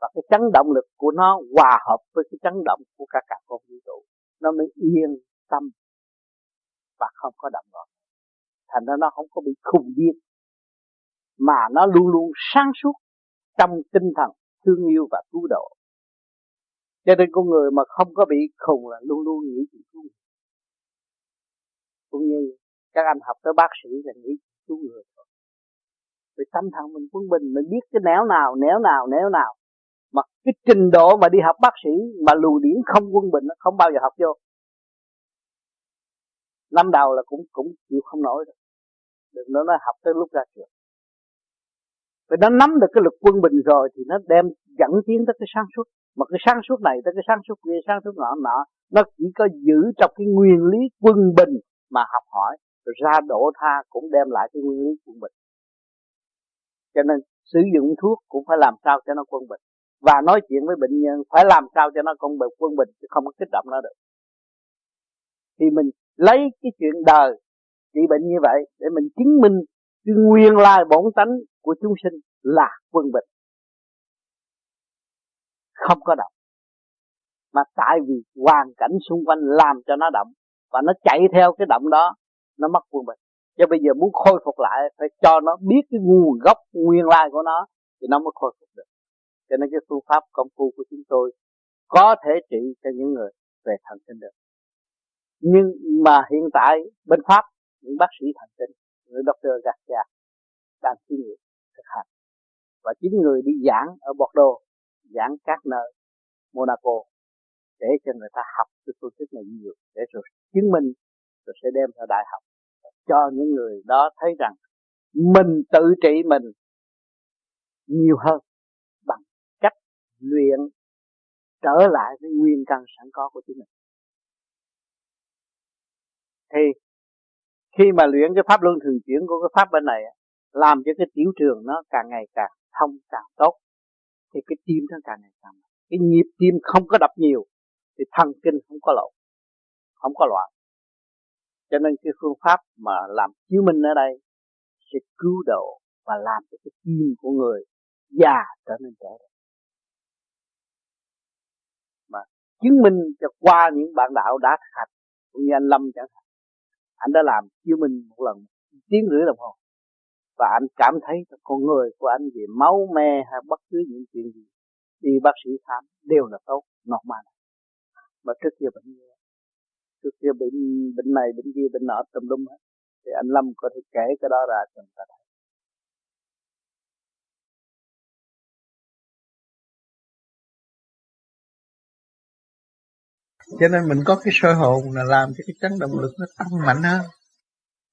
Và cái chấn động lực của nó hòa hợp với cái chấn động của cả cả con vũ trụ, nó mới yên tâm và không có động loạn thành ra nó không có bị khùng điên, mà nó luôn luôn sáng suốt trong tinh thần thương yêu và cứu độ. Cho nên con người mà không có bị khùng là luôn luôn nghĩ chuyện cứu người. Cũng như các anh học tới bác sĩ là nghĩ cứu người thôi. Vì tâm thần mình, quân bình, mình biết cái nẻo nào nẻo nào nẻo nào. Mà cái trình độ mà đi học bác sĩ mà lùi điển không quân bình nó không bao giờ học vô. Năm đầu là cũng cũng chịu không nổi rồi đừng nói nó học tới lúc ra trường. Vì nó nắm được cái lực quân bình rồi thì nó đem dẫn tiến tới cái sáng suốt. Mà cái sáng suốt này tới cái sáng suốt kia, sáng suốt nọ nọ, nó chỉ có giữ trong cái nguyên lý quân bình mà học hỏi, rồi ra đổ tha cũng đem lại cái nguyên lý quân bình. Cho nên sử dụng thuốc cũng phải làm sao cho nó quân bình. Và nói chuyện với bệnh nhân, phải làm sao cho nó quân bình quân bình chứ không có kích động nó được. Thì mình lấy cái chuyện đời trị bệnh như vậy để mình chứng minh cái nguyên lai bổn tánh của chúng sinh là quân bình. Không có động. Mà tại vì hoàn cảnh xung quanh làm cho nó động và nó chạy theo cái động đó, nó mất quân bình. Cho bây giờ muốn khôi phục lại, phải cho nó biết cái nguồn gốc, nguyên lai của nó, thì nó mới khôi phục được. Cho nên cái phương pháp công phu của chúng tôi có thể trị cho những người về thần kinh được. Nhưng mà hiện tại, bên pháp những bác sĩ thần kinh người doctor Garcia đang thí nghiệm thực hành. Và chính người đi giảng ở Bordeaux giảng các nơi, Monaco, để cho người ta học cái phương thức này nhiều, để rồi chứng minh rồi sẽ đem ra đại học. Cho những người đó thấy rằng mình tự trị mình nhiều hơn bằng cách luyện trở lại với nguyên căn sẵn có của chính mình. Thì khi mà luyện cái pháp luân thường chuyển của cái pháp bên này làm cho cái tiểu trường nó càng ngày càng thông, càng tốt, thì cái tim nó càng ngày càng cái nhịp tim không có đập nhiều, thì thần kinh không có lộn, không có loạn. Cho nên cái phương pháp mà làm chiếu minh ở đây sẽ cứu độ và làm cho cái tim của người già trở nên trẻ đẹp. Mà chứng minh cho qua những bạn đạo đã thực hành cũng như anh Lâm chẳng hạn anh đã làm chiếu mình một lần, tiếng rưỡi đồng hồ. Và anh cảm thấy con người của anh về máu me hay bất cứ những chuyện gì, đi bác sĩ khám đều là tốt, normal. Mà trước kia bệnh trước kia bệnh bệnh này, bệnh kia, bệnh nọ, tùm lum hết. Thì anh Lâm có thể kể cái đó ra cho người ta thấy. Cho nên mình có cái soi hồn là làm cho cái chấn động lực nó tăng mạnh hơn.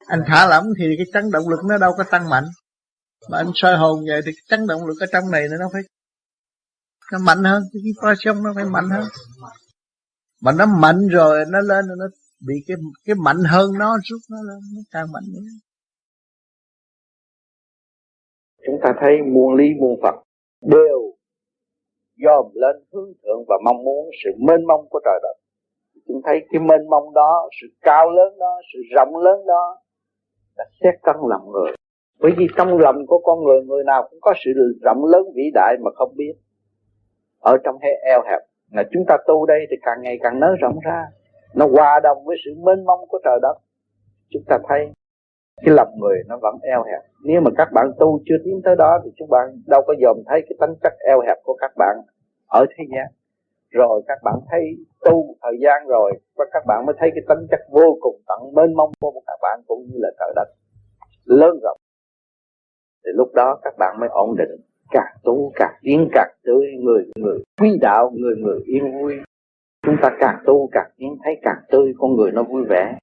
Anh thả lỏng thì cái chấn động lực nó đâu có tăng mạnh. Mà anh soi hồn vậy thì cái chấn động lực ở trong này nó phải, nó mạnh hơn, cái vibration nó phải mạnh hơn. Mà nó mạnh rồi, nó lên nó bị cái cái mạnh hơn nó rút nó lên, nó càng mạnh nữa. Chúng ta thấy muôn lý muôn phật đều dòm lên hướng thượng và mong muốn sự mênh mông của trời đất chúng thấy cái mênh mông đó, sự cao lớn đó, sự rộng lớn đó, là xét căn lòng người. Bởi vì trong lòng của con người người nào cũng có sự rộng lớn vĩ đại mà không biết. Ở trong hệ eo hẹp, là chúng ta tu đây thì càng ngày càng nới rộng ra. Nó hòa đồng với sự mênh mông của trời đất. Chúng ta thấy cái lòng người nó vẫn eo hẹp. Nếu mà các bạn tu chưa tiến tới đó thì chúng bạn đâu có dòm thấy cái tính chất eo hẹp của các bạn ở thế gian rồi các bạn thấy tu thời gian rồi, và các bạn mới thấy cái tính chất vô cùng tận mênh mông của các bạn cũng như là trời đất. Lớn rộng. Thì lúc đó các bạn mới ổn định. Càng tu càng tiến càng tươi, người người quý đạo, người người yên vui. Chúng ta càng tu càng tiến, thấy càng tươi, con người nó vui vẻ.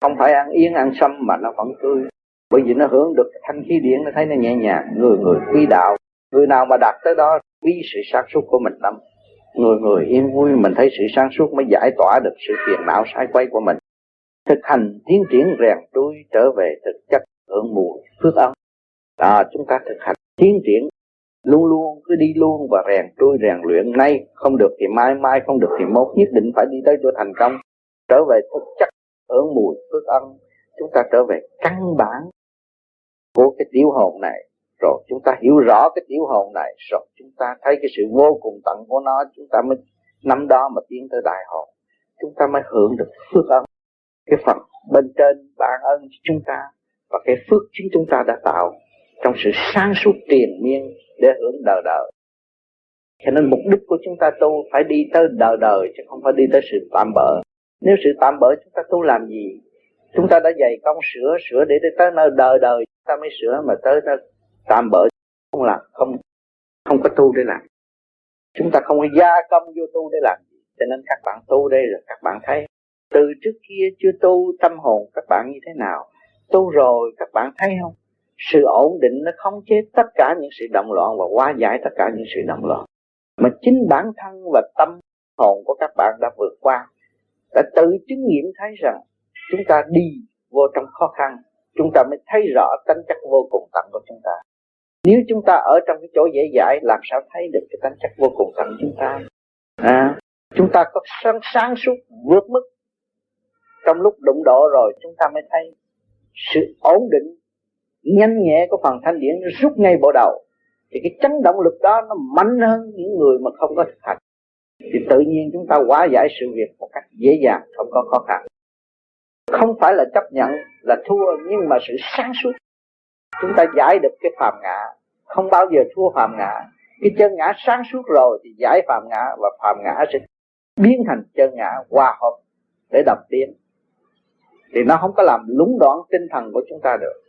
Không phải ăn yên ăn sâm mà nó vẫn tươi. Bởi vì nó hưởng được thanh khí điển, nó thấy nó nhẹ nhàng. Người người quý đạo. Người nào mà đạt tới đó, quý sự sáng suốt của mình lắm người người yên vui mình thấy sự sáng suốt mới giải tỏa được sự phiền não sai quay của mình. Thực hành tiến triển rèn trui trở về thực chất hưởng mùi phước ân à, chúng ta thực hành tiến triển. Luôn luôn cứ đi luôn và rèn trui rèn luyện. Nay không được thì mai mai không được thì mốt. Nhất định phải đi tới chỗ thành công. Trở về thực chất hưởng mùi phước ân chúng ta trở về căn bản của cái tiểu hồn này rồi chúng ta hiểu rõ cái tiểu hồn này, rồi chúng ta thấy cái sự vô cùng tận của nó, chúng ta mới năm đó mà tiến tới đại hồn. Chúng ta mới hưởng được phước ân. Cái phần bên trên ban ân cho chúng ta và cái phước chính chúng ta đã tạo trong sự sáng suốt triền miên để hưởng đời đời. Cho nên mục đích của chúng ta tu phải đi tới đời đời, chứ không phải đi tới sự tạm bỡ nếu sự tạm bỡ chúng ta tu làm gì? Chúng ta đã dày công sửa sửa để tới nơi đời đời, chúng ta mới sửa mà tới nơi tạm bỡ không làm, không không có tu để làm. Chúng ta không có gia công vô tu để làm gì, cho nên các bạn tu đây rồi các bạn thấy từ trước kia chưa tu tâm hồn các bạn như thế nào, tu rồi các bạn thấy không? Sự ổn định nó không chế tất cả những sự động loạn và hóa giải tất cả những sự động loạn. Mà chính bản thân và tâm hồn của các bạn đã vượt qua, đã tự chứng nghiệm thấy rằng chúng ta đi vô trong khó khăn, chúng ta mới thấy rõ tính chất vô cùng tận của chúng ta nếu chúng ta ở trong cái chỗ dễ dãi làm sao thấy được cái tánh chất vô cùng tận chúng ta? À, chúng ta có sáng, sáng suốt vượt mức. Trong lúc đụng độ rồi chúng ta mới thấy sự ổn định nhanh nhẹ của phần thanh điển rút ngay bộ đầu. Thì cái chấn động lực đó nó mạnh hơn những người mà không có thực hành. Thì tự nhiên chúng ta hóa giải sự việc một cách dễ dàng không có khó khăn. Không phải là chấp nhận là thua nhưng mà sự sáng suốt chúng ta giải được cái phàm ngã. Không bao giờ thua phàm ngã. Cái chân ngã sáng suốt rồi thì giải phàm ngã và phàm ngã sẽ biến thành chân ngã hòa hợp để đập tiến. Thì nó không có làm lúng đoạn tinh thần của chúng ta được.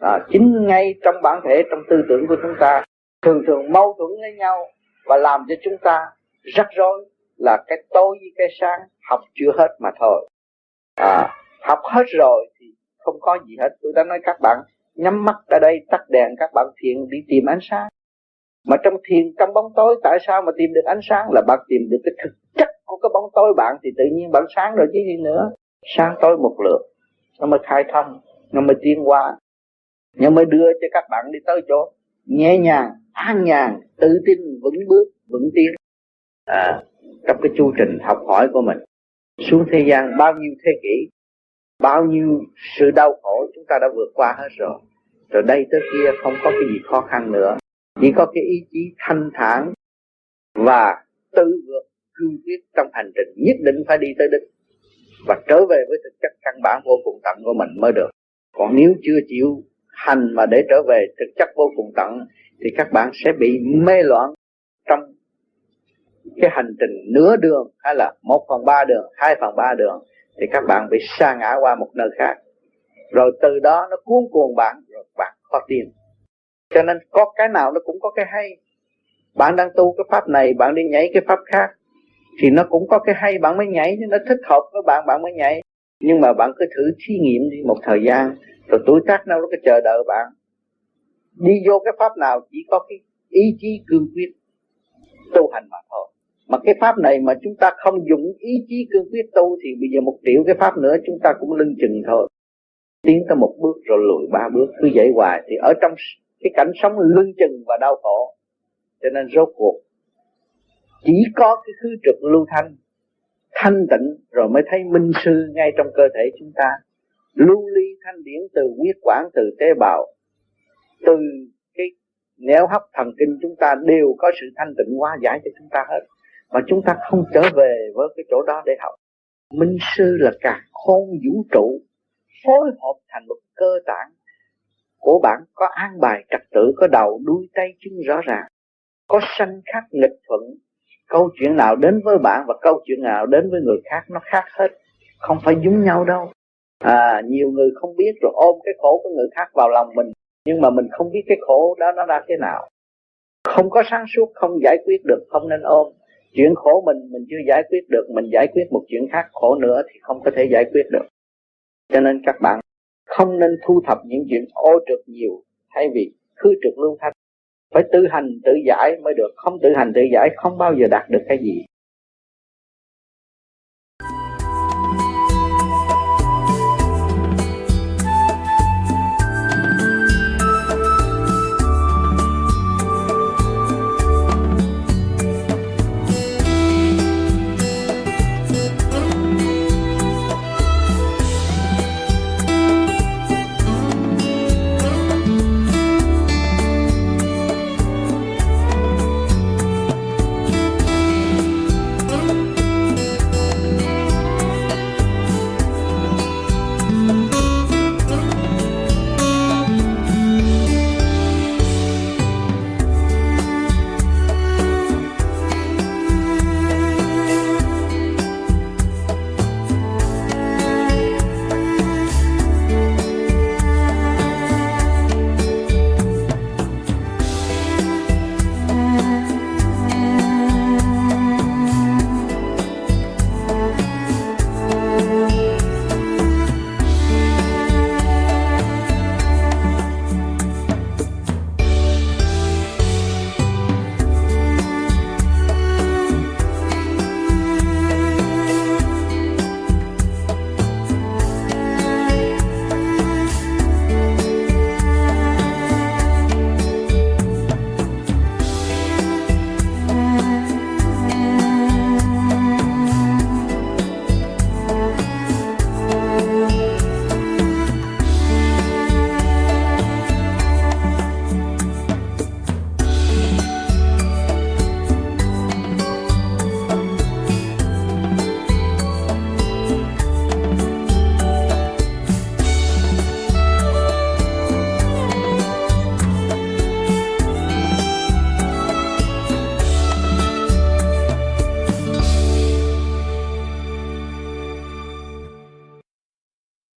À, chính ngay trong bản thể trong tư tưởng của chúng ta thường thường mâu thuẫn với nhau và làm cho chúng ta rắc rối là cái tối với cái sáng học chưa hết mà thôi. À, học hết rồi thì không có gì hết. Tôi đã nói các bạn nhắm mắt ở đây tắt đèn các bạn thiền đi tìm ánh sáng. Mà trong thiền trong bóng tối tại sao mà tìm được ánh sáng? Là bạn tìm được cái thực chất của cái bóng tối bạn thì tự nhiên bạn sáng rồi chứ gì nữa. Sáng tối một lượt nó mới khai thông nó mới tiến qua nó mới đưa cho các bạn đi tới chỗ nhẹ nhàng an nhàn tự tin vững bước vững tiến. À, trong cái chu trình học hỏi của mình xuống thế gian bao nhiêu thế kỷ bao nhiêu sự đau khổ chúng ta đã vượt qua hết rồi. Rồi đây tới kia không có cái gì khó khăn nữa. Chỉ có cái ý chí thanh thản và tự vượt cương quyết trong hành trình. Nhất định phải đi tới đích và trở về với thực chất căn bản vô cùng tận của mình mới được. Còn nếu chưa chịu hành mà để trở về thực chất vô cùng tận, thì các bạn sẽ bị mê loạn trong cái hành trình nửa đường hay là một phần ba đường, hai phần ba đường thì các bạn bị sa ngã qua một nơi khác. Rồi từ đó nó cuốn cuồng bạn, rồi bạn khó tiền cho nên có cái nào nó cũng có cái hay. Bạn đang tu cái pháp này, bạn đi nhảy cái pháp khác, thì nó cũng có cái hay, bạn mới nhảy nó thích hợp với bạn bạn mới nhảy. Nhưng mà bạn cứ thử thí nghiệm đi một thời gian, rồi tuổi tác đâu nó cứ chờ đợi bạn. Đi vô cái pháp nào chỉ có cái ý chí cương quyết tu hành mà thôi mà cái pháp này mà chúng ta không dùng ý chí cương quyết tu thì bây giờ một triệu cái pháp nữa chúng ta cũng lưng chừng thôi. Tiến tới một bước rồi lùi ba bước, cứ vậy hoài. Thì ở trong cái cảnh sống lưng chừng và đau khổ, cho nên rốt cuộc, chỉ có cái khứ trực lưu thanh thanh tịnh rồi mới thấy minh sư ngay trong cơ thể chúng ta. Lưu ly thanh điển từ huyết quản, từ tế bào, từ cái nẻo hấp thần kinh chúng ta đều có sự thanh tịnh hóa giải cho chúng ta hết mà chúng ta không trở về với cái chỗ đó để học. Minh sư là cả khôn vũ trụ phối hợp thành một cơ tạng của bạn, có an bài trật tự, có đầu đuôi tay chân rõ ràng, có sanh khắc nghịch thuận. Câu chuyện nào đến với bạn và câu chuyện nào đến với người khác nó khác hết, không phải giống nhau đâu. À nhiều người không biết rồi ôm cái khổ của người khác vào lòng mình, nhưng mà mình không biết cái khổ đó nó ra thế nào. Không có sáng suốt, không giải quyết được, không nên ôm chuyện khổ mình mình chưa giải quyết được, mình giải quyết một chuyện khác khổ nữa thì không có thể giải quyết được. Cho nên các bạn không nên thu thập những chuyện ô trực nhiều thay vì khứ trực lưu thanh. Phải tự hành tự giải mới được. Không tự hành tự giải không bao giờ đạt được cái gì.